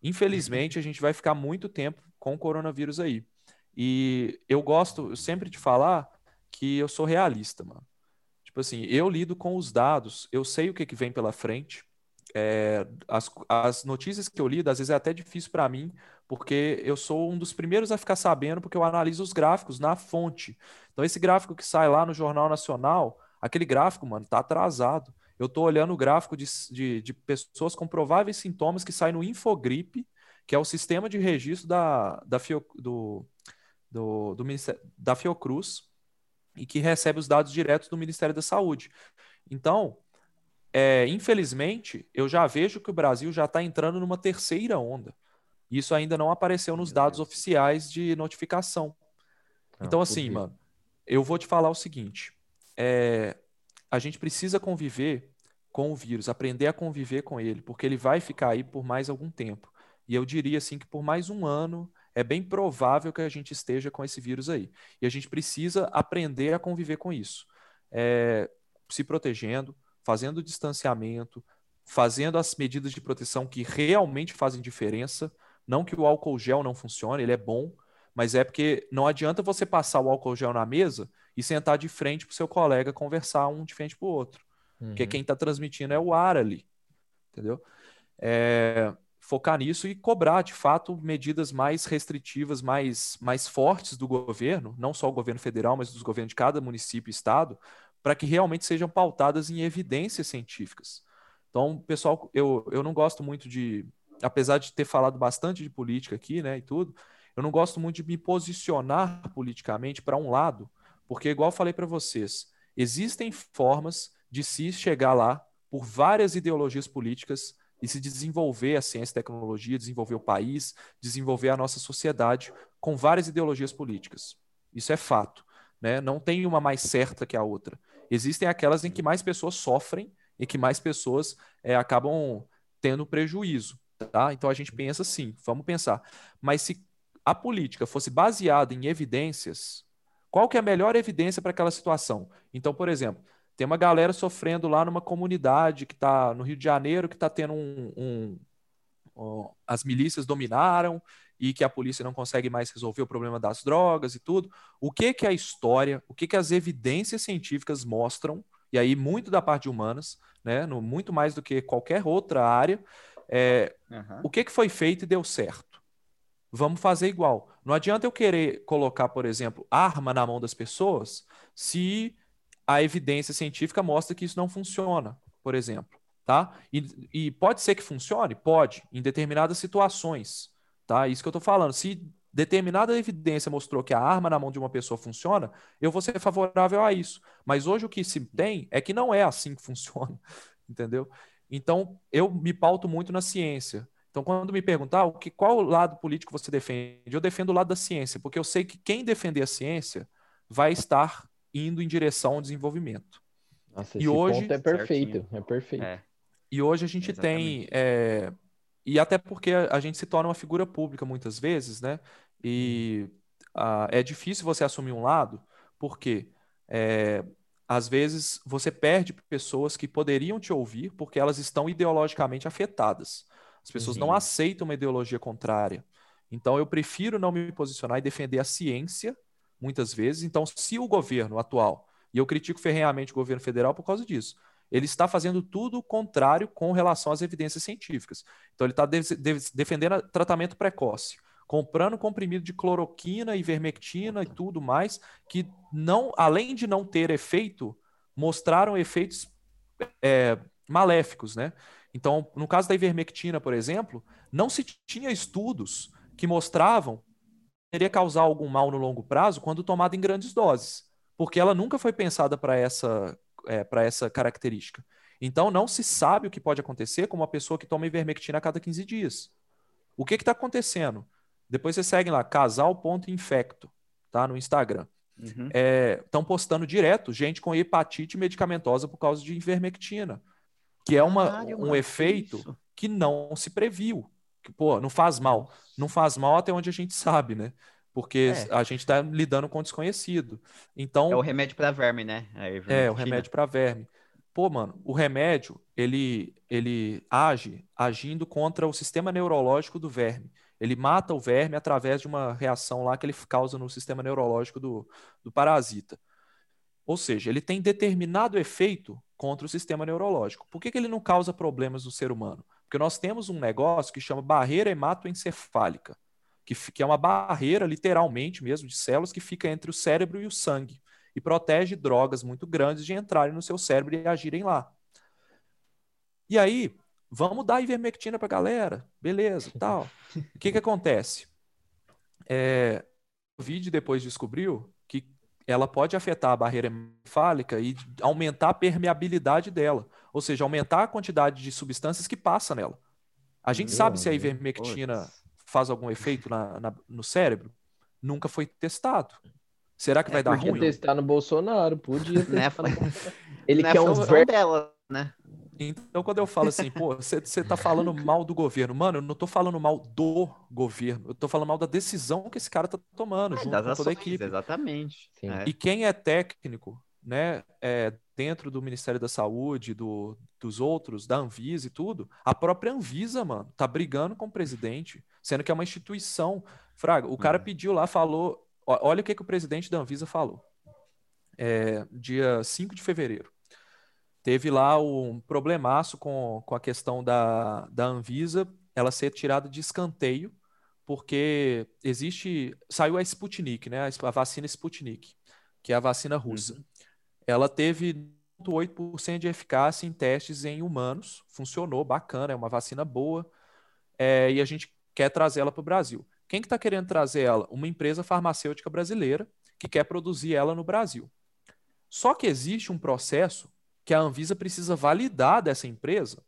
Speaker 6: infelizmente a gente vai ficar muito tempo com o coronavírus aí. E eu gosto sempre de falar que eu sou realista, mano. Tipo assim, eu lido com os dados, eu sei o que, que vem pela frente. É, as, as notícias que eu lido, às vezes é até difícil para mim, porque eu sou um dos primeiros a ficar sabendo, porque eu analiso os gráficos na fonte. Então, esse gráfico que sai lá no Jornal Nacional, aquele gráfico, mano, tá atrasado. Eu tô olhando o gráfico de, de, de pessoas com prováveis sintomas que sai no Infogripe, que é o sistema de registro da, da Fio, do, do, do da Fiocruz e que recebe os dados diretos do Ministério da Saúde. Então, é, infelizmente, eu já vejo que o Brasil já está entrando numa terceira onda. Isso ainda não apareceu nos dados oficiais de notificação. Ah, então, assim, mano, eu vou te falar o seguinte: é, a gente precisa conviver com o vírus, aprender a conviver com ele, porque ele vai ficar aí por mais algum tempo. E eu diria assim que por mais um ano é bem provável que a gente esteja com esse vírus aí. E a gente precisa aprender a conviver com isso. É, se protegendo, fazendo distanciamento, fazendo as medidas de proteção que realmente fazem diferença. Não que o álcool gel não funcione, ele é bom, mas é porque não adianta você passar o álcool gel na mesa e sentar de frente para o seu colega conversar um de frente para o outro. Uhum. Porque quem está transmitindo é o ar ali. Entendeu? É, focar nisso e cobrar, de fato, medidas mais restritivas, mais, mais fortes do governo, não só o governo federal, mas dos governos de cada município e estado, para que realmente sejam pautadas em evidências científicas. Então, pessoal, eu, eu não gosto muito de, apesar de ter falado bastante de política aqui, né, e tudo, eu não gosto muito de me posicionar politicamente para um lado, porque, igual falei para vocês, existem formas de se chegar lá por várias ideologias políticas e se desenvolver a ciência e tecnologia, desenvolver o país, desenvolver a nossa sociedade com várias ideologias políticas. Isso é fato. Né? Não tem uma mais certa que a outra. Existem aquelas em que mais pessoas sofrem e que mais pessoas é, acabam tendo prejuízo. Tá? Então a gente pensa assim, vamos pensar. Mas se a política fosse baseada em evidências, qual que é a melhor evidência para aquela situação? Então, por exemplo, tem uma galera sofrendo lá numa comunidade que está no Rio de Janeiro, que está tendo um, um, um, As milícias dominaram e que a polícia não consegue mais resolver o problema das drogas e tudo. O que, que a história, o que, que as evidências científicas mostram, e aí muito da parte de humanas, né, no, muito mais do que qualquer outra área, é, uhum. o que, que foi feito e deu certo. Vamos fazer igual. Não adianta eu querer colocar, por exemplo, arma na mão das pessoas se a evidência científica mostra que isso não funciona, por exemplo. Tá? E, e pode ser que funcione? Pode, em determinadas situações. Tá? Isso que eu estou falando. Se determinada evidência mostrou que a arma na mão de uma pessoa funciona, eu vou ser favorável a isso. Mas hoje o que se tem é que não é assim que funciona, entendeu? Então, eu me pauto muito na ciência. Então, quando me perguntar o que, qual lado político você defende, eu defendo o lado da ciência, porque eu sei que quem defender a ciência vai estar indo em direção ao desenvolvimento.
Speaker 7: Nossa, e hoje ponto é perfeito, certinho. é perfeito. É.
Speaker 6: E hoje a gente Exatamente. tem é, e até porque a gente se torna uma figura pública muitas vezes, né? E uh, é difícil você assumir um lado, porque é, às vezes você perde pessoas que poderiam te ouvir porque elas estão ideologicamente afetadas. As pessoas não aceitam uma ideologia contrária. Então eu prefiro não me posicionar e defender a ciência muitas vezes. Então, se o governo atual, e eu critico ferrenhamente o governo federal por causa disso, ele está fazendo tudo o contrário com relação às evidências científicas. Então, ele está de de defendendo tratamento precoce, comprando comprimido de cloroquina, ivermectina e tudo mais, que não, além de não ter efeito, mostraram efeitos é, maléficos, né? Então, no caso da ivermectina, por exemplo, não se tinha estudos que mostravam poderia causar algum mal no longo prazo quando tomada em grandes doses, porque ela nunca foi pensada para essa, é, para essa característica. Então, não se sabe o que pode acontecer com uma pessoa que toma ivermectina a cada 15 dias. O que está acontecendo? Depois você segue lá, casal.infecto, tá? No Instagram. Estão uhum. é, postando direto gente com hepatite medicamentosa por causa de ivermectina, que é uma, Caralho, um efeito isso. que não se previu que, pô, não faz mal. Não faz mal até onde a gente sabe, né? Porque é. a gente está lidando com o desconhecido. Então.
Speaker 5: É o remédio para verme, né?
Speaker 6: É, o remédio para verme. Pô, mano, o remédio, ele, ele age agindo contra o sistema neurológico do verme. Ele mata o verme através de uma reação lá que ele causa no sistema neurológico do, do parasita. Ou seja, ele tem determinado efeito contra o sistema neurológico. Por que, que ele não causa problemas no ser humano? Porque nós temos um negócio que chama barreira hematoencefálica, que, que é uma barreira, literalmente mesmo, de células que fica entre o cérebro e o sangue e protege drogas muito grandes de entrarem no seu cérebro e agirem lá. E aí, vamos dar ivermectina para a galera, beleza, tal. O que, que acontece? É, o vídeo depois descobriu que ela pode afetar a barreira encefálica e aumentar a permeabilidade dela, ou seja, aumentar a quantidade de substâncias que passa nela. A gente Meu sabe se a ivermectina faz algum efeito na, na, no cérebro? Nunca foi testado. Será que é, vai dar ruim?
Speaker 7: Podia testar no Bolsonaro, podia.
Speaker 5: Né? Ele quer um ver... dela, né?
Speaker 6: Então, quando eu falo assim, pô, você tá falando mal do governo, mano, eu não tô falando mal do governo, eu tô falando mal da decisão que esse cara tá tomando, é, junto com toda a equipe.
Speaker 5: Exatamente.
Speaker 6: É. E quem é técnico, né, é, dentro do Ministério da Saúde, do, dos outros, da Anvisa e tudo, a própria Anvisa, mano, tá brigando com o presidente, sendo que é uma instituição. Fraga, o cara
Speaker 5: Uhum.
Speaker 6: pediu lá, falou. Olha o que, que o presidente da Anvisa falou. É, dia 5 de fevereiro. Teve lá um problemaço com, com a questão da, da Anvisa ela ser tirada de escanteio, porque existe. Saiu a Sputnik, né? A, a vacina Sputnik, que é a vacina russa. Ela teve 0,8% de eficácia em testes em humanos, funcionou, bacana, é uma vacina boa, é, e a gente quer trazer ela para o Brasil. Quem que está querendo trazer ela? Uma empresa farmacêutica brasileira que quer produzir ela no Brasil. Só que existe um processo que a Anvisa precisa validar dessa empresa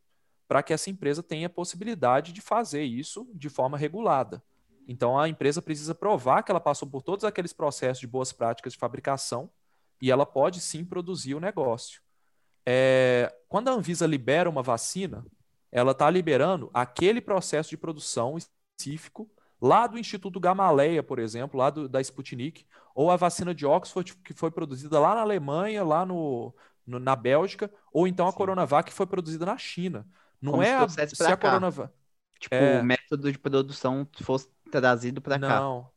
Speaker 6: para que essa empresa tenha possibilidade de fazer isso de forma regulada. Então a empresa precisa provar que ela passou por todos aqueles processos de boas práticas de fabricação e ela pode sim produzir o negócio. É, quando a Anvisa libera uma vacina, ela está liberando aquele processo de produção específico lá do Instituto Gamaleia, por exemplo, lá do, da Sputnik, ou a vacina de Oxford, que foi produzida lá na Alemanha, lá no, no- na Bélgica, ou então a
Speaker 5: Sim.
Speaker 6: Coronavac, que foi produzida na China. Não
Speaker 5: Como
Speaker 6: é
Speaker 5: se
Speaker 6: a, se
Speaker 5: pra
Speaker 6: a. Coronavac.
Speaker 5: Tipo,
Speaker 6: É.
Speaker 5: o método de produção fosse trazido para cá.
Speaker 6: Não,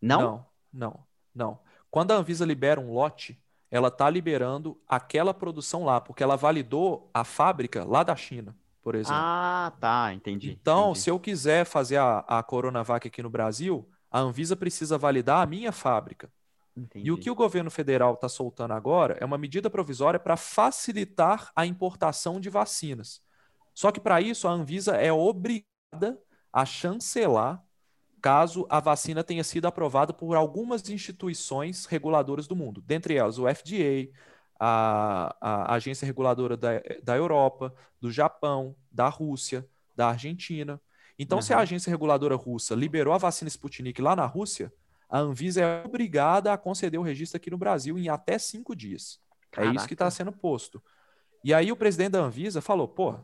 Speaker 5: Não?
Speaker 6: Não, não, não. Quando a Anvisa libera um lote, ela está liberando aquela produção lá, porque ela validou a fábrica lá da China, por exemplo.
Speaker 5: Ah, tá, entendi.
Speaker 6: Então,
Speaker 5: entendi.
Speaker 6: se eu quiser fazer a, a Coronavac aqui no Brasil, a Anvisa precisa validar a minha fábrica. E o
Speaker 5: Entendi.
Speaker 6: que o governo federal está soltando agora é uma medida provisória para facilitar a importação de vacinas. Só que para isso a Anvisa é obrigada a chancelar caso a vacina tenha sido aprovada por algumas instituições reguladoras do mundo, dentre elas o FDA, a, a Agência Reguladora da, da Europa, do Japão, da Rússia, da Argentina. Então, se a
Speaker 5: Aham.
Speaker 6: agência reguladora russa liberou a vacina Sputnik lá na Rússia, a Anvisa é obrigada a conceder o registro aqui no Brasil em até cinco dias. É isso que está
Speaker 5: Caraca.
Speaker 6: sendo posto. E aí o presidente da Anvisa falou, pô,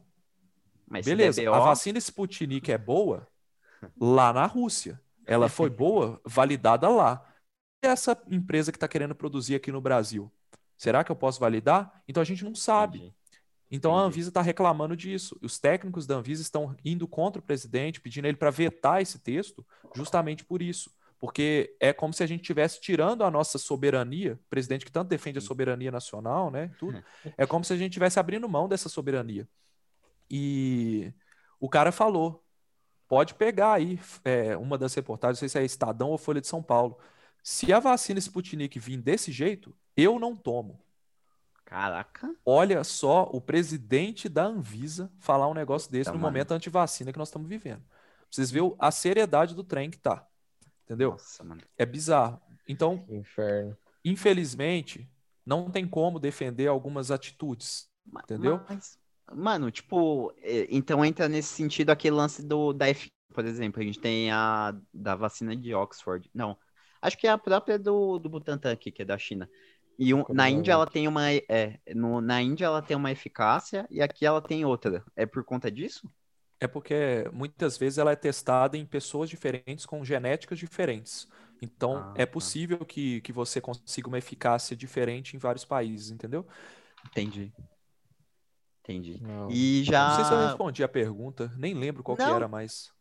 Speaker 5: Mas
Speaker 6: beleza,
Speaker 5: der
Speaker 6: a vacina Sputnik é boa lá na Rússia. Ela foi boa, validada lá. E essa empresa que está querendo produzir aqui no Brasil, será que eu posso validar? Então a gente não sabe.
Speaker 5: entendi.
Speaker 6: Então a. Anvisa está reclamando disso. Os técnicos da Anvisa estão indo contra o presidente, pedindo ele para vetar esse texto, justamente por isso. Porque é como se a gente estivesse tirando a nossa soberania, o presidente que tanto defende a soberania nacional, né? Tudo. É como se a gente estivesse abrindo mão dessa soberania. E o cara falou: pode pegar aí é, uma das reportagens, não sei se é Estadão ou Folha de São Paulo. Se a vacina Sputnik vir desse jeito, eu não tomo.
Speaker 5: Caraca.
Speaker 6: Olha só o presidente da Anvisa falar um negócio desse no
Speaker 5: mano.
Speaker 6: momento antivacina que nós estamos vivendo. Pra Vocês verem a seriedade do trem que tá. Entendeu?
Speaker 5: Nossa, mano.
Speaker 6: É bizarro. Então,
Speaker 7: Que inferno.
Speaker 6: infelizmente, não tem como defender algumas atitudes. Entendeu?
Speaker 5: Mas, mano, tipo, é, então entra nesse sentido aquele lance do da F, por exemplo, a gente tem a da vacina de Oxford. Não, acho que é a própria do, do Butantan aqui, que é da China. E um- na Índia ela tem uma é, no, na Índia ela tem uma eficácia e aqui ela tem outra. É por conta disso?
Speaker 6: É porque muitas vezes ela é testada em pessoas diferentes com genéticas diferentes. Então,
Speaker 5: Ah,
Speaker 6: é
Speaker 5: tá.
Speaker 6: possível que, que você consiga uma eficácia diferente em vários países, entendeu?
Speaker 5: Entendi. Entendi.
Speaker 7: Não.
Speaker 5: E
Speaker 6: Não sei se eu
Speaker 5: já
Speaker 6: respondi a pergunta, nem lembro qual que
Speaker 5: Não.
Speaker 6: era, mas.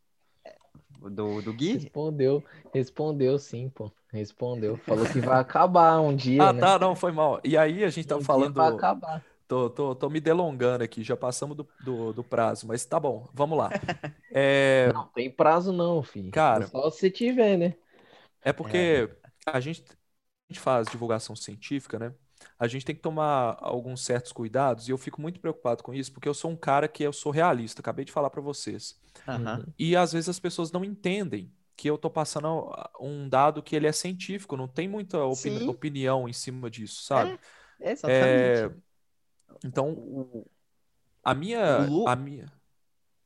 Speaker 5: do, do Gui?
Speaker 7: Respondeu, respondeu sim, pô. Respondeu. Falou que vai acabar um dia,
Speaker 6: Ah,
Speaker 7: né?
Speaker 6: tá, não, foi mal. E aí a gente
Speaker 7: Um
Speaker 6: tá
Speaker 7: dia
Speaker 6: falando.
Speaker 7: vai acabar.
Speaker 6: Tô, tô, tô me delongando aqui, já passamos do, do, do prazo, mas tá bom, vamos lá. É,
Speaker 7: Não tem prazo não, filho.
Speaker 6: Cara.
Speaker 7: Só se tiver, né?
Speaker 6: é porque a gente, a gente faz divulgação científica, né? A gente tem que tomar alguns certos cuidados e eu fico muito preocupado com isso, porque eu sou um cara que eu sou realista, acabei de falar para vocês.
Speaker 5: Aham.
Speaker 6: E às vezes as pessoas não entendem que eu tô passando um dado que ele é científico, não tem muita opini-
Speaker 5: Sim.
Speaker 6: opinião em cima disso, sabe?
Speaker 5: Exatamente.
Speaker 6: Então,
Speaker 5: O,
Speaker 6: a minha,
Speaker 5: O Lu-
Speaker 6: a minha,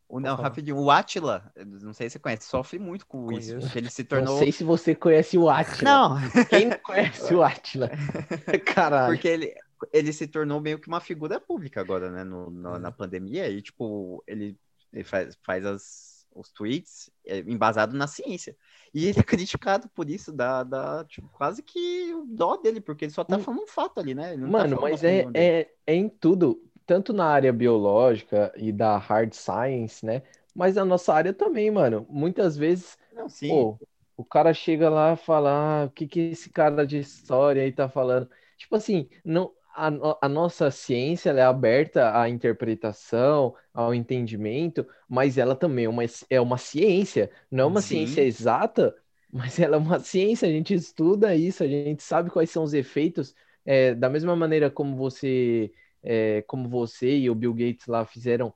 Speaker 5: o, não, rapidinho, o Atila, não sei se você conhece, sofre muito com isso,
Speaker 6: Conheço.
Speaker 5: porque ele se
Speaker 7: Não
Speaker 5: tornou.
Speaker 7: sei se você conhece o Atila.
Speaker 5: Não,
Speaker 7: Quem não conhece o Atila? Caralho.
Speaker 5: Porque ele, ele se tornou meio que uma figura pública agora, né? No, no-
Speaker 6: É.
Speaker 5: Na pandemia. E, tipo, ele, ele faz, faz as, os tweets é, embasado na ciência. E ele é criticado por isso, dá, dá tipo, quase que o dó dele, porque ele só tá falando um fato ali, né? Ele não tá
Speaker 7: Mano,
Speaker 5: falando
Speaker 7: mas é, é, é em tudo, tanto na área biológica e da hard science, né? Mas na nossa área também, mano. Muitas vezes,
Speaker 5: Não, sim.
Speaker 7: pô, o cara chega lá e fala, ah, o que que esse cara de história aí tá falando? Tipo assim, não, a, a nossa ciência é aberta à interpretação, ao entendimento, mas ela também é uma, é uma ciência, não é uma
Speaker 5: Sim.
Speaker 7: ciência exata, mas ela é uma ciência, a gente estuda isso, a gente sabe quais são os efeitos, é, da mesma maneira como você, é, como você e o Bill Gates lá fizeram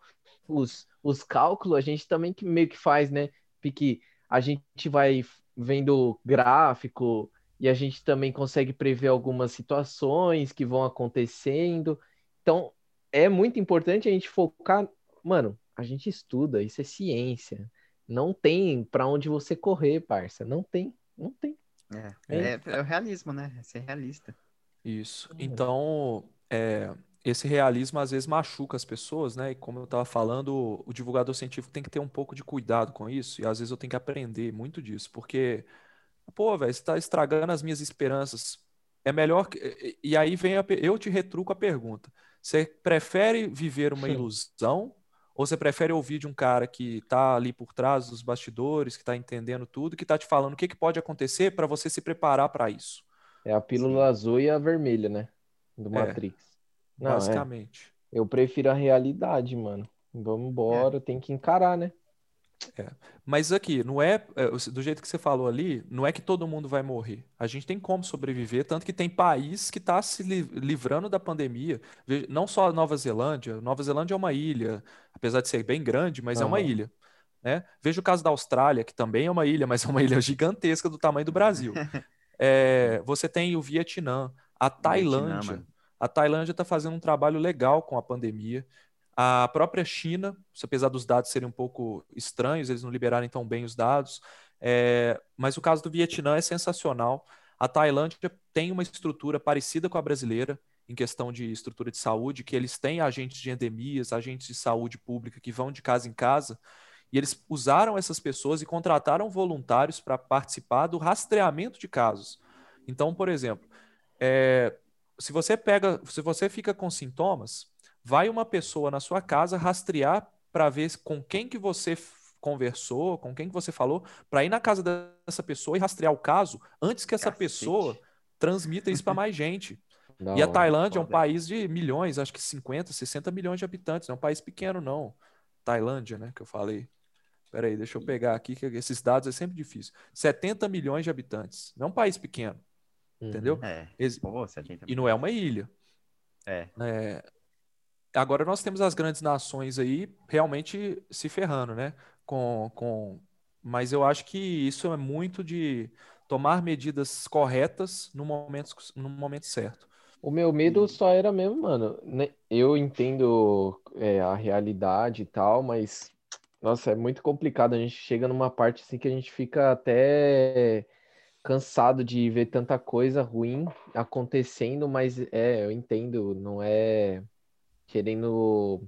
Speaker 7: os, os cálculos, a gente também que meio que faz, né? Porque a gente vai vendo gráfico e a gente também consegue prever algumas situações que vão acontecendo. Então, é muito importante a gente focar, mano, a gente estuda, isso é ciência. Não tem pra onde você correr, parça. Não tem, não tem.
Speaker 5: É,
Speaker 7: É.
Speaker 5: é, o realismo, né? É ser realista.
Speaker 6: Isso. Então, é, esse realismo às vezes machuca as pessoas, né? E como eu estava falando, o divulgador científico tem que ter um pouco de cuidado com isso, e às vezes eu tenho que aprender muito disso, porque, pô, velho, você está estragando as minhas esperanças. É melhor que... e- aí vem a... eu te retruco a pergunta. Você prefere viver uma ilusão ou você prefere ouvir de um cara que está ali por trás dos bastidores, que está entendendo tudo, que está te falando o que que pode acontecer para você se preparar para isso?
Speaker 7: É a pílula azul e a vermelha, né? Do
Speaker 6: É.
Speaker 7: Não, é.
Speaker 6: Basicamente.
Speaker 7: Eu prefiro a realidade, mano. Vamos embora, tem que encarar, né?
Speaker 6: Mas aqui, não é, é, do jeito que você falou ali, não é que todo mundo vai morrer. A gente tem como sobreviver, tanto que tem país que está se li- livrando da pandemia. Não só a Nova Zelândia, Nova Zelândia é uma ilha, apesar de ser bem grande, mas é uma ilha, né? Veja o caso da Austrália, que também é uma ilha, mas é uma ilha gigantesca do tamanho do Brasil. É, você tem o Vietnã, a Tailândia.
Speaker 5: mano.
Speaker 6: A Tailândia está fazendo um trabalho legal com a pandemia. A própria China, apesar dos dados serem um pouco estranhos, eles não liberarem tão bem os dados, é, mas o caso do Vietnã é sensacional. A Tailândia tem uma estrutura parecida com a brasileira, em questão de estrutura de saúde, que eles têm agentes de endemias, agentes de saúde pública que vão de casa em casa, e eles usaram essas pessoas e contrataram voluntários para participar do rastreamento de casos. Então, por exemplo, é, se você pega, se você fica com sintomas, vai uma pessoa na sua casa rastrear para ver com quem que você conversou, com quem que você falou, para ir na casa dessa pessoa e rastrear o caso antes que essa
Speaker 5: Cacete.
Speaker 6: pessoa transmita isso para mais gente.
Speaker 7: Da
Speaker 6: E a. Tailândia é um país de milhões, acho que 50, 60 milhões de habitantes, não é um país pequeno não. Tailândia, né, que eu falei. Espera aí, deixa eu pegar aqui que esses dados é sempre difícil. 70 milhões de habitantes. Não é um país pequeno,
Speaker 7: Uhum.
Speaker 6: entendeu?
Speaker 5: É.
Speaker 6: Ex-
Speaker 5: Pô, 70
Speaker 6: E não é uma ilha.
Speaker 5: É.
Speaker 6: É, Agora nós temos as grandes nações aí realmente se ferrando, né? Com, com... Mas eu acho que isso é muito de tomar medidas corretas no momento, no momento certo.
Speaker 7: O meu medo só era mesmo, mano. né, Eu entendo é, a realidade e tal, mas nossa, é muito complicado. A gente chega numa parte assim que a gente fica até cansado de ver tanta coisa ruim acontecendo, mas é, eu entendo, não é querendo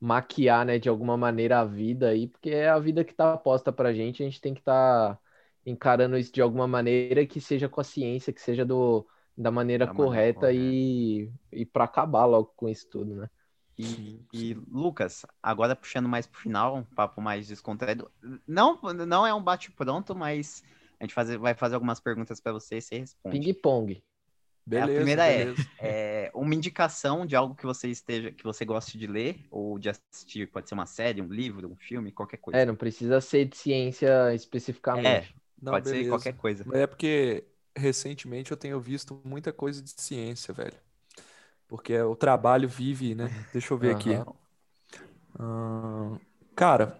Speaker 7: maquiar, né, de alguma maneira a vida aí, porque é a vida que tá posta pra gente, a gente tem que estar encarando isso de alguma maneira que seja com a ciência, que seja do da maneira
Speaker 5: Da maneira
Speaker 7: correta
Speaker 5: correta.
Speaker 7: e, e para acabar logo com isso tudo, né?
Speaker 5: E, e, Lucas, agora puxando mais pro final, um papo mais descontraído. Não, não é um bate-pronto, mas a gente fazer- vai fazer algumas perguntas para você e você responde.
Speaker 7: Ping-pong.
Speaker 6: Beleza,
Speaker 5: primeira é-
Speaker 6: beleza.
Speaker 5: É, uma indicação de algo que você esteja, que você goste de ler ou de assistir, pode ser uma série, um livro, um filme, qualquer coisa.
Speaker 7: É, não precisa ser de ciência especificamente.
Speaker 6: Não,
Speaker 5: pode ser
Speaker 6: beleza.
Speaker 5: qualquer coisa.
Speaker 6: É porque recentemente eu tenho visto muita coisa de ciência, velho. Porque o trabalho vive, né? Deixa eu ver aqui.
Speaker 7: Aham.
Speaker 6: Ahn, cara,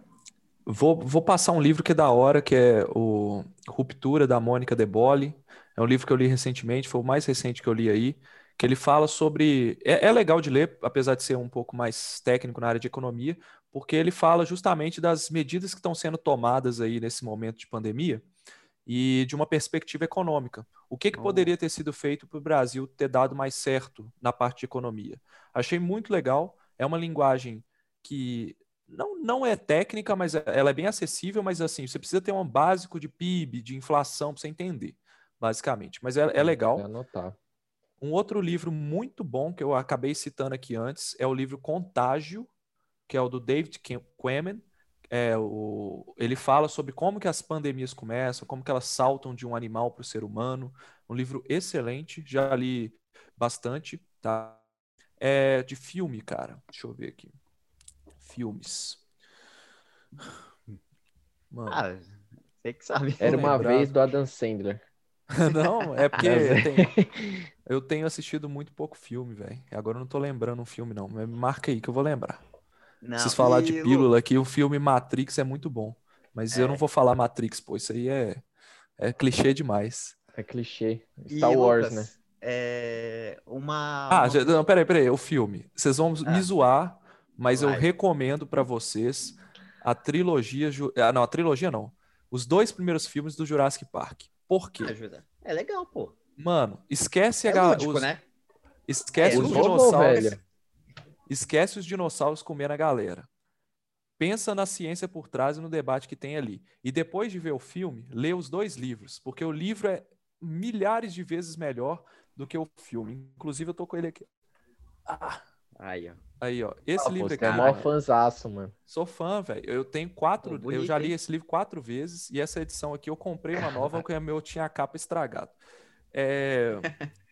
Speaker 6: vou, vou passar um livro que é da hora, que é o Ruptura, da Mônica De Bolle. É um livro que eu li recentemente, foi o mais recente que eu li aí, que ele fala sobre... É, é legal de ler, apesar de ser um pouco mais técnico na área de economia, porque ele fala justamente das medidas que estão sendo tomadas aí nesse momento de pandemia e de uma perspectiva econômica. O que, que
Speaker 5: Oh.
Speaker 6: poderia ter sido feito para o Brasil ter dado mais certo na parte de economia? Achei muito legal, é uma linguagem que não, não é técnica, mas é- ela é bem acessível, mas assim, você precisa ter um básico de PIB, de inflação, para você entender, basicamente. Mas é, é legal.
Speaker 7: Vou anotar.
Speaker 6: Um outro livro muito bom que eu acabei citando aqui antes é o livro Contágio, que é o do David Quammen. É, o, ele fala sobre como que as pandemias começam, como que elas saltam de um animal para o ser humano. Um livro excelente, já li bastante, tá? É de filme, cara. Deixa eu ver aqui. Filmes. Mano,
Speaker 5: Ah, você que sabe.
Speaker 7: Era uma vez do Adam Sandler.
Speaker 6: não, é porque
Speaker 7: Mas-
Speaker 6: tem- eu tenho assistido muito pouco filme, velho. Agora eu não tô lembrando um filme, não. Marca aí que eu vou lembrar.
Speaker 5: Não,
Speaker 6: Vocês falar
Speaker 5: e,
Speaker 6: de
Speaker 5: Lu-
Speaker 6: pílula aqui, o filme Matrix é muito bom. Mas eu
Speaker 5: É.
Speaker 6: não vou falar Matrix, pô. Isso aí é, é clichê demais.
Speaker 7: É clichê.
Speaker 5: e,
Speaker 7: Star Wars,
Speaker 5: Lucas,
Speaker 7: né?
Speaker 5: É uma.
Speaker 6: Ah,
Speaker 5: uma-
Speaker 6: já, não, peraí, peraí. O filme. Vocês vão
Speaker 5: Ah.
Speaker 6: me zoar, mas eu recomendo pra vocês a trilogia. Ju- Ah, não, a trilogia não. Os dois primeiros filmes do Jurassic Park. Por quê?
Speaker 5: Ajuda. É legal, pô.
Speaker 6: Mano, esquece a
Speaker 5: É
Speaker 6: ga-
Speaker 5: lúdico,
Speaker 6: os-
Speaker 5: né?
Speaker 6: Esquece
Speaker 5: É,
Speaker 6: os dinossauros.
Speaker 7: velho?
Speaker 6: Esquece os dinossauros comendo a galera. Pensa na ciência por trás e no debate que tem ali. E depois de ver o filme, lê os dois livros, porque o livro é milhares de vezes melhor do que o filme. Inclusive, eu tô com ele aqui. Ah,
Speaker 5: Aí, ó.
Speaker 6: aí, ó. Esse
Speaker 7: Ah, pô,
Speaker 6: livro
Speaker 7: você
Speaker 6: aqui.
Speaker 7: é mó
Speaker 6: mano,
Speaker 7: fãzaço, mano.
Speaker 6: Sou fã, velho. Eu tenho quatro.
Speaker 5: Pô,
Speaker 6: eu já li esse livro quatro vezes e essa edição aqui eu comprei uma nova porque o meu tinha a capa estragada. É,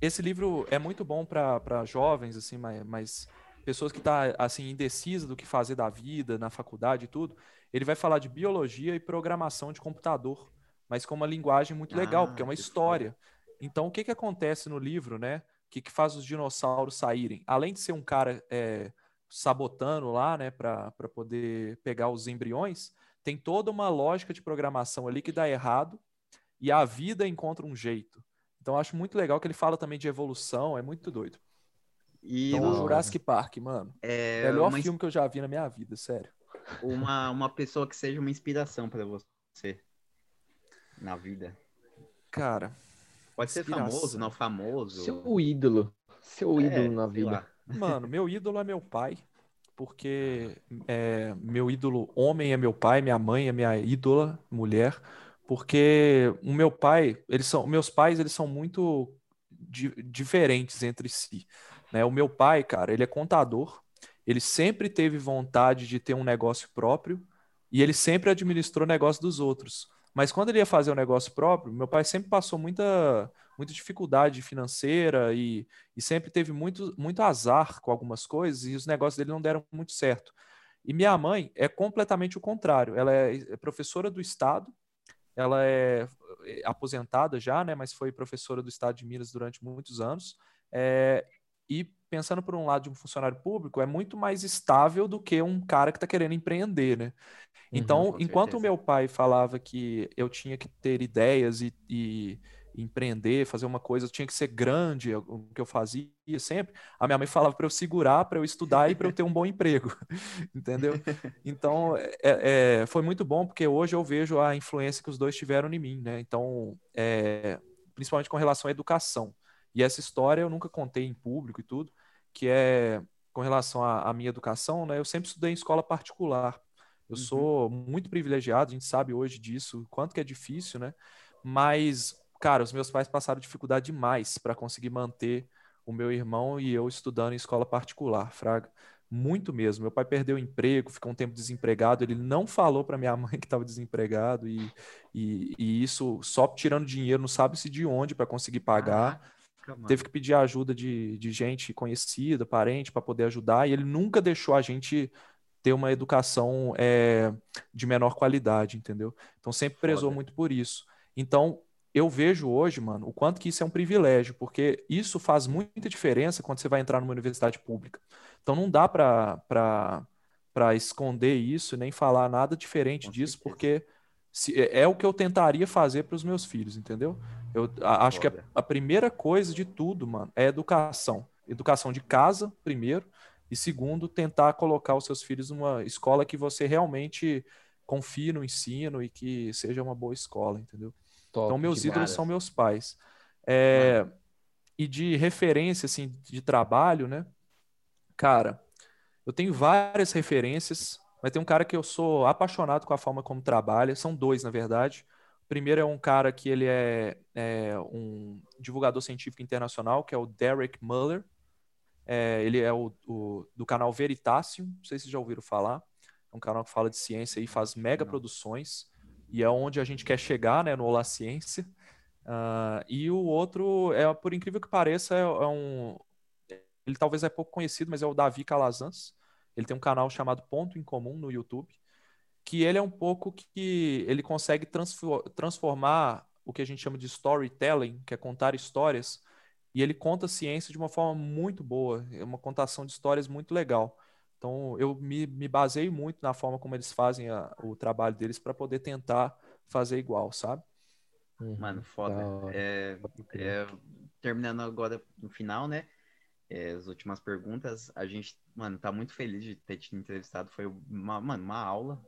Speaker 6: esse livro é muito bom para jovens, assim, mas, mas pessoas que tá assim indecisas do que fazer da vida, na faculdade e tudo. Ele vai falar de biologia e programação de computador, mas com uma linguagem muito legal,
Speaker 5: Ah,
Speaker 6: porque é uma história. Então, o que que acontece no livro, né? O que que faz os dinossauros saírem? Além de ser um cara é, sabotando lá, né, para poder pegar os embriões, tem toda uma lógica de programação ali que dá errado e a vida encontra um jeito. Então, eu acho muito legal que ele fala também de evolução, é muito doido.
Speaker 5: E
Speaker 6: Então, o
Speaker 7: hora.
Speaker 6: Jurassic Park, mano,
Speaker 5: é
Speaker 6: melhor
Speaker 5: uma,
Speaker 6: filme que eu já vi na minha vida, sério.
Speaker 5: uma, uma pessoa que seja uma inspiração pra você na vida.
Speaker 6: Cara,
Speaker 5: Pode ser
Speaker 6: Inspiração.
Speaker 5: famoso, não famoso.
Speaker 7: Seu ídolo. Seu
Speaker 5: É,
Speaker 7: ídolo na vida.
Speaker 5: lá.
Speaker 6: Mano, meu ídolo é meu pai, porque é, meu ídolo homem é meu pai, minha mãe é minha ídola mulher, porque o meu pai, eles são, meus pais, eles são muito di- diferentes entre si, né? O meu pai, cara, ele é contador, ele sempre teve vontade de ter um negócio próprio e ele sempre administrou o negócio dos outros. Mas quando ele ia fazer o negócio próprio, meu pai sempre passou muita, muita dificuldade financeira e, e sempre teve muito, muito azar com algumas coisas e os negócios dele não deram muito certo. E minha mãe é completamente o contrário. Ela é é professora do Estado, ela é é aposentada já, né, mas foi professora do Estado de Minas durante muitos anos. É, e pensando por um lado de um funcionário público, é muito mais estável do que um cara que está querendo empreender, né? Então,
Speaker 5: com
Speaker 6: enquanto o meu pai falava que eu tinha que ter ideias e, e empreender, fazer uma coisa, tinha que ser grande, o que eu fazia sempre, a minha mãe falava para eu segurar, para eu estudar e para eu ter um bom emprego, entendeu? Então, é- é, foi muito bom, porque hoje eu vejo a influência que os dois tiveram em mim, né? Então, é, principalmente com relação à educação. E essa história eu nunca contei em público e tudo, que é com relação à, à minha educação, né? Eu sempre estudei em escola particular. Eu
Speaker 5: Uhum.
Speaker 6: sou muito privilegiado, a gente sabe hoje disso, quanto que é difícil, né? Mas, cara, os meus pais passaram dificuldade demais para conseguir manter o meu irmão e eu estudando em escola particular, fraga. Muito mesmo. Meu pai perdeu o emprego, ficou um tempo desempregado. Ele não falou para minha mãe que estava desempregado e, e, e isso só tirando dinheiro, não sabe se de onde para conseguir pagar
Speaker 5: Caraca,
Speaker 6: teve que pedir ajuda de, de gente conhecida, parente, para poder ajudar, e ele nunca deixou a gente ter uma educação é, de menor qualidade, entendeu? Então sempre prezou
Speaker 5: Foda.
Speaker 6: muito por isso. Então eu vejo hoje, mano, o quanto que isso é um privilégio, porque isso faz muita diferença quando você vai entrar numa universidade pública. Então não dá para para esconder isso, nem falar nada diferente
Speaker 5: Com
Speaker 6: disso,
Speaker 5: certeza.
Speaker 6: porque se, é, é o que eu tentaria fazer para os meus filhos, entendeu? Eu a- acho que a, a primeira coisa de tudo, mano, é educação. Educação de casa, primeiro, e segundo, tentar colocar os seus filhos numa escola que você realmente confie no ensino e que seja uma boa escola, entendeu?
Speaker 7: Top
Speaker 6: Então, meus ídolos são meus pais. É, e de referência, assim, de trabalho, né? Cara, eu tenho várias referências, mas tem um cara que eu sou apaixonado com a forma como trabalha. São dois, na verdade. O primeiro é um cara que ele é, é um divulgador científico internacional, que é o Derek Muller. É, ele é o, o, do canal Veritasium, não sei se vocês já ouviram falar. É um canal que fala de ciência e faz mega produções. E é onde a gente quer chegar, né, no Olá Ciência. Uh, e o outro, é, por incrível que pareça, é, é, um. Ele talvez é pouco conhecido, mas é o Davi Calazans. Ele tem um canal chamado Ponto em Comum no YouTube, que ele é um pouco que ele consegue transformar o que a gente chama de storytelling, que é contar histórias, e ele conta ciência de uma forma muito boa, é uma contação de histórias muito legal. Então, eu me, me baseio muito na forma como eles fazem a, o trabalho deles para poder tentar fazer igual, sabe?
Speaker 5: Uhum. Mano, foda. É, é, terminando agora no final, né? É, as últimas perguntas. A gente, mano, tá muito feliz de ter te entrevistado. Foi uma, mano, uma aula.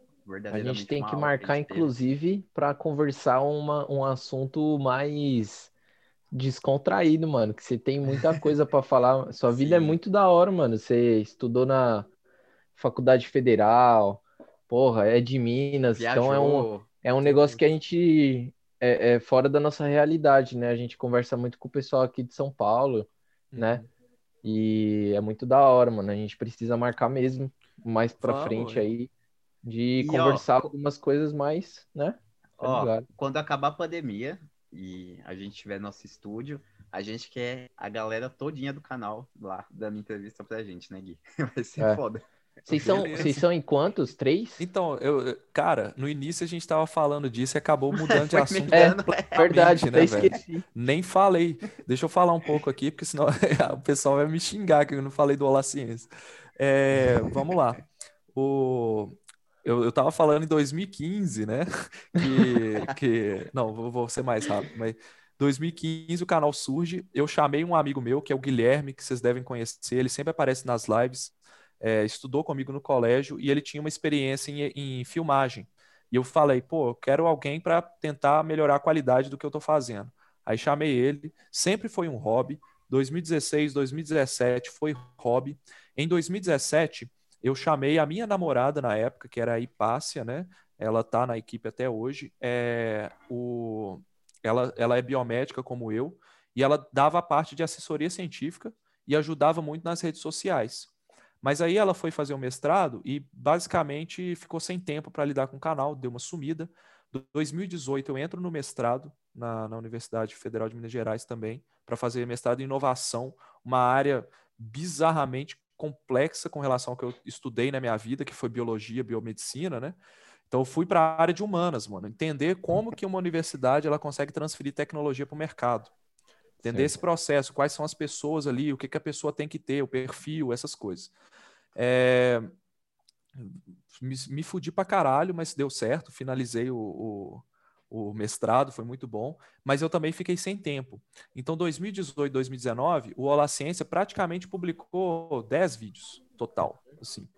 Speaker 7: A gente tem que marcar, inclusive, para conversar uma, um assunto mais descontraído, mano. Que você tem muita coisa para falar. Sua vida é muito da hora, mano. Você estudou na faculdade federal, porra, é de Minas. Viajou. Então é um, é um negócio que a gente é, é, fora da nossa realidade, né? A gente conversa muito com o pessoal aqui de São Paulo, né? uhum. né? E é muito da hora, mano. A gente precisa marcar mesmo mais pra Vamos, frente aí de e, conversar ó, algumas coisas mais, né?
Speaker 5: Tá ó, quando acabar a pandemia e a gente tiver nosso estúdio, a gente quer a galera todinha do canal lá dando entrevista pra gente, né, Gui? Vai ser é. foda.
Speaker 7: Vocês são, vocês são em quantos? Três?
Speaker 6: Então, eu, cara, no início a gente tava falando disso e acabou mudando de assunto.
Speaker 7: É, verdade, né,
Speaker 6: velho? Nem falei. Deixa eu falar um pouco aqui, porque senão o pessoal vai me xingar que eu não falei do Olá Ciência. É, vamos lá. O, eu, eu tava falando em 2015, né? Que, que não, vou, vou ser mais rápido, mas 2015 o canal surge. Eu chamei um amigo meu, que é o Guilherme, que vocês devem conhecer, ele sempre aparece nas lives é, estudou comigo no colégio e ele tinha uma experiência em, em filmagem. E eu falei, pô, eu quero alguém para tentar melhorar a qualidade do que eu estou fazendo. Aí chamei ele, sempre foi um hobby. 2016, 2017 foi hobby. Em 2017, eu chamei a minha namorada na época, que era a Hipácia, né? Ela tá na equipe até hoje. É, o, ela, ela é biomédica como eu, e ela dava a parte de assessoria científica e ajudava muito nas redes sociais. Mas aí ela foi fazer o mestrado e basicamente ficou sem tempo para lidar com o canal, deu uma sumida. Em 2018 eu entro no mestrado na, na Universidade Federal de Minas Gerais também, para fazer mestrado em inovação, uma área bizarramente complexa com relação ao que eu estudei na minha vida, que foi biologia, biomedicina, né? Então eu fui para a área de humanas, mano, entender como que uma universidade ela consegue transferir tecnologia para o mercado. Entender esse processo, quais são as pessoas ali, o que, que a pessoa tem que ter, o perfil, essas coisas. É... Me, me fudi pra caralho, mas deu certo. Finalizei o, o, o, mestrado, foi muito bom. Mas eu também fiquei sem tempo. Então, 2018, 2019, o Olá Ciência praticamente publicou 10 vídeos total. Assim.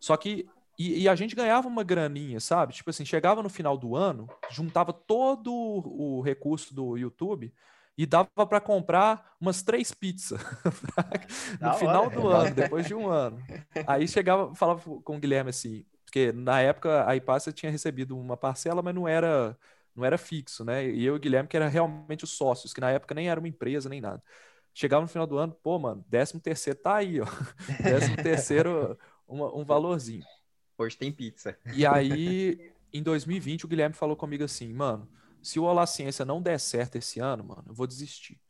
Speaker 6: Só que. E, e, a gente ganhava uma graninha, sabe? Tipo assim, chegava no final do ano, juntava todo o recurso do YouTube e dava para comprar umas três pizzas no da final hora. do ano, depois de um ano. Aí chegava, falava com o Guilherme assim, porque na época a Ipácia tinha recebido uma parcela, mas não era não era fixo, né? E eu e o Guilherme que era realmente os sócios, que na época nem era uma empresa nem nada. Chegava no final do ano, pô, mano, décimo terceiro tá aí, ó. Décimo terceiro, uma, um valorzinho.
Speaker 5: Hoje tem pizza.
Speaker 6: E aí, em 2020, o Guilherme falou comigo assim, mano, se o Olá Ciência não der certo esse ano, mano, eu vou desistir.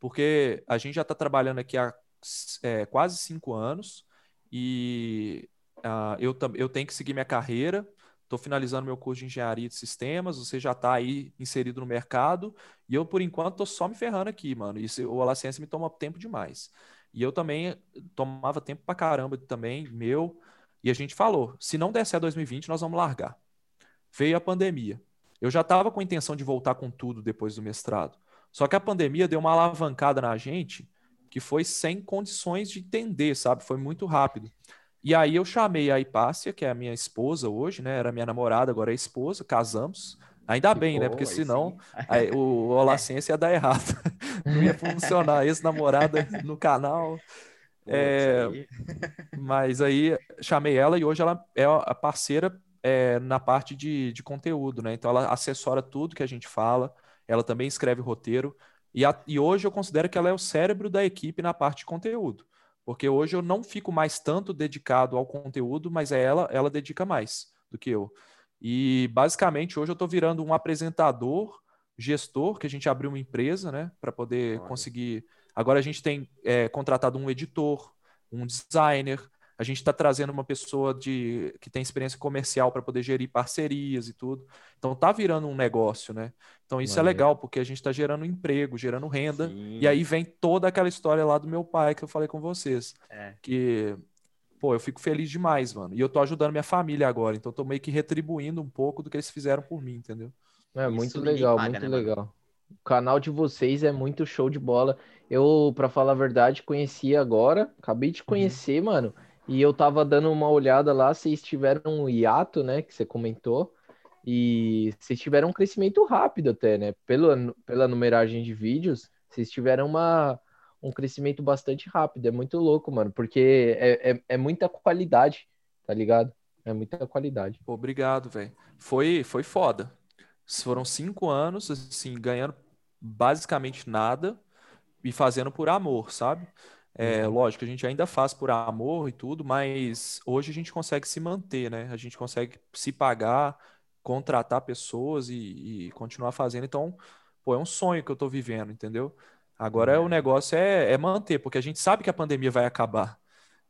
Speaker 6: Porque a gente já está trabalhando aqui há é, quase cinco anos e uh, eu, eu tenho que seguir minha carreira. Estou finalizando meu curso de engenharia de sistemas. Você já está aí inserido no mercado e eu, por enquanto, estou só me ferrando aqui, mano. Isso, o Olá Ciência me toma tempo demais. E eu também tomava tempo pra caramba também, meu. E a gente falou: se não der certo 2020, nós vamos largar. Veio a pandemia. Eu já estava com a intenção de voltar com tudo depois do mestrado. Só que a pandemia deu uma alavancada na gente que foi sem condições de entender, sabe? Foi muito rápido. E aí eu chamei a Hipácia, que é a minha esposa hoje, né? Era minha namorada, agora é esposa, casamos. Ainda bem, né? Porque senão aí, o Olá Ciência ia dar errado. Não ia funcionar. Esse namorada no canal. É, Mas aí chamei ela e hoje ela é a parceira é, na parte de, de conteúdo, né? Então ela assessora tudo que a gente fala, ela também escreve roteiro, e, a- e hoje eu considero que ela é o cérebro da equipe na parte de conteúdo. Porque hoje eu não fico mais tanto dedicado ao conteúdo, mas é ela, ela dedica mais do que eu. E basicamente hoje eu estou virando um apresentador, gestor, que a gente abriu uma empresa, né? Para poder
Speaker 5: Olha.
Speaker 6: conseguir. Agora a gente tem é, contratado um editor, um designer. A gente está trazendo uma pessoa de, que tem experiência comercial para poder gerir parcerias e tudo. Então tá virando um negócio, né? Então isso é legal, porque a gente está gerando emprego, gerando renda.
Speaker 5: Sim.
Speaker 6: E aí vem toda aquela história lá do meu pai que eu falei com vocês.
Speaker 5: É.
Speaker 6: Que, pô, eu fico feliz demais, mano. E eu tô ajudando minha família agora. Então eu tô meio que retribuindo um pouco do que eles fizeram por mim, entendeu?
Speaker 7: É
Speaker 5: Isso
Speaker 7: muito legal,
Speaker 5: paga,
Speaker 7: muito
Speaker 5: né, mano?
Speaker 7: legal. O canal de vocês é muito show de bola. Eu, pra falar a verdade, conheci agora, acabei
Speaker 5: Uhum.
Speaker 7: de conhecer, mano. E eu tava dando uma olhada lá, vocês tiveram um hiato, né, que você comentou. E vocês tiveram um crescimento rápido até, né? Pela, pela numeragem de vídeos, vocês tiveram uma, um crescimento bastante rápido. É muito louco, mano, porque é, é, é muita qualidade, tá ligado? É muita qualidade.
Speaker 6: Obrigado, velho. Foi, foi foda. Foram cinco anos, assim, ganhando basicamente nada e fazendo por amor, sabe? É, lógico, a gente ainda faz por amor e tudo, mas hoje a gente consegue se manter, né? A gente consegue se pagar, contratar pessoas e, e continuar fazendo. Então, pô, é um sonho que eu tô vivendo, entendeu? Agora o negócio é, é manter, porque a gente sabe que a pandemia vai acabar.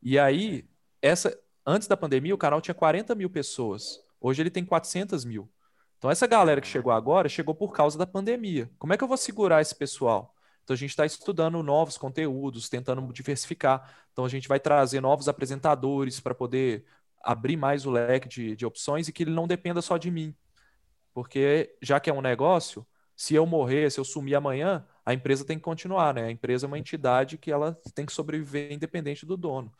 Speaker 6: E aí, essa, antes da pandemia, o canal tinha 40 mil pessoas. Hoje ele tem 400 mil. Então, essa galera que chegou agora chegou por causa da pandemia. Como é que eu vou segurar esse pessoal? Então, a gente está estudando novos conteúdos, tentando diversificar. Então, a gente vai trazer novos apresentadores para poder abrir mais o leque de, de opções e que ele não dependa só de mim. Porque, já que é um negócio, se eu morrer, se eu sumir amanhã, a empresa tem que continuar, né? A empresa é uma entidade que ela tem que sobreviver independente do dono.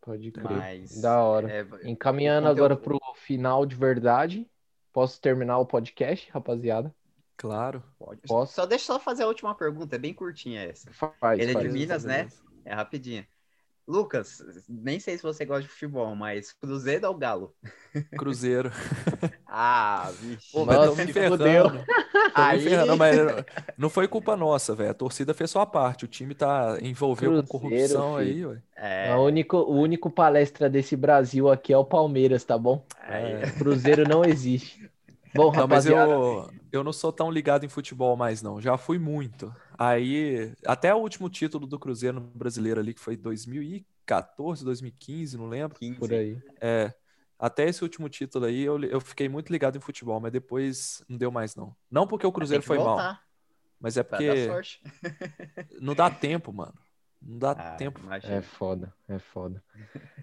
Speaker 7: Pode crer.
Speaker 5: Mas.
Speaker 7: Da hora.
Speaker 5: é,
Speaker 7: Encaminhando
Speaker 5: o
Speaker 7: agora
Speaker 5: conteúdo-
Speaker 7: pro final de verdade. Posso terminar o podcast, rapaziada?
Speaker 6: Claro.
Speaker 5: pode.
Speaker 7: Posso?
Speaker 5: Só deixa eu só fazer a última pergunta, é bem curtinha essa.
Speaker 7: Faz,
Speaker 5: Ele é de. Minas, né? É rapidinho. Lucas, nem sei se você gosta de futebol, mas Cruzeiro ou Galo?
Speaker 6: Cruzeiro.
Speaker 5: Ah.
Speaker 6: Pô,
Speaker 7: Nossa,
Speaker 6: mas tô me
Speaker 7: se
Speaker 6: ferrando.
Speaker 7: fudeu.
Speaker 6: Tô me
Speaker 5: Aí-
Speaker 6: ferrando, mas não foi culpa nossa, velho. A torcida fez sua parte. O time tá envolveu com corrupção aí,
Speaker 7: filho.
Speaker 6: ué.
Speaker 5: É,
Speaker 7: A único, o único palestra desse Brasil aqui é o Palmeiras, tá bom?
Speaker 5: aí-
Speaker 7: Cruzeiro não existe. Bom,
Speaker 6: Não, mas
Speaker 7: rapaziada,
Speaker 6: eu, eu não sou tão ligado em futebol mais, não. Já fui muito. Aí, até o último título do Cruzeiro no brasileiro ali, que foi 2014, 2015, não lembro.
Speaker 5: 15.
Speaker 7: por aí.
Speaker 6: É, até esse último título aí, eu, eu fiquei muito ligado em futebol, mas depois não deu mais, não. Não porque o Cruzeiro foi mal,
Speaker 5: voltar,
Speaker 6: mas é porque não dá tempo, mano. Não dá
Speaker 5: Ah,
Speaker 6: tempo.
Speaker 5: imagina.
Speaker 7: É foda, é foda.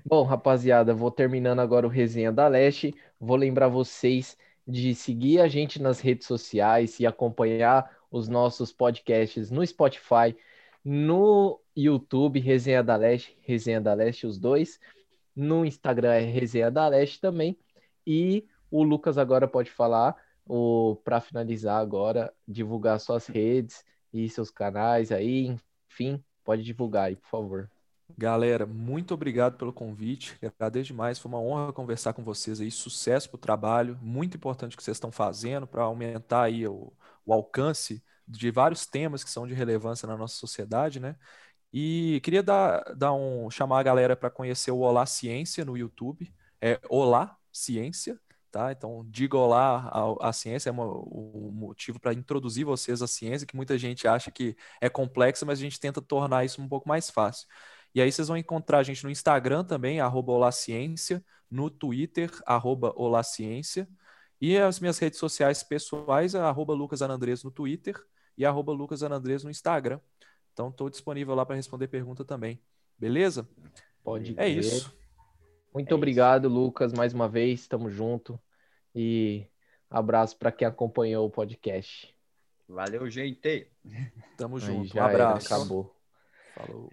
Speaker 7: Bom, rapaziada, vou terminando agora o Resenha da Leste. Vou lembrar vocês de seguir a gente nas redes sociais e acompanhar os nossos podcasts no Spotify, no YouTube, Resenha da Leste, Resenha da Leste, os dois. No Instagram é Resenha da Leste também. E o Lucas agora pode falar, para finalizar agora, divulgar suas redes e seus canais aí, enfim, pode divulgar aí, por favor.
Speaker 6: Galera, muito obrigado pelo convite. Agradeço demais. Foi uma honra conversar com vocês aí. Sucesso pro trabalho. Muito importante o que vocês estão fazendo para aumentar aí o, o alcance de vários temas que são de relevância na nossa sociedade, né? E queria dar, dar um, chamar a galera para conhecer o Olá Ciência no YouTube. É Olá Ciência, tá? Então, diga olá à, ciência, é uma- o motivo para introduzir vocês à ciência, que muita gente acha que é complexa, mas a gente tenta tornar isso um pouco mais fácil. E aí vocês vão encontrar a gente no Instagram também, arroba Olaciência, no Twitter, arroba Olaciência, e as minhas redes sociais pessoais, é arroba Lucas Anandres no Twitter e arroba Lucas Anandres no Instagram. Então estou disponível lá para responder pergunta também. Beleza?
Speaker 7: Pode
Speaker 6: É isso.
Speaker 7: Muito
Speaker 5: É
Speaker 7: obrigado, Lucas, mais uma vez. Tamo junto. E abraço para quem acompanhou o podcast.
Speaker 5: Valeu, gente.
Speaker 6: Tamo junto. Um
Speaker 7: já era,
Speaker 6: abraço.
Speaker 7: acabou.
Speaker 6: Falou.